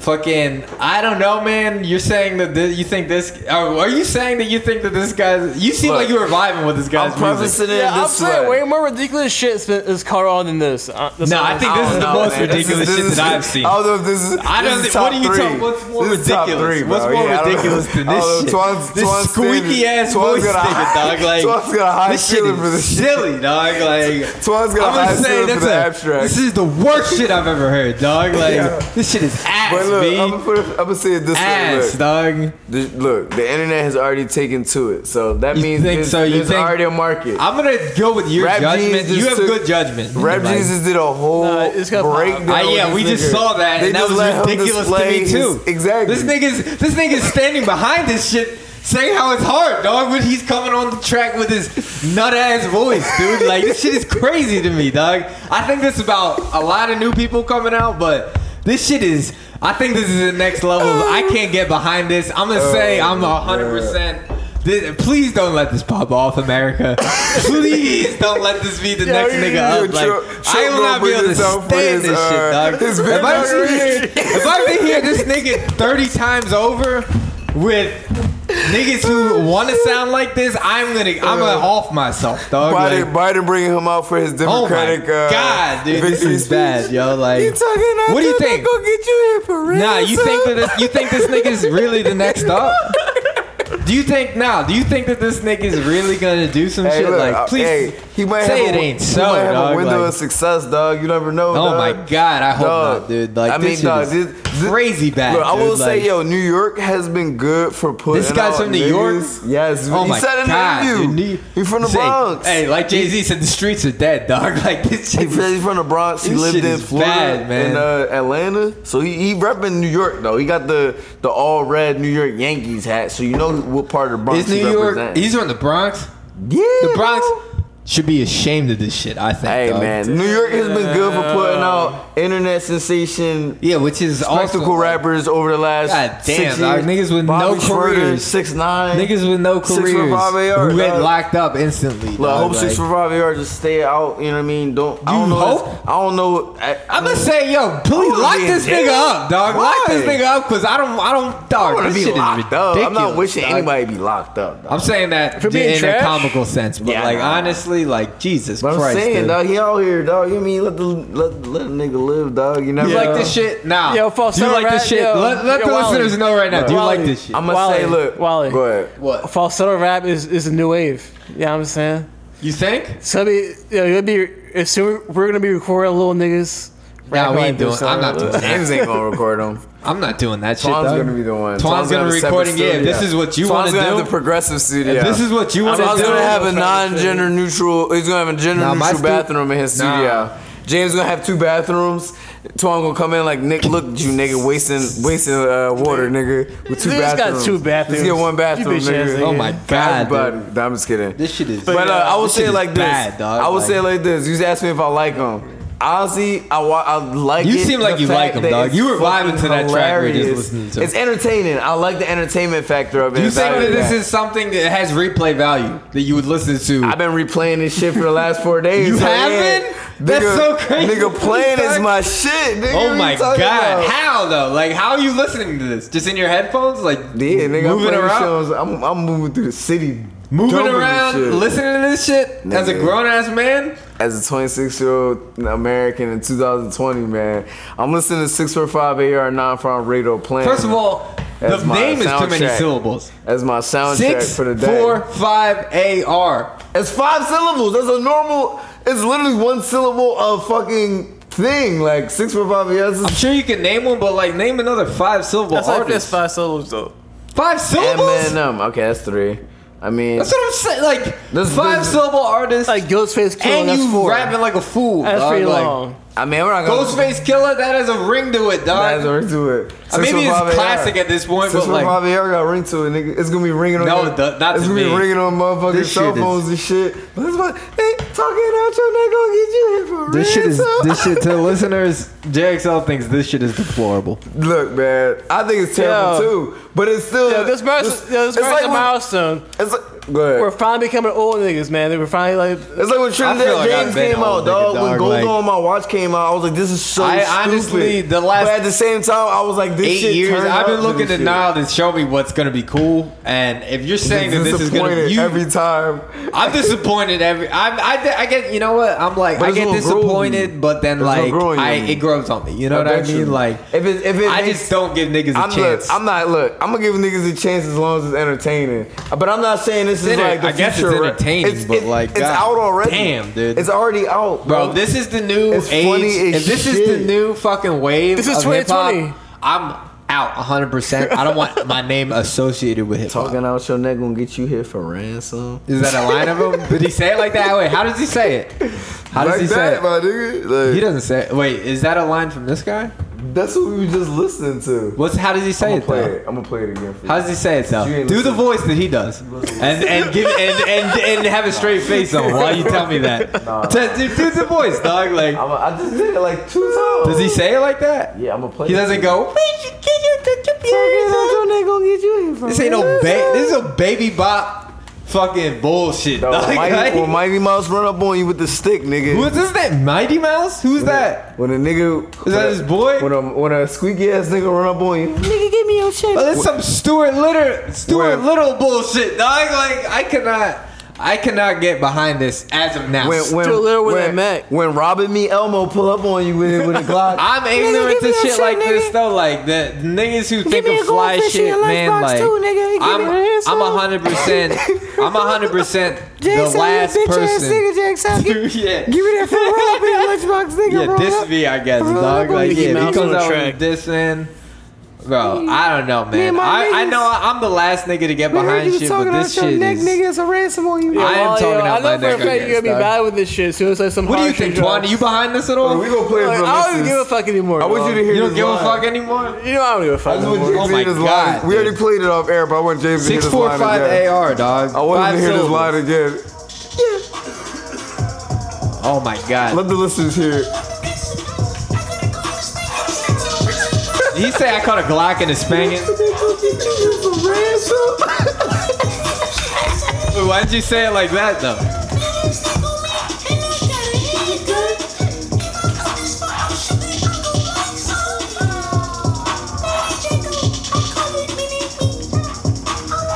fucking, I don't know, man. You're saying that this, you think this, are, are you saying that you think that this guy's, you seem Look, like you were vibing with this guy's I'm music. it Yeah, I'm this saying way. way more ridiculous shit is, is caught on than this. Uh, No, I I'm think this is the most man. This is- ridiculous shit is- that I've seen. I don't know if this is. I don't this What top do you three. talk? What's more This ridiculous? three, what's more Yeah, ridiculous than this don't know. shit? Twan's- this Twan's squeaky standard- ass Twan's voice got a nigga, high- dog. Like Twan's got a high this shit ceiling for is this shit. silly, dog. Like Twan's got a I'm high gonna say ceiling for the abstract. This is the worst shit I've ever heard, dog. Like this shit is ass, But look, B. I'm gonna, put it, I'm gonna say it this ass, way. Look, dog. The- look, the internet has already taken to it, so that You means think there's, so? You there's think- already a market. I'm gonna go with your Rap judgment. Jesus You have took- good judgment. Rap Like, Jesus did a whole Nah, it's got pop. breakdown. Ah, yeah, we this just nigga. saw that, They and that just was let him ridiculous to me too. his- exactly. This nigga's this nigga's standing behind this shit, saying how it's hard, dog. When he's coming on the track with his nut ass voice, dude. Like this shit is crazy to me, dog. I think this is about a lot of new people coming out, but this shit is. I think this is the next level. I can't get behind this. I'm gonna say I'm hundred percent. Please don't let this pop off, America. Please don't let this be the Yo, next nigga up. Like Trump- I will not be able to stand his, this shit, uh, dog. If I, have to victory. hear, if I have to hear this nigga 30 times over with niggas who want to sound like this, I'm gonna I'm gonna off myself, dog. Biden, Like, Biden bringing him out for his Democratic. oh my uh, god, dude, this is bad, yo. Like, You talking what do you think? Go get you here for real. Nah, you think that this, you think this nigga's really the next up? Do you think now? Do you think that this nigga's really gonna do some Hey, shit? look, like, uh, please hey, he might say have it a, ain't he might have dog. a window like- of success, dog. You never know. Oh dog. my god, I hope Dog. not, dude. Like I this mean, shit dog, is this, crazy bad. Look, I will say, yo, New York has been good for putting. This guy's from New niggas. York? Yes. Oh he my said in god, an interview. dude. He's from the Say, Bronx. Hey, like Jay Z said, the streets are dead, dog. Like this He shit. said he's from the Bronx. He lived in Florida man. and uh, Atlanta. So he he repping New York though. He got the the all red New York Yankees hat. So you know what part of the Bronx Is New York? He's from the Bronx. Yeah, the Bronx should be ashamed of this shit. I think. Hey dog. man, New York has been good for putting out internet sensation. Yeah, which is spectacle also, rappers over the last God damn, six dog. Niggas with Bobby no Shmurda, careers. six nine, Niggas with no Six for careers five AR, who get locked up instantly. Look, I dog, hope six like- for five AR just stay out. You know what I mean? Don't I You don't know. hope? I don't know. I, I'm gonna say, yo, please wanna lock this jail. nigga up, dog. Lock this nigga up, cause I don't, I don't, dog. want to This be shit is locked up. ridiculous. I'm not wishing dog. anybody be locked up. Dog. I'm saying that For being in trash? a comical sense, but Yeah, like nah. Honestly, like Jesus But I'm Christ, saying, dude. dog, he out here, dog. You know what I mean let the let let a nigga live, dog. You never You know. like this shit? Nah. Yo, Do you falsetto like this shit? yo, let let yo, the Wally. listeners know right now. Do you Wally. like this shit? I'm gonna say, look, Wally. Go ahead. What? Falsetto rap is, is a new wave. You know I'm saying? You think? So be, you know, you'll be, as soon we're gonna be recording little niggas. Nah, rapping we like ain't doing. I'm not doing that. James ain't gonna record them. I'm not doing that shit. Twan's gonna be the one. Twan's gonna have a be separate recording. Yeah, if this is what you want to gonna do. have the progressive studio. If this is what you want to do. Twan's do. gonna have a non-gender neutral. He's gonna have a gender Nah, neutral stu- bathroom in his Nah. studio. James gonna have two bathrooms. Twan gonna come in like Nick. Look, at you nigga, wasting wasting uh, water, nigga, with two Niggas got two bathrooms. Let's get one bathroom, bitch ass nigga. nigga. Oh my For god, dude. everybody. Nah, I'm just kidding. this shit is. But uh, I will this say shit like this. bad, dog. I will Like- say it like this. You just asked me if I like him. Honestly, I, I like You it, seem like the you like him, dog. You were vibing to that track we just hilarious. listened to. It's entertaining. I like the entertainment factor of it. Do you think that this is something that has replay value that you would listen to? I've been replaying this shit for the last four days. You have been? That's Nigga- so crazy. Nigga, playing is my shit. Nigga, Oh my god! about? How though? Like, how are you listening to this? Just in your headphones, like Yeah, nigga, I'm moving around, shows. I'm, I'm moving through the city, moving around, listening to this shit as a grown ass man. As a 26 year old American in 2020, man, I'm listening to 645 AR 9 from Radio Plan. First of all, As the name is too many syllables. as my soundtrack Six, for the day. four, five, A R. It's five syllables. That's a normal. It's literally one syllable of fucking thing. Like six four five years. I'm sure you can name one, but like name another five syllable That's like artist. this five syllables though. Five syllables. Eminem. Okay, that's three. I mean, That's what I'm saying. Like This- five this- syllable artist, Like Ghostface Killah. and that's you four. rapping like a fool. That's dog. pretty Like, long. I mean, we're not gonna. Ghostface Killah, that has a ring to it, dog. That has a ring to it. Uh, maybe it's classic at this point, but like, Five AR got a ring to it, nigga. It's gonna be ringing on. No, your, the- not It's to gonna be me. ringing on motherfucking This cell shit is- phones and shit. But it's what hey, talking out your nigga gonna get you here for this shit is this shit to the listeners. JXL thinks this shit is deplorable. Look, man, I think it's terrible Yo. too. But it's still. Yeah, this marks, this- yeah, this it's like a milestone. It's like, go ahead. We're finally becoming old niggas, man. We're finally like. It's like when Trinidad feel like I've James been came out, old, nigga, dog. When dog, Gold like- on my watch came out, I was like, "This is so I stupid." honestly, the last- but at the same time, I was like, "This Eight shit years. turned I've been up looking this to shit. Nile to show me what's gonna be cool, and if you're saying that this is gonna Disappointed be you, every time. I'm disappointed every. I'm, I I get. You know what? I'm like. But I it's get gonna grow on disappointed, you. but then It's gonna like grow on you. I it grows on me. You know what I bet mean? Like if it if it I makes- just don't give niggas a I'm chance. Look, I'm not look. I'm gonna give niggas a chance as long as it's entertaining. But I'm not saying this is like the I guess future. it's entertaining, It's- but it- like, it's God out already. damn, dude. it's already out, Bro, bro. this is the new It's age. funny as if this is the new fucking wave This is of hip-hop, 2020. I'm out 100%. I don't want my name associated with hip hop. Talking out your neck gonna get you here for ransom. Is that a line of him? Did he say it like that? Wait, how does he say it? How does like he say it? my nigga. Like, He doesn't say it. Wait, is that a line from this guy? That's what we were just listening to. What's how does he say I'm it gonna play though? it. I'm gonna play it again for you. How does he say it though? Do the voice that he does, and and give and and, and have a straight face on while you tell me that. Nah. To- do, do the voice, dog. Like, I'm a, I just did it like two times. does he say it like that? Yeah, I'm gonna play. He it doesn't for go. This ain't no ba- This is a baby bop, fucking bullshit. you. dog. When Like, Mighty, when Mighty Mouse run up on you with the stick, nigga. Who is this? That Mighty Mouse? Who's that? When a nigga Is that his boy? When a when a squeaky ass nigga run up on you, nigga, give me your shit. Oh, that's some Stuart Little, Stuart When- Little bullshit, dog. Like I cannot, I cannot get behind this as of now. When when Stuart Little with when, that Mac. when Robin me Elmo pull up on you with with a Glock, I'm ignorant to shit like this though. Like the niggas who think of fly shit, man. Like I'm, I'm a hundred percent. I'm a hundred percent the last person. yeah, Give me that for Robin lunchbox nigga, yeah, bro. diss me, I guess, dog. Like Mickey yeah, Mouse he on comes the out track. with dissing. Bro, I don't know, man. my I, I niggas. know I'm the last nigga to get behind you shit, but this shit is. It's a ransom on you. I am talking yo, out I my know for a neck, I fact you're gonna be dog. bad with this shit as soon as like some What do you think, shit Twan? drops. You behind this at all? we gonna play it Like, for I don't even give a fuck anymore. I want you to hear You don't this give a line. fuck anymore? You know I don't give a fuck. I just want no you to Oh hear my this God. We already played it off air, but I want James to hear Six this four line five again. AR, dog. I want him Five to hear this syllables. line again. Oh my god. Let the listeners hear it. He say I caught a Glock in a Spangen. Wait, Why did you say it like that though?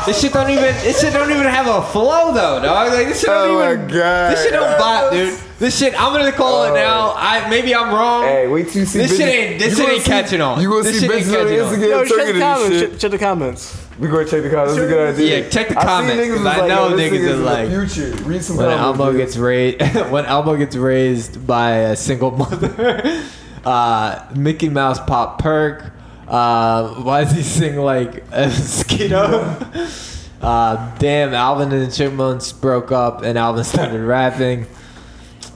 This shit don't even. This shit don't even have a flow though, dog. Like this shit don't Oh my even. God. This shit don't bop, dude. This shit. I'm gonna call it now. I maybe I'm wrong. Hey, wait till you see. This shit ain't- this you shit ain't see- catching on. You gonna This see shit ain't on. Instagram Yo, check the comments. shit. Check, check the comments. We gonna check the comments. That's a good idea. Yeah, check the I comments, niggas 'cause I like, know yo, this niggas nigga's is in like- future. Read some when. Elmo gets raised when Elmo gets raised by a single mother. Uh, Mickey Mouse pop perk. Uh, why does he sing like a Skiddo? Uh, damn, Alvin and the Chipmunks broke up and Alvin started rapping. These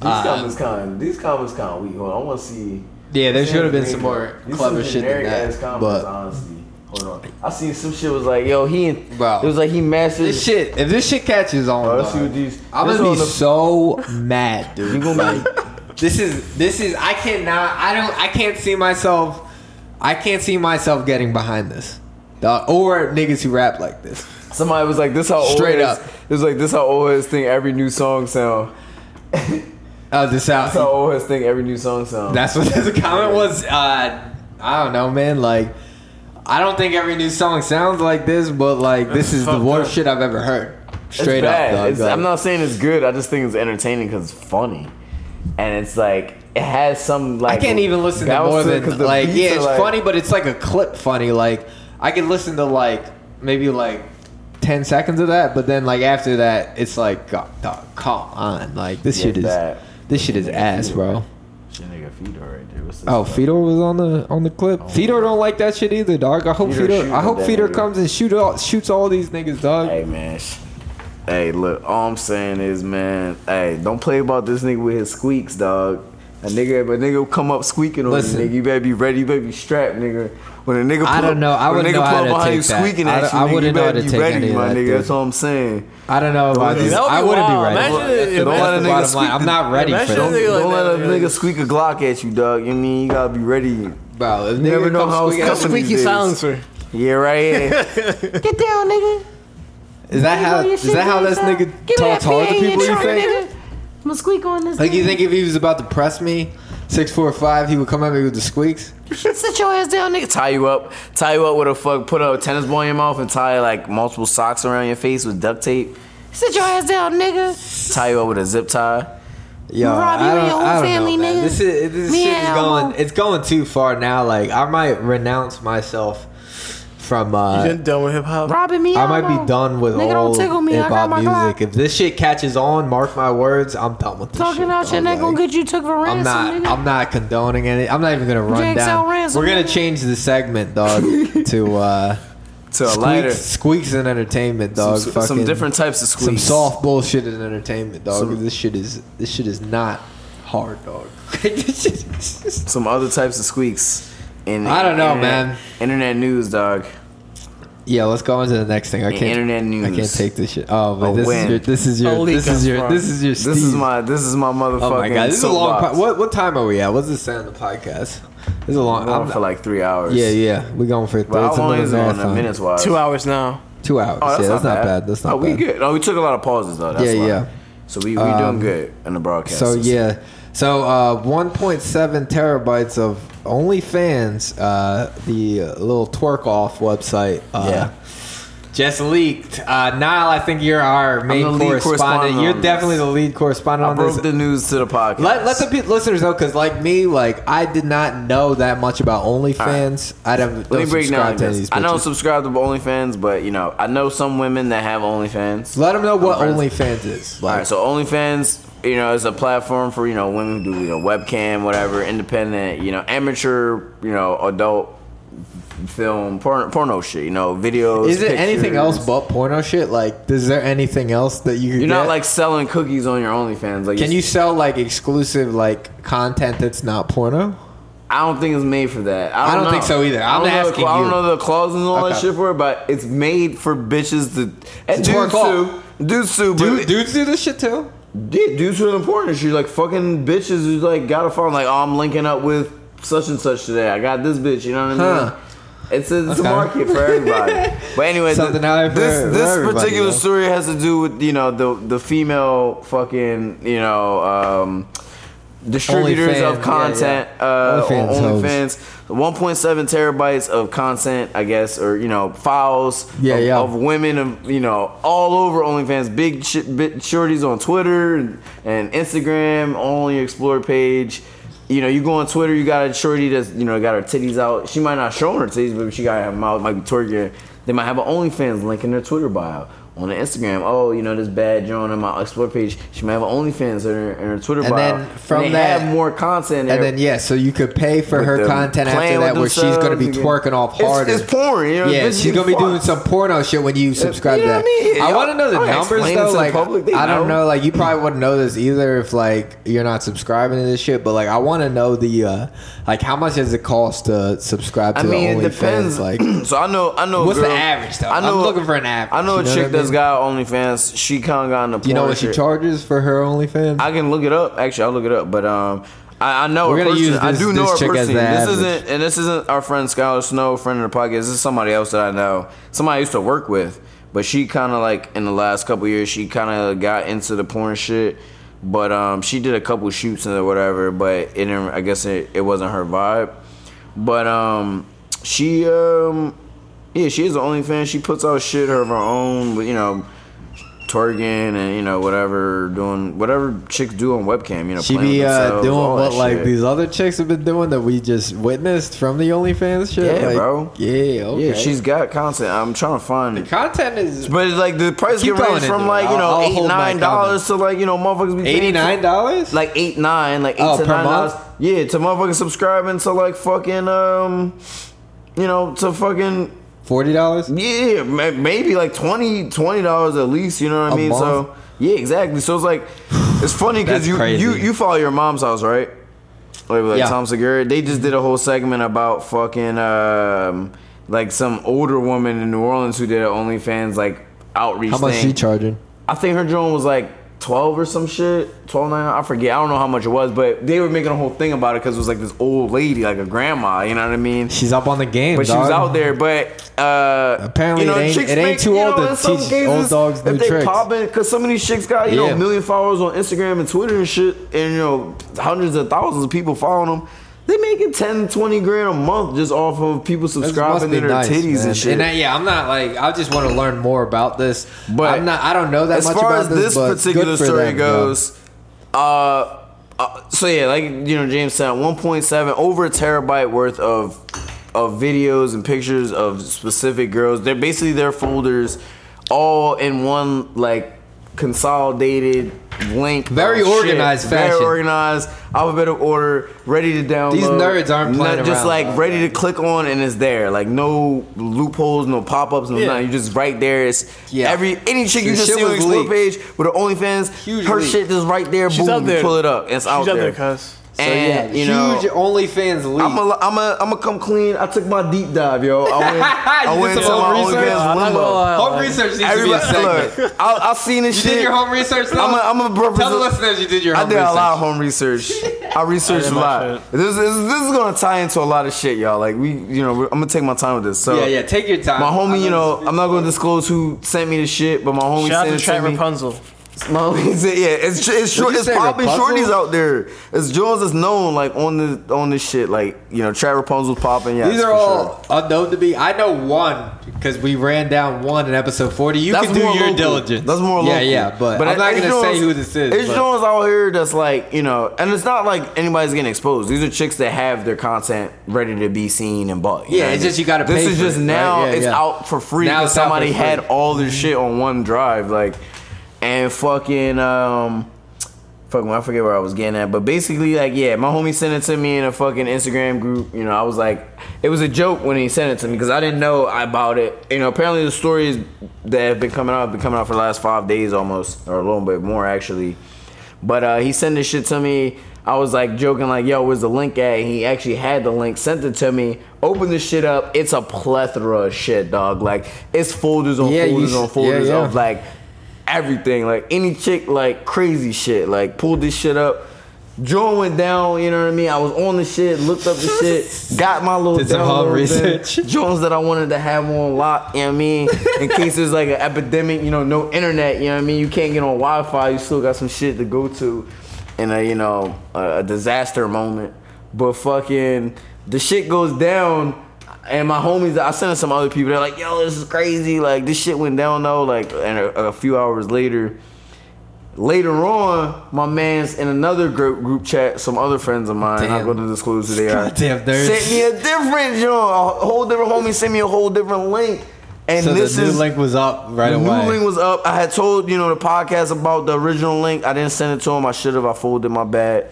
Uh, comments kind. These comments kind of weak. Hold on, I want to see. Yeah, there should have been some more these clever shit than that, comments, but- honestly. Hold on. I seen some shit was like, yo, he. Bro. It was like he mastered. This shit, if this shit catches on, what these. I'm gonna be the- so mad, dude. You gonna be- this is this is I cannot I don't I can't see myself I can't see myself getting behind this. Dog, or niggas who rap like this. Somebody was like, "This how old Straight his- up. It was like this how old his thing every new song sound. Oh, this That's how out. old his thing every new song sound. That's what the comment was. Uh, I don't know, man. Like, I don't think every new song sounds like this, but like this is the worst up. shit I've ever heard. It's Straight up, bad. dog. It's- Like, I'm not saying it's good. I just think it's entertaining because it's funny, and it's like it has some like. I can't even listen to bounce more than the like yeah, it's like- funny, but it's like a clip funny. Like I can listen to like maybe like ten seconds of that, but then like after that, it's like God, dog, come on, like this shit is bad. this shit is ass, bro. Nigga, Fedor right there. What's Oh, stuff? Fedor was on the on the clip. Oh. Fedor don't like that shit either, dog. I hope Fedor Fedor, I hope that Fedor nigga. comes and shoot all, shoots all these niggas, dog. Hey man. Hey, look, all I'm saying is, man, hey, don't play about this nigga with his squeaks, dog. A nigga, but nigga come up squeaking on Listen. you, nigga. You better be ready. You better be strapped, nigga. When a nigga, pull I don't know. I wouldn't nigga know how pull to behind you take that. squeaking I at you, I nigga, wouldn't you know how to take ready, any of my that, nigga. dude. That's all I'm saying. I don't know about this. That would I wouldn't be wild. ready. Imagine That's it- the Don't let a nigga bottom squeak I'm not ready for Imagine that. a nigga Don't like let a that, nigga squeak a Glock at you, dog. You mean you gotta be ready. Bro, if You never know how it's squeaking- coming these Squeaky days. silencer. Yeah, right. Yeah. Get down, nigga. Is that how? Your Is shit that how really this nigga Give me talks hard to PA in people? You think? Nigga. I'm gonna squeak on this. Like you think if he was about to press me, six four five, he would come at me with the squeaks? Sit your ass down, nigga. tie you up, tie you up with a fuck, put a tennis ball in your mouth and tie like multiple socks around your face with duct tape. Sit your ass down, nigga. Tie you up with a zip tie. Yo, Rob, you I don't, your whole I don't family, know, man. nigga. This is this Me shit and is Elmo. going. It's going too far now. Like I might renounce myself from. You uh done done with hip hop? Robbing me. I might Elmo. be done with Nigga, all don't tickle me. I hip got hop my music. Glock. If this shit catches on, mark my words, I'm done with this Talking shit. out your dog. neck gonna get you took for ransom, I'm not. nigga. I'm not condoning any. I'm not even gonna run JXL down. ransom, We're gonna nigga. change the segment, dog, to uh, To a squeaks, lighter. squeaks and entertainment, dog. Some- some different types of squeaks. Some soft bullshit and entertainment, dog. Some- this shit is. This shit is not hard, dog. This shit is- Some other types of squeaks. In I don't know, internet- man. Internet news, dog. yeah, let's go on to the next thing. I can't. internet news. I can't take this shit. Oh, but A this win. is your. This is your. A leak This is your. front. This is your. This is my this is my motherfucking. Oh my god, this is a long. Po- what what time are we at? What's this say on the podcast? This is a long. I'm going I'm- for like three hours. yeah, yeah, We're going for. But how it's long another is it on marathon. minutes wise? Two hours now. Two hours. Oh, that's, yeah, not, that's not bad. bad. That's not oh, we bad. good. Oh, we took a lot of pauses though. That's Yeah, why. yeah. So we we Um, doing good in the broadcast. So yeah, so uh, 1.7 terabytes of OnlyFans, uh, the little twerk off website. Uh, Yeah. Just leaked. Uh, Niall, I think you're our main correspondent. correspondent You're definitely this. the lead correspondent I on broke this. the news to the podcast. Let, let the pe- listeners know, because like me, like I did not know that much about OnlyFans. I don't, Let me don't break subscribe down to any of these I don't subscribe to OnlyFans, but you know, I know some women that have OnlyFans. Let them know what OnlyFans is. All Like, right, so OnlyFans, you know, is a platform for you know women who do you know webcam, whatever, independent, you know, amateur, you know, adult film, porn, porno shit, you know, videos. is it anything else but porno shit? Like, is there anything else that you You're not like selling cookies on your OnlyFans. Like, Can you sell like exclusive like content that's not porno? I don't think it's made for that. I I don't, don't know. think so either. I I'm don't know the- I don't know the clauses and all that shit for it, but it's made for bitches to. And To dudes too. Dudes too. Dude, dudes do this shit too. Yeah, dudes who are important. She's like fucking bitches who like got a phone. Like, oh, I'm linking up with such and such today. I got this bitch. You know what I mean? Huh. It's a, it's Okay. a market for everybody. but anyway, Something th- out there for- this this particular yo. story has to do with you know the the female fucking you know um, distributors of content yeah, uh, OnlyFans on. OnlyFans. 1.7 terabytes of content, I guess, or you know, files Yeah, of, yeah. of women of you know all over OnlyFans, big sh- bit shorties on Twitter and, and Instagram, only Explore page. You know, you go on Twitter, you got a shorty that's you know got her titties out. She might not show her titties, but she got her mouth, might be twerking. They might have an OnlyFans link in their Twitter bio. On the Instagram, oh, you know this bad joint on my Explore page. She might have an OnlyFans in her, in her Twitter And bio. then from they that- have more content. And then yeah, so you could pay for her content after that, where she's gonna be twerking off It's- harder. It's, porn, you know. yeah, she's gonna be doing some porno shit when you subscribe you know to that. I mean? I want to know the numbers though. the Like I don't know. know. Like you probably wouldn't know this either if like you're not subscribing to this shit. But like I want to know the uh like how much does it cost to subscribe to I mean, the it depends. OnlyFans? Like so I know, I know. What's the average, though? I know. I'm looking for an average, I know a chick that's mean? got OnlyFans. She kind of got into porn. you know what she charges for her OnlyFans? I can look it up. Actually, I'll look it up. But um, I, I know We're gonna person. use I do know this her personally. This average. isn't, and this isn't our friend Skylar Snow, friend of the podcast. This is somebody else that I know. Somebody I used to work with. But she kind of like in the last couple years, she kind of got into the porn shit. But um, she did a couple shoots and whatever. But it didn't, I guess it, it wasn't her vibe. But um, she um, yeah, she is the only fan. She puts out shit of her own, you know, twerking and you know whatever doing whatever chicks do on webcam. You know, She be uh, doing what like shit. these other chicks have been doing that we just witnessed from the OnlyFans shit. Yeah, Like, bro. Yeah, okay. Yeah, she's got content. I'm trying to find the Content is, but it's like the price going range from it. like you know I'll eight nine dollars to like you know motherfuckers be $89, like eight nine, like eight Oh, to nine dollars. Yeah, to motherfucking subscribing to like fucking um, you know, to fucking forty dollars. Yeah, maybe like 20 dollars at least. You know what I mean? month? So yeah, exactly. So it's like it's funny because you crazy. you you follow your mom's house, right? like, like Yeah. Tom Segura. They just did a whole segment about fucking um, like some older woman in New Orleans who did an OnlyFans like outreach. How much thing. she charging? I think her drone was like 12 or some shit. 12, 9, I forget. I don't know how much it was, but they were making a whole thing about it because it was like this old lady, like a grandma, you know what I mean? She's up on the game, But she was out there, but uh, Apparently you know, it ain't- it ain't make- too old know, to teach cases, old dogs new tricks. because some of these chicks got you know a million followers on Instagram and Twitter and shit, and you know hundreds of thousands of people following them. They making 10, 20 grand a month just off of people subscribing to their titties and shit. And that- yeah, I'm not like I just want to learn more about this, But I'm not. I don't know that as much far as this. this particular story them, goes, uh, uh, so yeah, like you know, James said, 1.7 over a terabyte worth of of videos and pictures of specific girls. They're basically their folders, all in one like consolidated link. Very of shit. organized Very fashion. organized, alphabetical order, ready to download. These nerds aren't playing Not just around, like dog. ready to click on and it's there. Like no loopholes, no pop ups, no Yeah. nothing. You just right there. It's Yeah. every any chick you just see on the your explore page with her OnlyFans, her leak. shit just right there. She's boom, out there. you pull it up. It's out She's out there. there, cuz. So And, yeah, you know, huge OnlyFans leak. I'm a, I'm a, I'm a come clean. I took my deep dive, yo. I went, I went did some my research? OnlyFans I'm not limbo. Home research needs to be a segment. Look, I, I seen this You shit. You did your home research, though? I'm a, I'm a Tell the listeners you did your I home did a lot of home research. I researched I a lot. This, this, this is gonna tie into a lot of shit, y'all. Like we, you know, I'm gonna take my time with this. So Yeah, yeah, take your time. My homie, I you know know, I'm not gonna disclose who sent me the shit, but my homie Shout out sent to it Trap to me. Rapunzel. My homie said, yeah, it's it's short, it's Rapunzel? shorties out there. It's Jones is known like on the on this shit, like you know, Trap Rapunzel's popping. Yeah, These are all unknown to me. I know one because we ran down one in episode 40. You That's can do your local. diligence. That's more local. Yeah, yeah, but, but I'm not gonna say who this is. It's but- Jones out here that's like you know, and it's not like anybody's getting exposed. These are chicks that have their content ready to be seen and bought. Yeah, know it's just you gotta This pay is just it, right? now. Yeah, it's yeah. out for free Now because it's out for somebody free. had all this shit on one drive, like, and fucking um. Fucking, I forget where I was getting at, but basically, like, yeah, my homie sent it to me in a fucking Instagram group. You know, I was like, it was a joke when he sent it to me because I didn't know about it. You know, apparently the stories that have been coming out have been coming out for the last five days almost, or a little bit more actually. But uh, he sent this shit to me. I was like joking, like, yo, where's the link at? And he actually had the link, sent it to me. Opened the shit up. It's a plethora of shit, dog. Like, it's folders on Yeah, folders on folders yeah, yeah. of like everything. Like, any chick, like, crazy shit. Like, pulled this shit up. Join went down, you know what I mean? I was on the shit, looked up the shit, got my little Did some research. Jones that I wanted to have on lock, you know what I mean? In case there's like an epidemic, you know, no internet, you know what I mean? You can't get on Wi Fi, you still got some shit to go to in a, you know, a disaster moment. But fucking, the shit goes down. And my homies, I sent it to some other people. They're like, "Yo, this is crazy! Like this shit went down though." Like, and a, a few hours later, Later on, my man's in another group group chat, some other friends of mine, I'm Damn. going to disclose who they are. Nerds. Sent me a different joint, a whole different homie sent me a whole different link. And so this the new is link was up right the away. new link was up. I had told you know the podcast about the original link. I didn't send it to him. I should have. I folded my bad.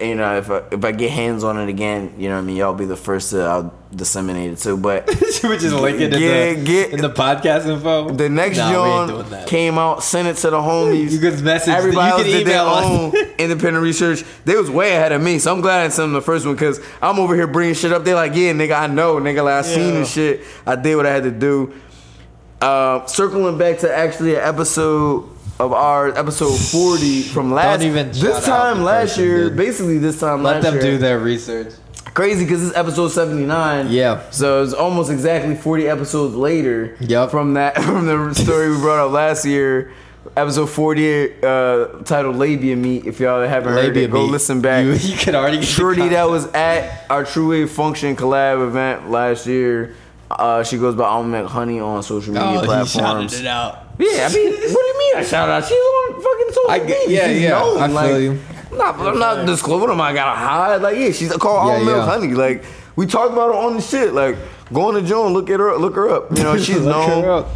You know, if I, if I get hands on it again, you know what I mean. Y'all be the first to I'll disseminate it to. But we just link it in, Get- the, get- in the podcast info? the next Nah, John came out, sent it to the homies. You could message. Everybody you did their own independent research. They was way ahead of me, so I'm glad I sent them the first one because I'm over here bringing shit up. They're like, yeah, nigga, I know, nigga, like I seen Yeah. this shit. I did what I had to do. Uh, circling back to actually an episode of our episode 40 from last even this time last year, dude. basically this time Let last year. Let them do their research. Crazy because this is episode 79. Yeah. So it's almost exactly 40 episodes later Yep. from that from the story we brought up last year. Episode 48 uh, titled Labia Meet. If y'all haven't heard Labia it, go listen back. You, you could already get Shorty that was at our True Wave Function collab event last year. Uh, she goes by Almanac Honey on social media Oh, he platforms. shouted it out. Yeah, I mean, what do you mean I shout out? She's on fucking social I media. yeah, She's yeah, known, I feel like, you. Nah, but I'm not disclosing them. I gotta hide. Like, yeah, she's called Yeah, All Milk yeah. Honey. Like, we talked about her on the shit. Like, go on to Joan, look at her, look her up. You know, she's Look known.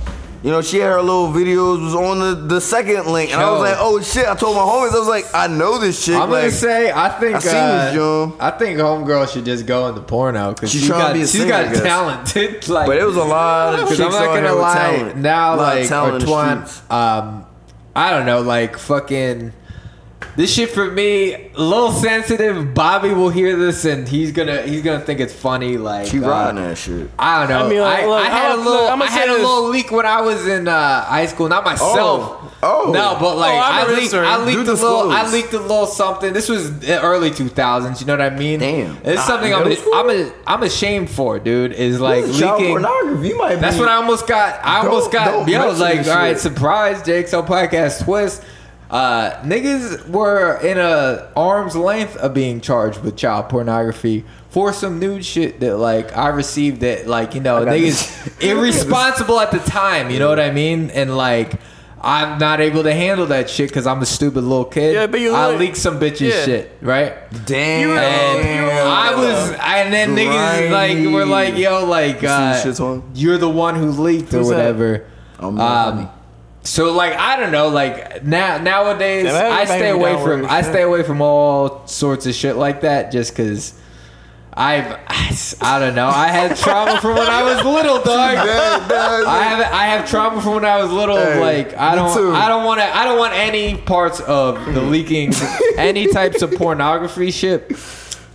You know, she had her little videos was on the, the second link, and I was like, oh shit! I told my homies, I was like, I know this shit. I'm like, gonna say I think I uh. I think homegirl should just go into porno because She's she trying to got be a she's singer, got talent. dude. like, But it was a lot of chicks I'm not gonna lie. talent. Now, A lot of like talent in the Artoine, streets. um, I don't know, like fucking. This shit for me, a little sensitive. Bobby will hear this and he's gonna he's gonna think it's funny. Like She uh, riding that shit. I don't know. I mean, like, I, look, I had a I'm- little. look, I'ma I say had a little leak when I was in uh, high school. Not myself. Oh. No, but like Oh, I I, leaked. I leaked a little. I leaked a little something. This was early 2000s. You know what I mean? Damn. It's Ah, something I'm. middle school? I'm. A, I'm ashamed for, dude. Is like is leaking. pornography. You might That's what I almost got. I Don't- almost got. don't Yo, mention like, all right, shit. surprise, JXL podcast twist. Uh, niggas were in a arm's length of being charged with child pornography for some nude shit that like I received that like you know niggas irresponsible at the time. You know what I mean? And like. I'm not able to handle that shit because I'm a stupid little kid. Yeah, but you I look- leaked some bitches Yeah. shit, right? Damn. And I was, and then niggas like were like, "Yo, like, You see uh, this shit's on? you're the one who leaked or Who's that? whatever." I'm Um, so like I don't know, like now nowadays Yeah, I stay away from I stay away from all sorts of shit like that just because. I've I don't know. I had trauma from when I was little, dog. I have I have trauma from when I was little. Hey, like I don't. I don't want to I don't want any parts of the leaking any types of pornography shit.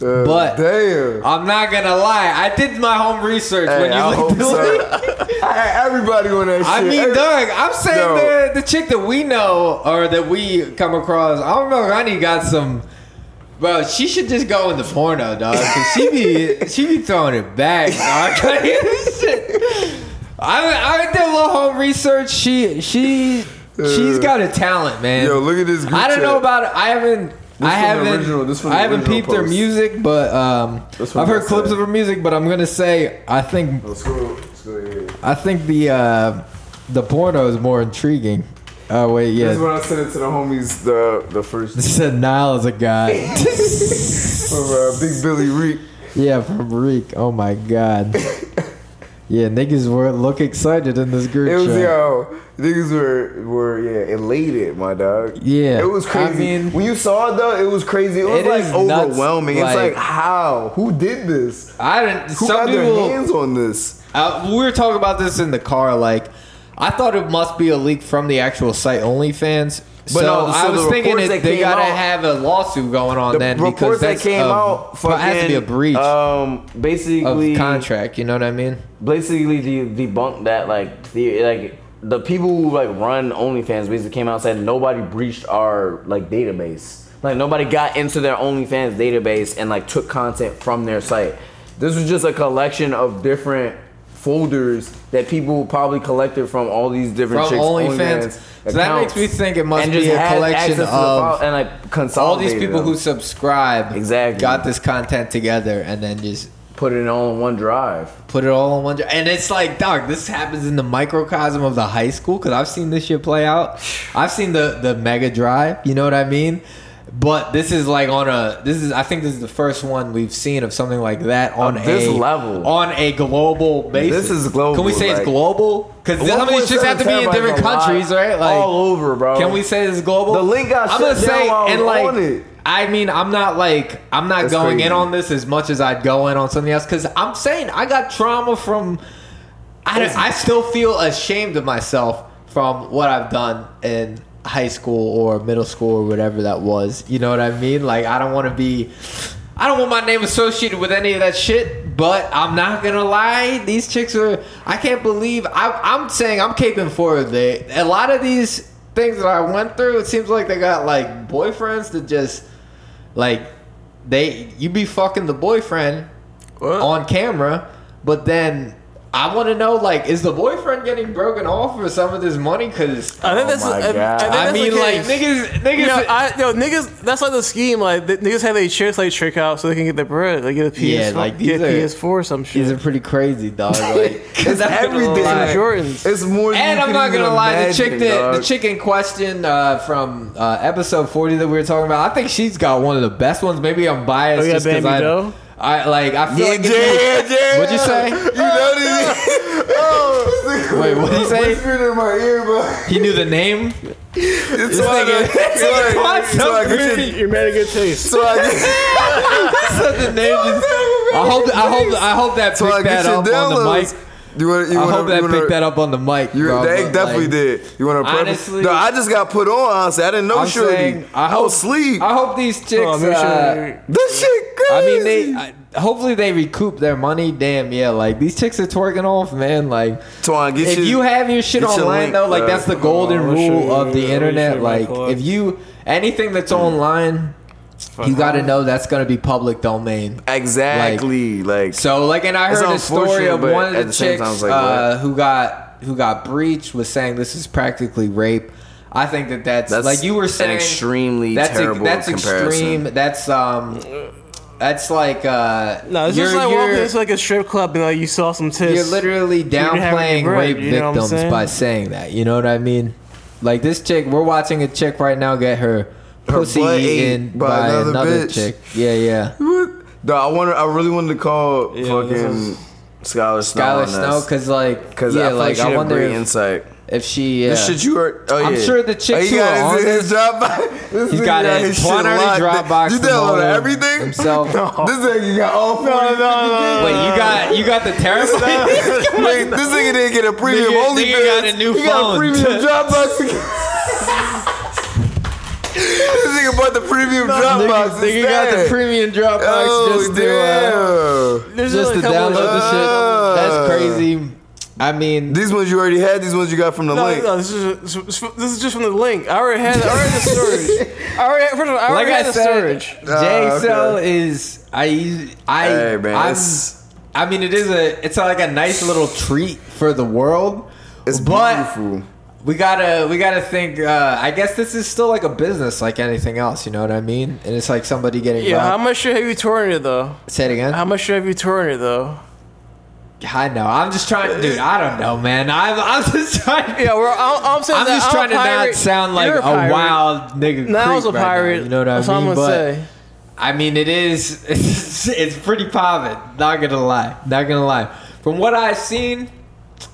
Uh, But damn. I'm not gonna lie. I did my home research Hey, when you I the so. I had everybody on that shit. I mean, Every- Doug, I'm saying No. the the chick that we know or that we come across. I don't know. Honey got some. Bro, she should just go in the porno, dog. Cause she be she be throwing it back, dog. I I did a little home research. She she she's got a talent, man. Yo, look at this I don't know about it. I haven't. I haven't. original- this I haven't peeped their post. music, but um, I've heard clips of her music. But I'm gonna say I think Let's go. Let's go. I think the uh, the porno is more intriguing. Oh wait, This is yeah. when I sent it to the homies. The the first This said Nile is a guy. from uh, Big Billy Reek. yeah, from Reek. Oh my god. Yeah, niggas were look excited in this group It was chat. yo, niggas were were yeah elated, my dog. Yeah, it was I crazy. mean- when you saw it though, it was crazy. It was It like nuts, overwhelming. like- it's like how? Who did this? I didn't. Who got people. their hands on this? Uh, we were talking about this in the car. Like, I thought it must be a leak from the actual site OnlyFans. But so no, so I was the thinking that they gotta out- have a lawsuit going on The then because that came um, out, it has to be a breach Um, basically contract. You know what I mean? basically de- debunked that like the like the people who like run OnlyFans basically came out and said nobody breached our like database. Like nobody got into their OnlyFans database and like took content from their site. This was just a collection of different folders that people probably collected from all these different From chicks' OnlyFans. So that makes me think it must be a collection of file and like all these people them. who subscribe. Exactly. got this content together and then just put it all in one drive. put it all in one. dr- And it's like, dog, this happens in the microcosm of the high school because I've seen this shit play out. I've seen the the mega drive. You know what I mean? But this is like on a. This is. I think this is the first one we've seen of something like that on Of this a level. on a global basis. This is global, Can we say it's global? Because some of these shits have to be in 1.7 different lot. countries, right? Like all over, bro. Can we say it's global? The link got I'm gonna say, I and like, it. I mean, I'm not like, I'm not That's going crazy. in on this as much as I'd go in on something else because I'm saying I got trauma from. I, I still feel ashamed of myself from what I've done in high school or middle school or whatever that was. You know what I mean? Like, I don't want to be. I don't want my name associated with any of that shit, but I'm not gonna lie. These chicks are. I can't believe. I, I'm saying I'm caping for They a lot of these things that I went through. It seems like they got like boyfriends that just like they. You be fucking the boyfriend on camera, but then. I want to know, like, is the boyfriend getting broken off for some of this money? Because I think that's. my I, I think God. that's I mean, like, case. niggas, niggas, Yo, I, yo, niggas, that's like the scheme. Like, the, niggas have their chicks like trick out so they can get the bread. Like, get a PS, Yeah, like, get these a are- PS4 or some shit. these are pretty crazy, dog. Like, It's everything. lie. Jordans. It's more. Than And you I'm can not gonna lie, the imagine, chick that the dog. chick in question uh, from uh, episode 40 that we were talking about, I think she's got one of the best ones. Maybe I'm biased Oh, yeah, just because Baby I, Doe? I like. I feel Yeah, like. if yeah, you- yeah. What'd you say? You know this. oh, Wait, what'd he say? Whispered in my ear, bro. He knew the name. It's This why nigga- I- this so I- so I so get you- You're mad at good taste. So I get- Said the name. Just, I hope. I hope. I hope that So I picked get that up on the mic. You want? You I wanna, hope that wanna, picked that up on the mic. You, bro, they but, definitely like, did. You want to preface? honestly- No, I just got put on. Honestly, I didn't know I'm Shorty. saying, I I hope was asleep. I hope these chicks. Oh, sure uh, this shit crazy. I mean, they. I, hopefully, they recoup their money. Damn, yeah. Like these chicks are twerking off, man. Like, Twan, get if your- you have your shit get your online link, though, like uh, that's the golden oh, rule you- of the I'll internet. Like, if you anything that's online, you got to know that's gonna be public domain. Exactly. Like, So, like, and I heard a story of one of the the chicks time, like, uh, who got who got breached was saying this is practically rape. I think that that's, That's like you were an saying extremely that's terrible that's comparison. extreme. That's um, that's like uh, No, it's you're, just like you're, walking into like a strip club and like you saw some tits. you're literally You didn't have any downplaying bread, rape you know victims saying? by saying that. You know what I mean? Like this chick, we're watching a chick right now get her, pussy butt ate eaten by by, another another, bitch. chick. Yeah, yeah. No, I wonder. I really wanted to call Yeah, fucking this Skylar Snow. Skylar Snow, because like, Cause yeah, I feel like like she I had wonder great if, insight. if she. Yeah. This shit you heard? Oh, I'm sure the Oh, chicks he who got are on his, this- his Dropbox. This He's nigga got it. his shit Twan already locked. You him downloaded all everything himself. This nigga got all 40 no, no. Wait, you got you got the terabyte? Wait, this nigga didn't get a premium Nigga- only nigga got a new he got a phone. premium Dropbox. This nigga bought the premium Dropbox. Nigga, nigga got the premium Dropbox Oh, just to uh, damn. There's just like to download of- the shit. That's crazy. I mean, These ones you already had. These ones you got from the No, link. no, this is this is just from the link. I already had, I already had the storage. I already, first of all, I like already I the said, storage. Ah, okay. JXL is I I Hey, man, I'm, I mean it is a it's like a nice little treat for the world. It's but beautiful. We gotta we gotta think. Uh, I guess this is still like a business, like anything else. You know what I mean? And it's like somebody getting. Yeah, how much have you torn it though? Say it again. How much have you torn it though? I know. I'm just trying, to, dude. I don't know, man. I'm, I'm just trying. Yeah, we're, I'm, I'm saying I'm just I'm trying to not sound like You're a, pirate. wild nigga. Now I was a right now, pirate. you know what I That's mean? what I'm gonna but say. I mean, it is. It's, it's pretty poppin'. Not gonna lie. Not gonna lie. From what I've seen,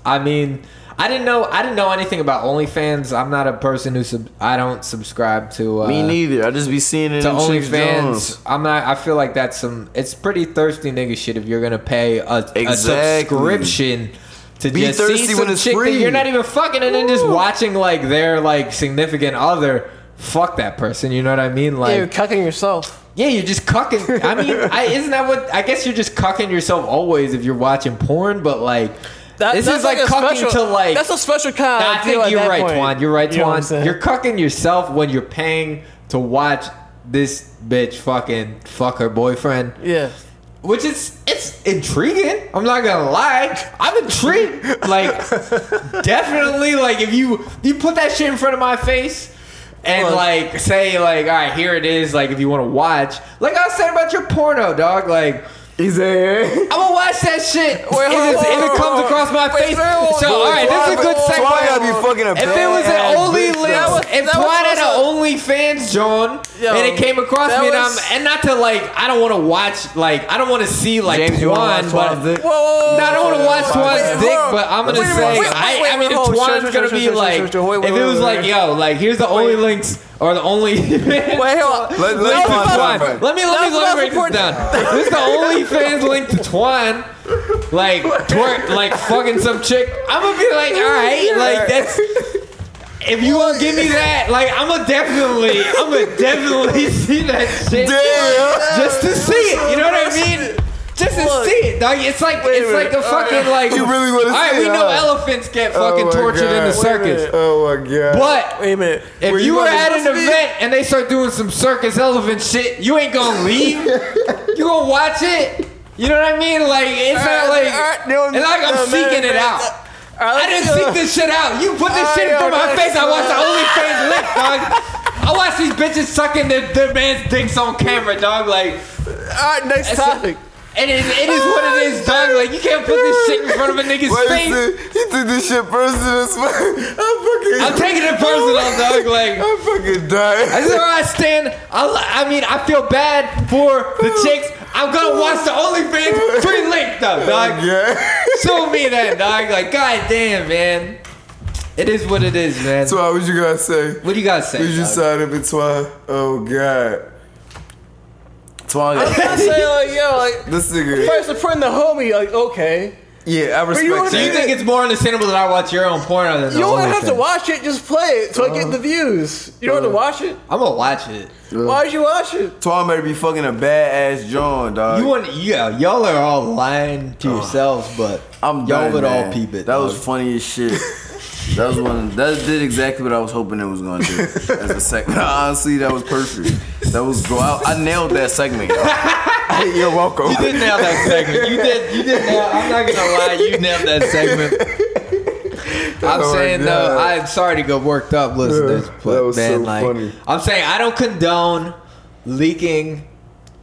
I mean, I didn't know. I didn't know anything about OnlyFans. I'm not a person who sub. I don't subscribe to. Uh, Me neither. I just be seeing it to in OnlyFans. I'm not. I feel like that's some. It's pretty thirsty nigga shit if you're gonna pay a, a subscription to Be just thirsty see some when it's chick that you're not even fucking, and then just watching like their like significant other fuck that person. You know what I mean? Like yeah, you're cucking yourself. yeah, you're just cucking. I mean, I, isn't that what? I guess you're just cucking yourself always if you're watching porn. But like, That- this that's is like, like a cucking special- to like. that's a special kind Nah, I think you're that right, point. Twan. You're right, you Twan. You're cucking yourself when you're paying to watch this bitch fucking fuck her boyfriend. Yeah. Which is it's intriguing. I'm not gonna lie. I'm intrigued. Like definitely like if you you put that shit in front of my face and Look. like say like all right here it is like if you want to watch like I was saying about your porno dog like He's there. I'm gonna watch that shit if, hold on, it's- if hold it comes across my face. wait. So all right, this is a good Twan gotta be segue. fucking a If it was an only bitch, links, though. if that was Twan had an also- OnlyFans, John, Yo, and it came across that me, and, I'm, and not to like, I don't want to watch, like, I don't want to see like James, you Twan, watch but dick? Whoa, whoa, whoa, no, I don't want to watch Wait, Twan's hold dick, on. but I'm gonna Wait, wait, say, I, I mean, if. Twan's Sure, sure, gonna be like, sure, sure. Wait, wait, if it was like, yo, like, here's the only links or the only. Wait, hold on. Let- let Link to Twan Twan. Let me let me That's let me break was this down. This is the only fans link to Twan. Like twerk, like fucking some chick. I'm gonna be like, all right, like that's. If you gonna give me that, like I'm gonna definitely, I'm gonna definitely see that shit. Damn. Just to see it, you know what I mean? Just to Look. see it, dog. It's like Wait a it's like a fucking like. You really wanna All right, see we it, know huh? elephants get Oh fucking my tortured in the circus. Oh my god. But Wait a minute. if you, were at an event and they start doing some circus elephant shit, you ain't gonna leave. you gonna watch it. You know what I mean? Like it's not like it's like I'm seeking it out. I didn't seek this shit out. You put this shit in front of my face. I watched the OnlyFans link, dog. I watch these bitches sucking their, their man's dicks on camera, dog. Like, All right, next topic. It is, it is what it is, dog. Like, you can't put this shit in front of a nigga's face. you say- he took this shit personal as fuck. I'm fucking. I'm taking it personal, dog. Like, I'm fucking dying. This is where I stand. I, I mean, I feel bad for the oh. chicks. I'm gonna watch the OnlyFans free link though, dog. Yeah. Show me that, dog. Like, god damn, man. It is what it is, man. Twan, what you gotta say? What do you gotta say? Who's you dog? of it, Twan? Oh god. Twan, I say like yo, like this nigga. first to putting the homie, like okay, Yeah, I But you respect don't you think it's more understandable that I watch your own porno than the You don't have to OnlyFans? watch it. Just play it so I get uh, the views. You don't have to uh, watch it. I'm gonna watch it. Why'd you watch it? Twan better be fucking a badass John, dog. You want? Yeah, y'all are all lying to oh. yourselves, but I'm y'all done, would all man. peep it. That was dog. funny as shit. That was one. That did exactly what I was hoping it was going to do. As a segment, honestly, that was perfect. That was go out. I nailed that segment. yo. You're welcome. You did nail that segment. You did. You did nail. I'm not gonna lie. You nailed that segment. I'm Oh saying though, I'm sorry to get worked up, listeners, Yeah, but that was man, so like, funny. I'm saying I don't condone leaking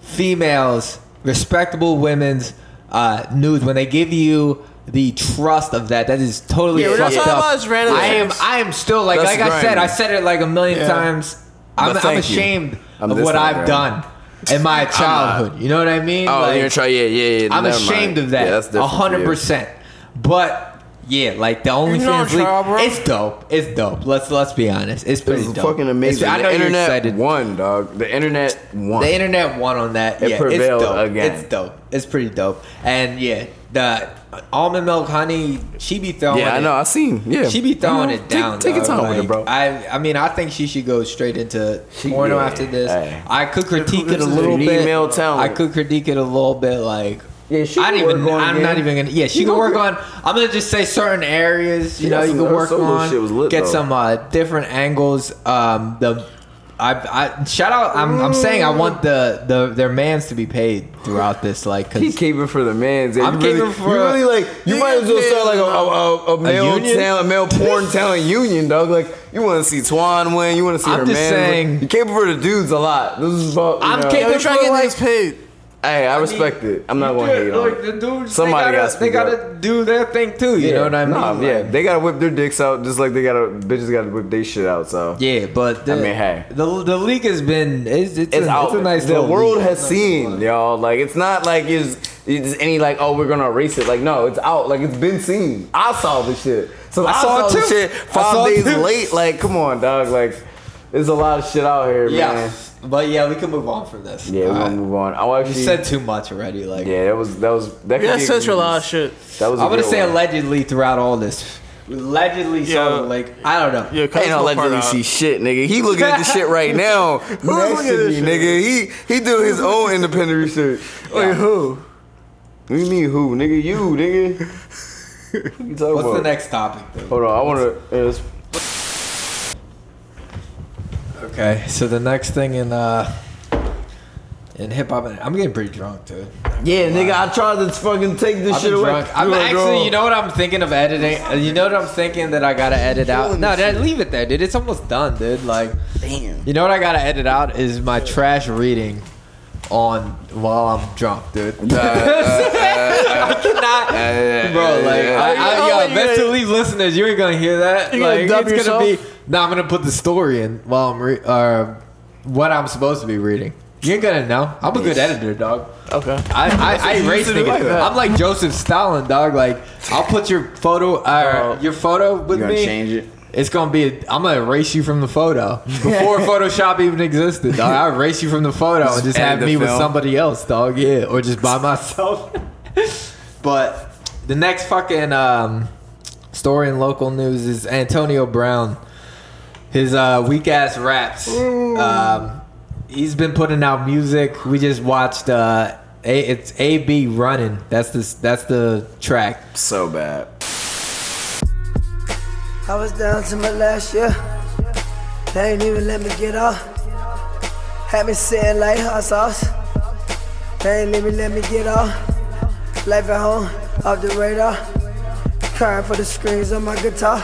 females, respectable women's uh, nudes when they give you the trust of that. That is totally Yeah, we're fucked up. about random I am. I am still like, That's like I said. I said it like a million Yeah. times. I'm, I'm ashamed I'm of what I've grimy. done in my uh, childhood. You know what I mean? Oh, Like, you're trying. Yeah, yeah, yeah. I'm ashamed mind. of that. A hundred percent. But yeah, like the only OnlyFans a child, bro. league, it's dope. It's dope. Let's let's be honest. It's pretty It's dope. fucking amazing. It's- I know the you're internet excited. won, dog. The internet won. The internet won on that. It yeah, prevailed it's dope. again. It's dope. It's pretty dope. And yeah, the almond milk honey, she be throwing. yeah, I it. know. I seen. Yeah, She be throwing You know, it down. Take, your dog. time with it, bro. I, I mean, I think she should go straight into porno yeah, after this. hey. I could critique it a little bit. female talent. I could critique it a little bit, like. Yeah, she I can don't even. work on I'm it. not even gonna. Yeah, she She can work on. I'm gonna just say certain areas. You She know, you can work on. shit was lit, get though. some uh, different angles. Um, the. I, I shout out. I'm, I'm saying I mm. want the, the their mans to be paid throughout this, like, cause He caping for the man's. I'm you really, caping for you a- really like. You might as well start like a, a, a, a male union? talent, male porn talent union, dog. Like you want to see Twan win, you want to see I'm her just man. saying- you caping for the dudes a lot. This is about. You I'm know, caping Yo, trying to for get niggas paid. Hey, I respect it. I'm not going to hate on like it. the dudes. Somebody they gotta gotta, they gotta do their thing too. You know what I mean? Nah, yeah, they gotta whip their dicks out just like they gotta bitches gotta whip their shit out. So Yeah, but the, I mean, hey. the the league has been it's it's, it's a, out. It's a nice the world league. has seen y'all. Like it's not like it's, it's any like oh we're gonna erase it. Like no, it's out. Like it's been seen. I saw the shit. So I, I saw, saw it the shit I five saw days too. late. Like come on, dog. Like there's a lot of shit out here, Yeah, man. but yeah, we can move on from this. Yeah, we're gonna right. move on. I You actually said too much already. Like yeah, that was that was that. could Yeah, be a censor a lot of shit. That was. a I'm gonna good say one. allegedly throughout all this. Allegedly, Yeah. so like I don't know. Yeah, cut Ain't this no part allegedly out. see shit, nigga. He looking at the shit right now. Next looking to at me, this shit? nigga. He he doing his own independent research. Wait, who? What do you mean who, nigga? You, nigga. What you talking What's about? the next topic? Then? Hold on, I wanna. Uh, Okay, so the next thing in uh in hip hop, I'm getting pretty drunk, dude. yeah, nigga. I tried to fucking take this I've shit away. drunk. I'm actually, you know what I'm thinking of editing. Uh, You know what I'm thinking that I gotta edit out. No, that, leave it there, dude. It's almost done, dude. Like, Damn. you know what I gotta edit out is my trash reading on while I'm drunk, dude. I cannot, bro. Like, I, I, Oh, yo, you best to gonna- leave listeners. You ain't gonna hear that. You gonna Like, dub it's gonna yourself? be. No, I'm gonna put the story in while I'm re- uh, what I'm supposed to be reading. You ain't gonna know. I'm a good editor, dog. Okay. I I, I erase niggas. Like I'm like Joseph Stalin, dog. Like I'll put your photo, uh, your photo with You gonna me. change it? It's gonna be. I'm gonna erase you from the photo before Photoshop even existed, dog. I erase you from the photo and just have me with somebody else, dog. Yeah, or just by myself. but the next fucking um, story in local news is Antonio Brown. His uh, weak ass raps. Um, he's been putting out music. We just watched. Uh, a, it's AB running. That's the that's the track. So bad. I was down to my last year. They ain't even let me get off. Had me sitting like hot sauce. They ain't even let me get off. Life at home, off the radar. Crying for the screens on my guitar.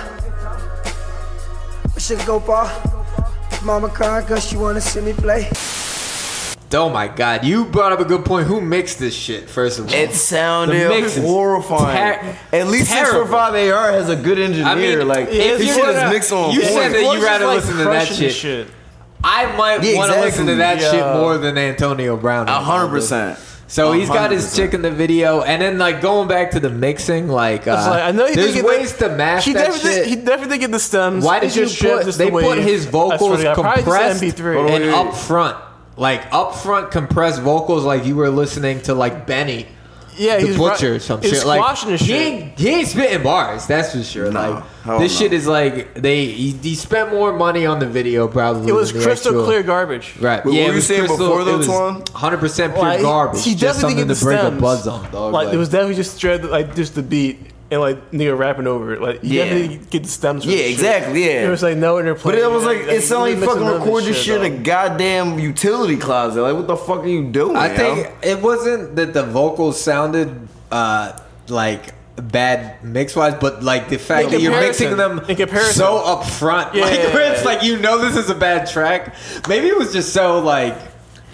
I should go far. Mama crying cause she wanna see me play. Oh my god, you brought up a good point. Who mixed this shit? First of all, It sounded The mix is horrifying. ter- At least terrible. 645 AR has a good engineer. I mean, like, if his you shit wanna- is mixed on you point. said that you rather listen to that Crushing shit. I might Yeah, want to listen to that exactly. shit more than Antonio Brown. A hundred percent. So he's got his chick in the video, and then like going back to the mixing, like, uh, like, I know he there's ways the, to mash he that definitely, shit. He definitely get the stems. Why did you put? just They the put his vocals to God, probably just compressed MP3. and up front, like up front compressed vocals, like you were listening to like Benny Yeah, the he's butcher ru- or some he's shit. Like squashing the he shit. ain't, he ain't spitting bars. That's for sure. like hell this no. shit is like they he, he spent more money on the video probably. It was than the crystal actual- clear garbage. Right. What yeah, were you saying crystal- before it though, Twan? 100% pure Like, garbage. He just definitely something didn't to get the break a stems. buzz on, dog. Like, it was definitely just straight like just the beat and like nigga rapping over it. Like you Yeah. definitely get the stems. From Yeah, the shit. exactly, yeah. It was like no interplay. But it was like Like, it sounded like you mixing fucking none of record this shit in a goddamn utility closet. Like what the fuck are you doing? I yo? think it wasn't that the vocals sounded uh, like bad mix wise, but like the fact In that you're mixing them In comparison. so up front, Yeah. like where it's like you know this is a bad track. Maybe it was just so like.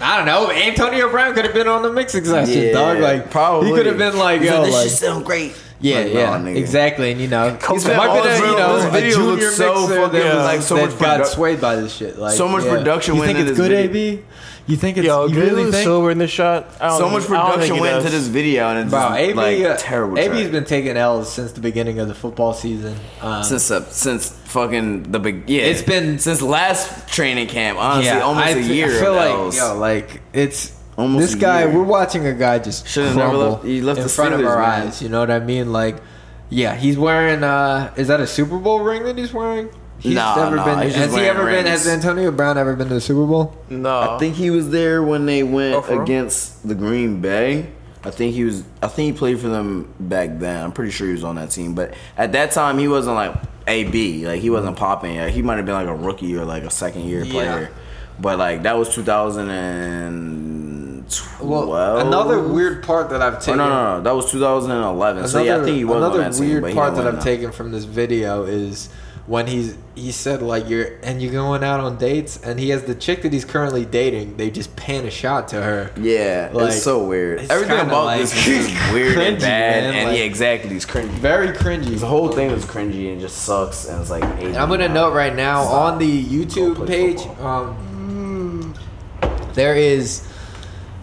I don't know. Antonio Brown could have been on the mixing session, Yeah, dog. Like probably. he could have been like, He's yo, like, this like, shit sound great. Yeah, Like, yeah, nigga. exactly. And you know, He's it been might all be a, this- you know this a video junior looks so mixer fucking- that, was, like, so that much got produ- swayed by this shit. Like So much yeah. production You went think into it's this good, video. AB? You think it's Yo, you really really think? silver in this shot. I don't So think- much I don't production think went into this video, and it's Bro, just, AB, like uh, terrible. AB's been taking L's since the beginning of the football season. Um, since uh, since fucking the big yeah. It's been- since last training camp. Honestly, almost I a year. I feel of like L's. yo, like it's Almost this a guy. year. We're watching a guy just Should've never crumble left- he left in the front of Steelers, our man. eyes. You know what I mean? Like, yeah, he's wearing. uh Is that a Super Bowl ring that he's wearing? He's Nah, never nah, been. he's just has he wearing ever been? rings. Has Antonio Brown ever been to the Super Bowl? No, I think he was there when they went Oh, for real? against the Green Bay. I think he was. I think he played for them back then. I'm pretty sure he was on that team. But at that time, he wasn't like AB. Like he wasn't popping yet. He might have been like a rookie or like a second year Yeah. player. But like that was 2012. Well, another weird part that I've Oh, taken. no, no, no. That was 2011. so yeah, I think he was another on that weird but part that I've though. taken from this video is when he's he said like you're and you're going out on dates and he has the chick that he's currently dating. They just pan a shot to her. Yeah, Like, it's so weird. it's Everything about like- this is just weird and bad, man, and like- yeah, exactly, it's cringy. Very cringy. The whole thing is cringy and just sucks, and it's like. And I'm gonna note right now on the YouTube page, um, there is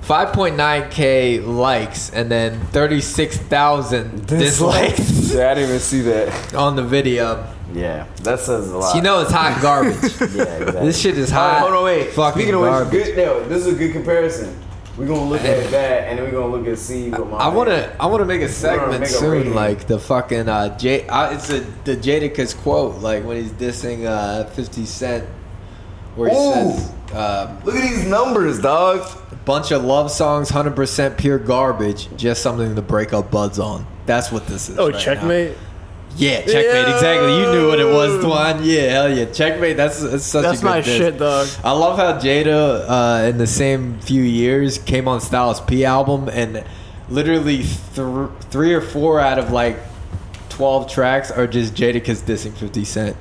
5.9k likes and then 36,000 dislikes yeah, I didn't even see that. on the video. Yeah, that says a lot. So you know it's hot garbage. yeah, exactly. This shit is hot. hold on, wait. Fucking Speaking of which, garbage. good. No, this is a good comparison. We're gonna look at that, and then we're gonna look at see what my. I wanna, I wanna make a segment make soon, rating. like the fucking uh, J. Uh, it's a the Jadakiss quote, like when he's dissing uh, 50 Cent, where he Ooh. says, um, Look at these numbers, dog. bunch of love songs, 100% pure garbage, just something to break up buds on. That's what this is. Oh, right now. checkmate. Yeah, checkmate. Yeah. Exactly. You knew what it was, Twan. Yeah, hell yeah. Checkmate. That's, that's such That's a good my diss. shit, dog. I love how Jada, uh, in the same few years, came on Styles P album and literally th- three or four out of like 12 tracks are just Jadakiss dissing 50 Cent.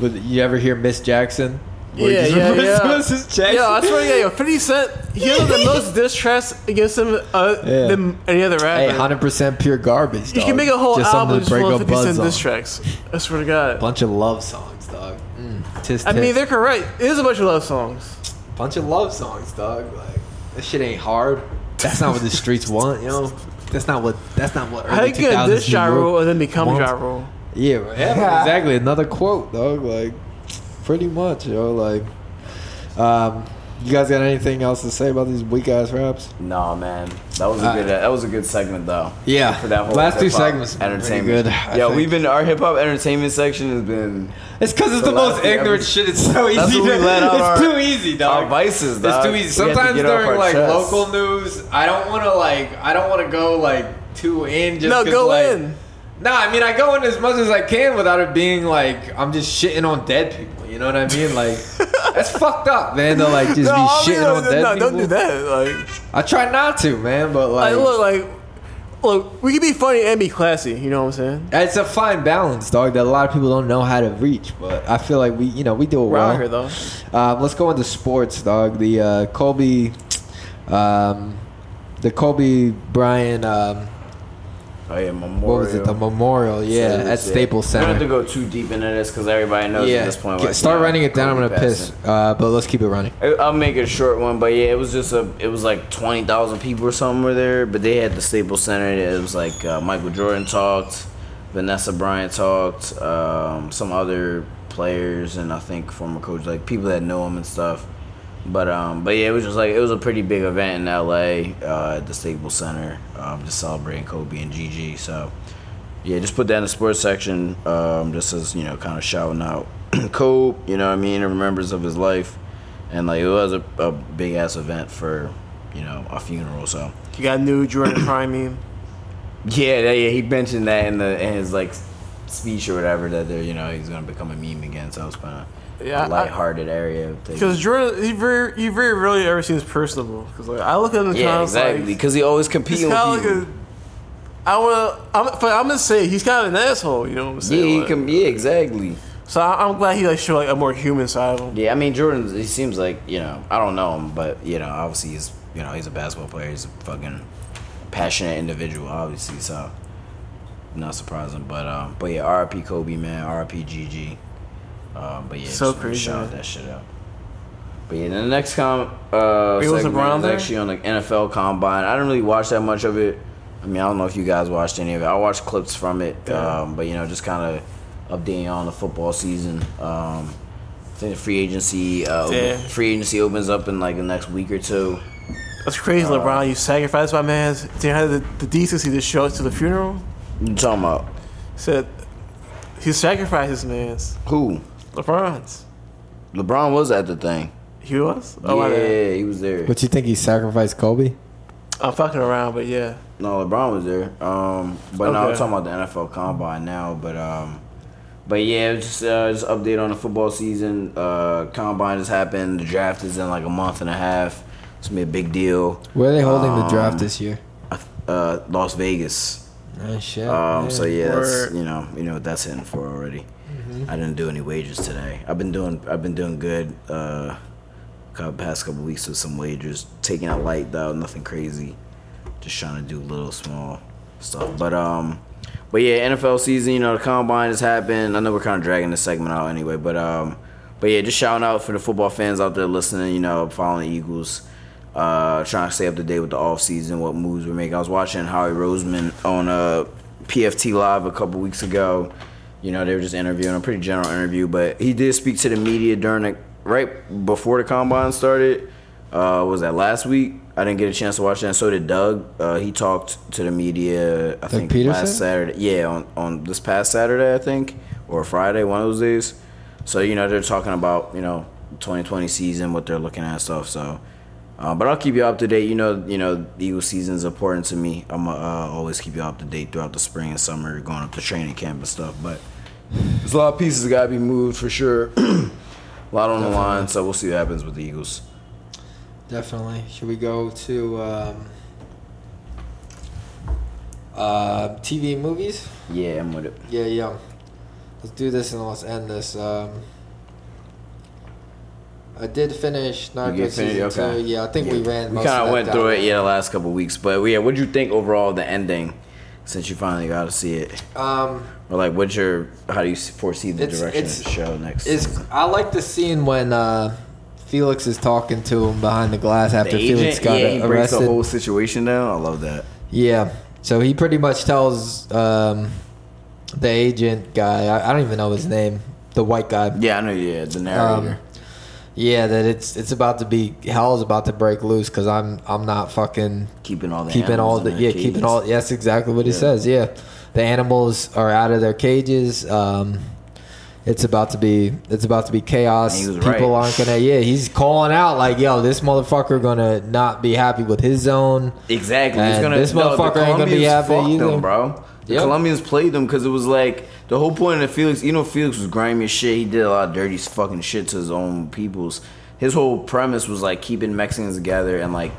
With, you ever hear Miss Jackson? Where he Yeah, just yeah, refers yeah. to Mrs. Jackson? Yeah, that's right. Yeah, yo, 50 Cent, he has the most diss tracks against him uh, Yeah. than any other Hey, rapper. hundred percent pure garbage. you can make a whole Just album to just break full of up 50 buzz Cent on. diss tracks. I swear to God. Bunch of love songs, dog. Mm. Tis, I mean, they're correct. It is a bunch of love songs. bunch of love songs, dog. Like this shit ain't hard. That's not what the streets want, you know. That's not what. That's not what. How you get this 2000s New gyro and then become wants. gyro? Yeah, right. yeah, exactly. Another quote, dog. Like, pretty much, yo. Like, um, you guys got anything else to say about these weak ass raps? No, man, that was a Uh, good. that was a good segment, though. Yeah. for that whole Last two segments entertainment. good, I Yeah, think. we've been our hip hop entertainment section has been. It's because it's The the, most ignorant shit. It's so easy. That's what we to, it's our- too easy, dog. our vices, It's too easy. Sometimes get off our during like chest. local news, I don't want to like. I don't want to go like too in. Just No, go like, in. Nah, I mean I go in as much as I can without it being like I'm just shitting on dead people. You know what I mean? Like that's fucked up, man. To like just No, be I mean, shitting no, on no, dead no, people. don't do that. Like, I try not to, man. But like, like, look, like, look, we can be funny and be classy. You know what I'm saying? it's a fine balance, dog. That a lot of people don't know how to reach. But I feel like we, you know, we do it We're well. out here though. Um, let's go into sports, dog. The uh, Kobe, um, the Kobe Bryant. Um, Oh yeah, memorial. what was it? The memorial, yeah, at Staples Center. We don't have to go too deep into this because everybody knows Yeah, at this point. Like, start know, writing it down. I'm gonna piss. Uh, but let's keep it running. I'll make it a short one, but yeah, it was just a. It was like twenty thousand people or something were there, but they had the Staples Center. It was like uh, Michael Jordan talked, Vanessa Bryant talked, um, some other players, and I think former coach, like people that know him and stuff. But um, but yeah, it was just like it was a pretty big event in L.A. Uh, at the Staples Center, um, just celebrating Kobe and Gigi. So yeah, just put that in the sports section, um, just as you know, kind of shouting out Kobe. You know what I mean? In remembrance of his life, and like it was a, a big ass event for you know a funeral. So You got new Jordan Prime meme. yeah, that- yeah, he mentioned that in the in his like speech or whatever that they're you know he's gonna become a meme again. So it's kind of Yeah, I- lighthearted area. of things. Because Jordan, he very, he very rarely ever seems personable. Because like I look at him, Yeah, exactly. Like, Because he always competing with kind of people. like a. I wanna, I'm, but I'm gonna say he's kind of an asshole. You know what I'm saying? yeah, he Like, can. Yeah, exactly. So I, I'm glad he like showed like a more human side of him. Yeah, I mean Jordan. He seems like you know I don't know him, but you know obviously he's you know he's a basketball player. He's a fucking passionate individual, obviously. So not surprising, but um, but yeah, R.I.P. Kobe, man, R.I.P. GG. Um, but yeah, So just crazy, Shout that shit out. But yeah, then the next com uh, Wait, was segment was actually on the NFL Combine. I didn't really watch that much of it. I mean, I don't know if you guys watched any of it. I watched clips from it, Yeah. um, but you know, just kind of updating on the football season. Um, I think the free agency, uh, open- Yeah. free agency opens up in like the next week or two. That's crazy, Uh, LeBron. You sacrificed my man. Didn't have the, the decency to show up to the funeral. You talking about? Said he sacrificed his man's. Who? LeBron's. LeBron was at the thing. He was. Oh, my bad. yeah, he was there. But you think he sacrificed Kobe? I'm fucking around, but yeah. No, LeBron was there. Um, but no, I'm talking about the NFL Combine now. But um, but yeah, just uh, just update on the football season. Uh, Combine has happened. The draft is in like a month and a half. It's gonna be a big deal. Where are they holding the Um, draft this year? Uh, Las Vegas. Oh shit. Um, so yeah, that's you know you know what that's hitting for already. Mhm. I didn't do any wagers today. I've been doing I've been doing good. Uh, past couple weeks with some wagers, taking it light though, nothing crazy. Just trying to do little small stuff. But um, but yeah, NFL season. You know the combine has happened. I know we're kind of dragging this segment out anyway, but um, but yeah, just shouting out for the football fans out there listening. You know, following the Eagles. Uh, trying to stay up to date with the off season, what moves we're making. I was watching Howie Roseman on uh, PFT Live a couple weeks ago. You know, they were just interviewing a pretty general interview, but he did speak to the media during the right before the combine started. Uh, was that last week? I didn't get a chance to watch that. And so did Doug. Uh, he talked to the media. I think Pederson? last Saturday. Yeah, on on this past Saturday, I think, or Friday, one of those days. So you know they're talking about you know 2020 season, what they're looking at and stuff. So. Uh, but I'll keep you up to date. You know, you know, the Eagle season is important to me. I'm uh, always keep you up to date throughout the spring and summer, going up to training camp and stuff. But there's a lot of pieces that got to be moved for sure. a lot on the line, so we'll see what happens with the Eagles. Definitely. Should we go to um, uh, TV and movies? Yeah, I'm with it. Yeah, yeah. Let's do this and let's end this. Um, I did finish Narcos season Okay. two. Yeah, I think we ran. We kind of went down. through it, yeah, the last couple weeks. But yeah, what'd you think overall of the ending? Since you finally got to see it, Um, or like, what's your? How do you foresee the It's- direction it's- of the show next? Is I like the scene when uh, Felix is talking to him behind the glass after the Felix got yeah, he breaks arrested. the whole situation down. I love that. Yeah. So he pretty much tells um, the agent guy, I, I don't even know his name, the white guy. Yeah, I know. Yeah, the narrator. Um, yeah, that it's it's about to be hell's about to break loose because I'm I'm not fucking keeping all the keeping all the yeah keeping cages. all yes exactly what he says yeah the animals are out of their cages um it's about to be it's about to be chaos And he was people right. aren't gonna yeah he's calling out like yo this motherfucker gonna not be happy with his zone Exactly. He's gonna, this no, motherfucker ain't gonna be happy either. them, bro. The Yep. Colombians played them because it was like the whole point of Felix. You know, Felix was grimy as shit. He did a lot of dirty fucking shit to his own peoples. His whole premise was like keeping Mexicans together and like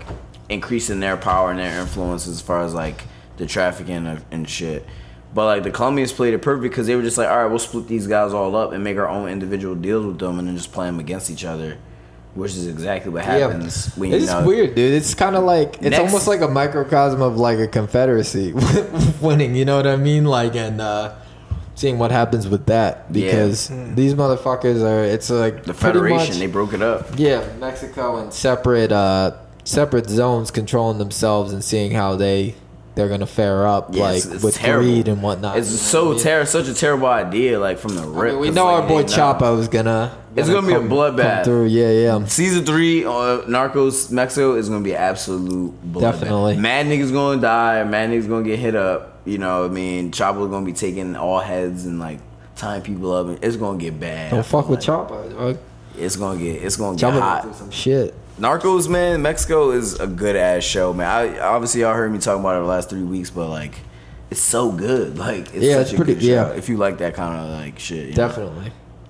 increasing their power and their influence as far as like the trafficking of, and shit. But like the Colombians played it perfect because they were just like, all right, we'll split these guys all up and make our own individual deals with them and then just play them against each other, which is exactly what happens when you it's know. weird, dude. It's kind of like it's Next- almost like a microcosm of like a Confederacy winning. You know what I mean? Like and uh, seeing what happens with that Yeah. because these motherfuckers are. It's like The Federation, much- they broke it up. Yeah, Mexico and separate uh, separate zones controlling themselves and seeing how they they're gonna fare up Yeah, like it's- it's with terrible. greed and whatnot. It's so ter- such a terrible idea, like from the rip. we 'cause, know like, our boy ain't no- Chapo gonna. It's gonna be a bloodbath. through. Yeah, yeah. Season three, uh, Narcos Mexico is gonna be absolute bloodbath. Definitely. Mad niggas gonna die. Mad niggas gonna get hit up. You know, what I mean, Chapo's gonna be taking all heads and like tying people up. It's gonna get bad. Don't fuck with Chapo. dog. It's gonna get. It's gonna get Chapo hot. gonna do some shit. Narcos, man, Mexico is a good ass show, man. I obviously y'all heard me talk about it the last three weeks, but like, it's so good. Like, it's Yeah, such it's a pretty- good show. yeah. If you like that kind of like shit, you know?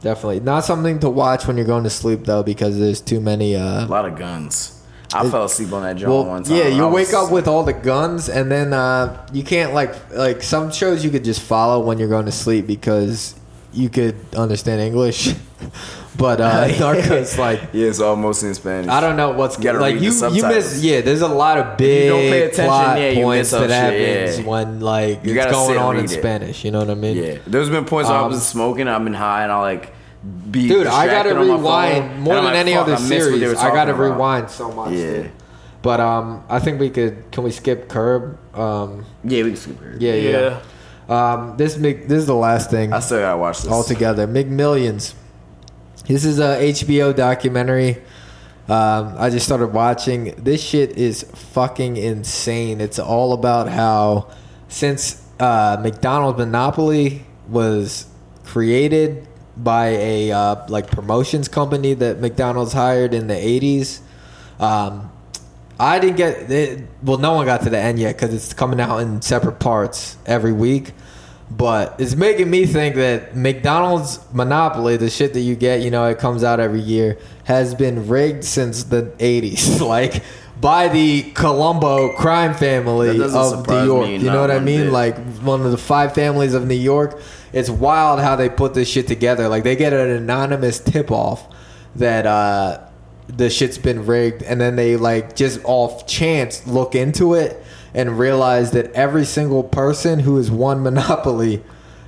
Definitely, not something to watch when you're going to sleep though, because there's too many. Uh, A lot of guns. I It- fell asleep on that joint well, time. yeah, you wake up with all the guns, and then uh, you can't like like some shows you could just follow when you're going to sleep because you could understand English, but uh, Narcos like yeah, it's almost in Spanish. I don't know what's You like you you miss yeah. There's a lot of big you don't pay attention, plot yeah, you points miss that shit, happens yeah. when like You it's gotta sit going on in it. Spanish. You know what I mean? Yeah, there's been points where I Um, was smoking, I've been high, and I like be Dude, I gotta distracted on my rewind phone, more than I'm any other I missed what they were series. I gotta about. rewind so much. Yeah. dude. But um, I think we could. Can we skip Curb? Um, yeah, we can skip Curb. Yeah, yeah. Um, this Mc, this is the last thing. I still gotta watch this altogether. McMillions. This is a HBO documentary. Um, I just started watching. This shit is fucking insane. It's all about how since uh, McDonald's monopoly was created by a uh, like promotions company that McDonald's hired in the '80s. Um, I didn't get it. Well, no one got to the end yet because it's coming out in separate parts every week. But it's making me think that McDonald's monopoly, the shit that you get, you know, it comes out every year, has been rigged since the 80s. like, by the Colombo crime family of New York. you know what I mean? bit. Like, one of the five families of New York. It's wild how they put this shit together. Like, they get an anonymous tip off that, uh, the shit's been rigged and then they like just off chance look into it and realize that every single person who has won monopoly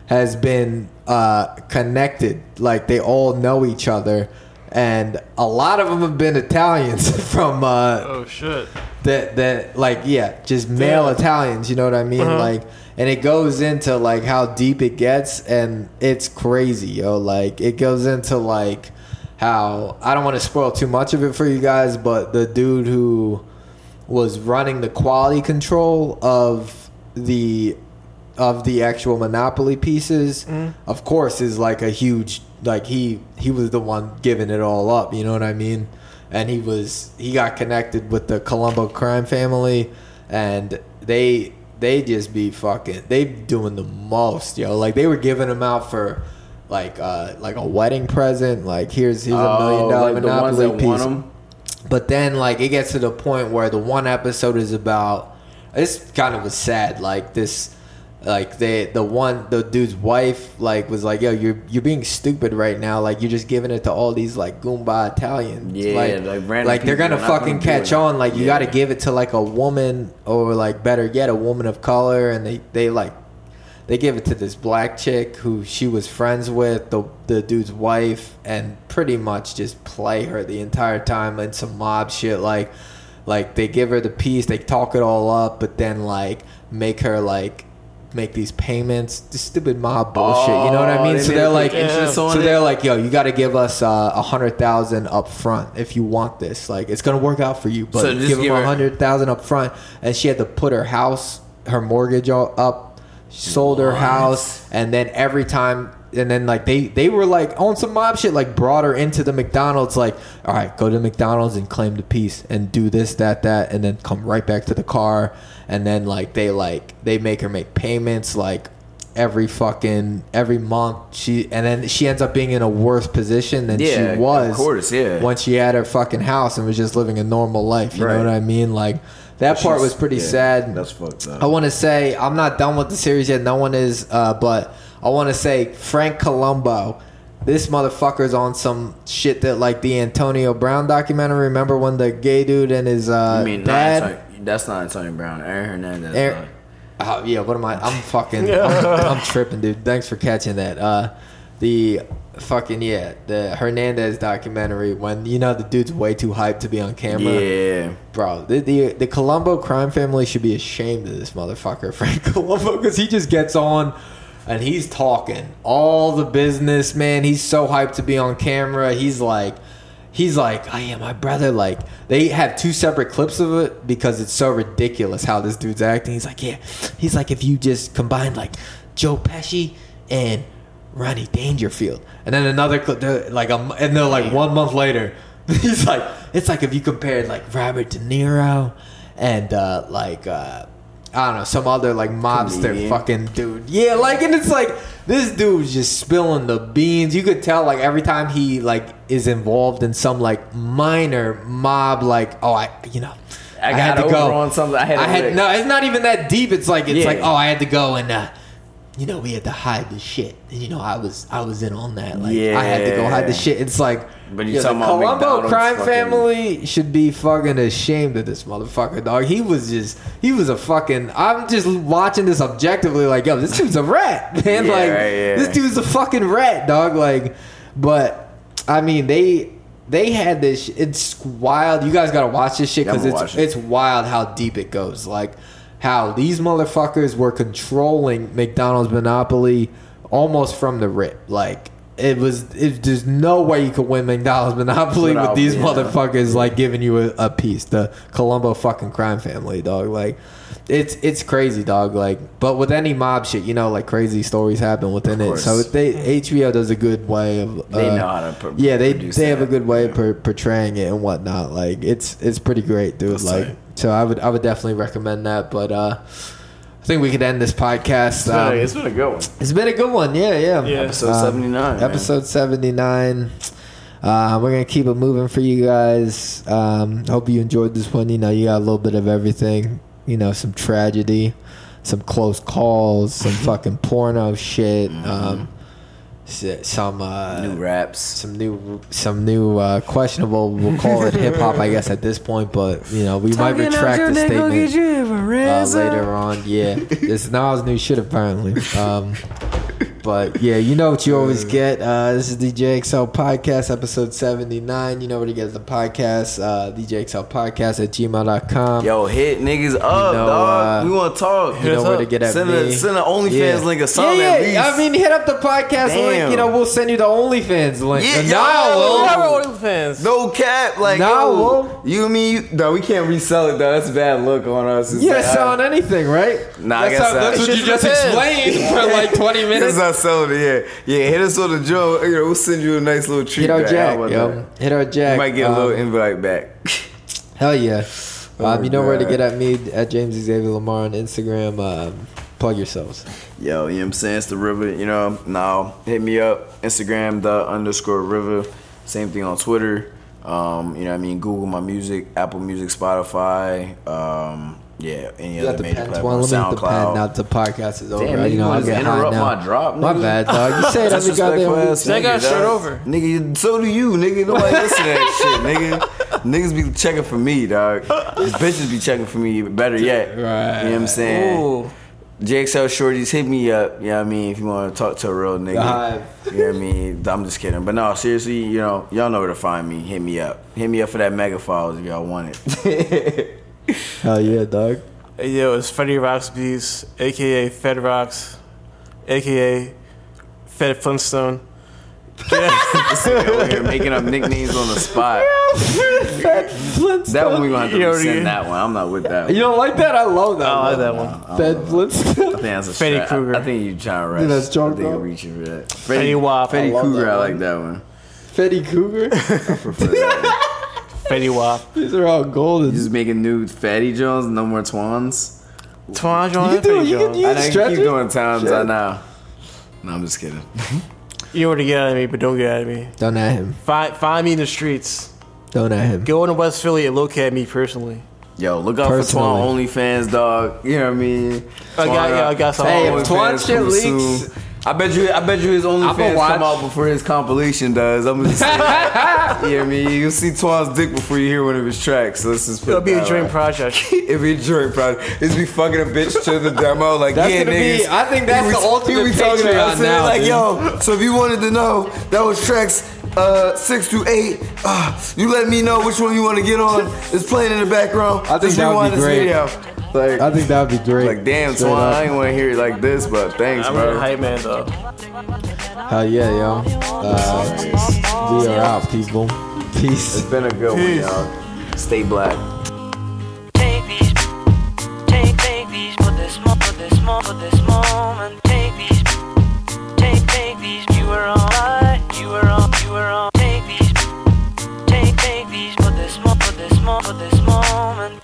has been uh, connected like they all know each other and a lot of them have been italians from uh, Oh shit. that that like yeah just male Yeah. italians you know what i mean Uh-huh. like and it goes into like how deep it gets and it's crazy yo like it goes into like how i don't want to spoil too much of it for you guys but the dude who was running the quality control of the of the actual monopoly pieces Mhm. of course is like a huge like he he was the one giving it all up you know what i mean and he was he got connected with the colombo crime family and they they just be fucking they doing the most yo like they were giving him out for like uh like a wedding present like here's here's a million dollar like monopoly piece? But then like it gets to the point where the one episode is about this kind of was sad like this like they the one the dude's wife like was like yo you're you're being stupid right now. Like you're just giving it to all these like goomba Italians. Yeah, like, like random like they're gonna fucking gonna catch on. Like you Yeah. got to give it to like a woman or like better yet a woman of color. And they they like they give it to this black chick who she was friends with the the dude's wife and pretty much just play her the entire time in some mob shit like like they give her the piece they talk it all up but then like make her like make these payments. This stupid mob bullshit you know what i Oh, mean? they so they're like so they're like yo you got to give us uh, a hundred thousand up front if you want this. Like it's gonna work out for you but So give them a hundred thousand up front and she had to put her house her mortgage all up sold her house and then every time and then like they they were like on some mob shit like brought her into the mcdonald's like all right go to mcdonald's and claim the piece and do this that that and then come right back to the car and then like they like they make her make payments like every fucking every month she and then she ends up being in a worse position than Yeah, she of was course, yeah. when she had her fucking house and was just living a normal life you Right. know what i mean like that part was pretty yeah, sad That's fucked up. I want to say I'm not done with the series yet. No one is, uh, but I want to say Frank Colombo. This motherfucker's on some shit that like the Antonio Brown documentary. Remember when the gay dude and his uh, I mean, not dad? Antonio, that's not Antonio Brown. Aaron Hernandez. Aaron- Oh yeah, what am I? I'm fucking. I'm, I'm tripping, dude. Thanks for catching that. Uh, the fucking yeah, the Hernandez documentary when you know the dude's way too hyped to be on camera. Yeah. Bro, the, the the Colombo crime family should be ashamed of this motherfucker, Frank Colombo, because he just gets on and he's talking all the business, man. He's so hyped to be on camera. He's like, he's like, oh yeah, my brother. Like, they have two separate clips of it because it's so ridiculous how this dude's acting. He's like, yeah, he's like, if you just combine like Joe Pesci and Rodney Dangerfield, and then another clip, they're like, um, and they're like one month later, he's like, it's like if you compared like Robert De Niro and uh, like. Uh, I don't know, some other like mobster Comedian. fucking dude. Yeah, like and it's like this dude's just spilling the beans. You could tell like every time he like is involved in some like minor mob like oh I you know I got over on something. I had, to lick. no, it's not even that deep. It's like it's Yeah. like oh I had to go and uh you know we had to hide the shit. And you know I was I was in on that. Like I had to go hide the shit. It's like But you yeah, the about Colombo crime fucking- family should be fucking ashamed of this motherfucker, dog. He was just, he was a fucking. I'm just watching this objectively, like, yo, this dude's a rat, man. Yeah, like, right, yeah. this dude's a fucking rat, dog. Like, but I mean, they they had this. It's wild. You guys gotta watch this shit because gonna it's it. it's wild how deep it goes. Like how these motherfuckers were controlling McDonald's monopoly almost from the rip. Like it was, it, there's no way you could win McDonald's monopoly with Without- these yeah. motherfuckers like giving you a, a piece. The Colombo fucking crime family, dog. Like it's it's crazy, dog. Like, but with any mob shit, you know, like crazy stories happen within it. So course. they HBO does a good way of They uh, know how to pro- yeah they produce they have a good way of per- portraying it and whatnot. Like it's it's pretty great, dude. That's like tight. So I would I would definitely recommend that. But uh I think we could end this podcast. It's been, a, um, it's been a good one. it's been a good one, yeah, yeah. Yeah. Episode 79. Episode seventy nine. Uh, we're gonna keep it moving for you guys. Um, hope you enjoyed this one. You know, you got a little bit of everything. You know, some tragedy, some close calls, some fucking porno shit. Um, s- some uh, New raps. some new, some new uh, questionable. We'll call it hip hop, I guess, at this point. But you know, we might retract the statement uh, later on. Yeah, this Nas new shit apparently. Um, but yeah, you know what you always get. Uh, this is the JXL Podcast, episode 79. You know where to get the podcast. Uh, the JXL Podcast at gmail.com. Yo, hit niggas up, know, dog. uh, we want to talk. you know where to get at send me. A, send an OnlyFans Yeah. link or something Yeah, at yeah. least. I mean, hit up the podcast link. Damn. You know, we'll send you the OnlyFans link. Yeah, Uh, yo, we we'll- have OnlyFans. No cap, like Nah, yo, you and me, no, we can't resell it though. That's a bad look on us. It's You're like, selling anything, right? Nah, I guess how- not. that's what you just explained for like 20 minutes. Not selling it. Yeah, yeah. Hit us on the joint. You know, we'll send you a nice little treat. Hit our back. jack, yo. Hit our jack. You might get a little Um, invite back. Hell yeah. Oh um, you know where to get at me at James Xavier Lamar on Instagram. Um, plug yourselves. Yo, you know what I'm saying? It's Tha Riva, you know. Now hit me up, Instagram the underscore river. Same thing on Twitter. Um, you know I mean? Google my music, Apple Music, Spotify. Um, yeah, any You got other the major pen. platform. Let me hit the pen. SoundCloud. Now the podcast is over. Damn, you know, you I'll wanna high interrupt now. my drop, My bad, dog. You say it every goddamn Disrespectful week. ass They got nigga, over. Nigga, so do you, nigga. Nobody listen to that shit, nigga. Niggas be checking for me, dog. These bitches be checking for me. Better yet, Right. You know what I'm saying? Ooh. JXL shorties, hit me up. You know what I mean? If you want to talk to a real nigga. The Hive. You know what I mean? I'm just kidding. But no, seriously, you know, y'all know where to find me. Hit me up. Hit me up for that mega files if y'all want it. Hell yeah, dog. Hey, yo, it's Freddy Rocks Beats, aka Fed Rocks, aka Fed Flintstone. This nigga over here making up nicknames on the spot. Fed Flintstone. That one we're gonna have to You know, resend you- that one. I'm not with that. You don't like that? I love that. One. I like one. that one. Fed Flintstone. I think that's a Freddy strat. Krueger. I think you trying to rush. Think that's I think you're though? reaching for that. Freddy Wap. Freddy I love Krueger, that I one. like that one. Fetty Cougar. I prefer that. Fetty Wap. These are all golden. You just making new Fatty Jones, no more Twans. Twan You can do it. Fetty You can Jones. use I know you stretch keep it. doing times. I Shit. know. No, I'm just kidding. You want to get at me, but don't get at me. Don't at him. Find, find me in the streets. Don't at him. Go into West Philly and look at me personally. Yo, look out Personally. for Twan OnlyFans, dog. You know what I mean? I got- yeah, I got some Hey, if OnlyFans Twan shit leaks, soon. I bet you. I bet you his OnlyFans come out before his compilation does. I'm just. saying. yeah, I mean, you'll see Twan's dick before you hear one of his tracks. So just. Put It'll it be a dream project. It'll be a dream project. It's be fucking a bitch to the demo. Like, That's yeah, gonna be- niggas. I think that's He the ultimate was talking to us, now, Like, dude. yo, so if you wanted to know, that was tracks uh, six through eight. Uh, you let me know which one you want to get on. It's playing in the background. I think that would be this great. video. Like, I think that would be great. like, damn, Straight Twan, up. I ain't want to hear it like this, but thanks, I'm bro. a hype man though. Hell yeah, yo. Uh, we are out, people. Peace. It's been a good one, y'all. Stay black. Take these, take, take these for this for this for this moment. Take these, take, take these. You were on, right, you were on, you were on. Take these, take, take these for this mo, for this mo, for this moment.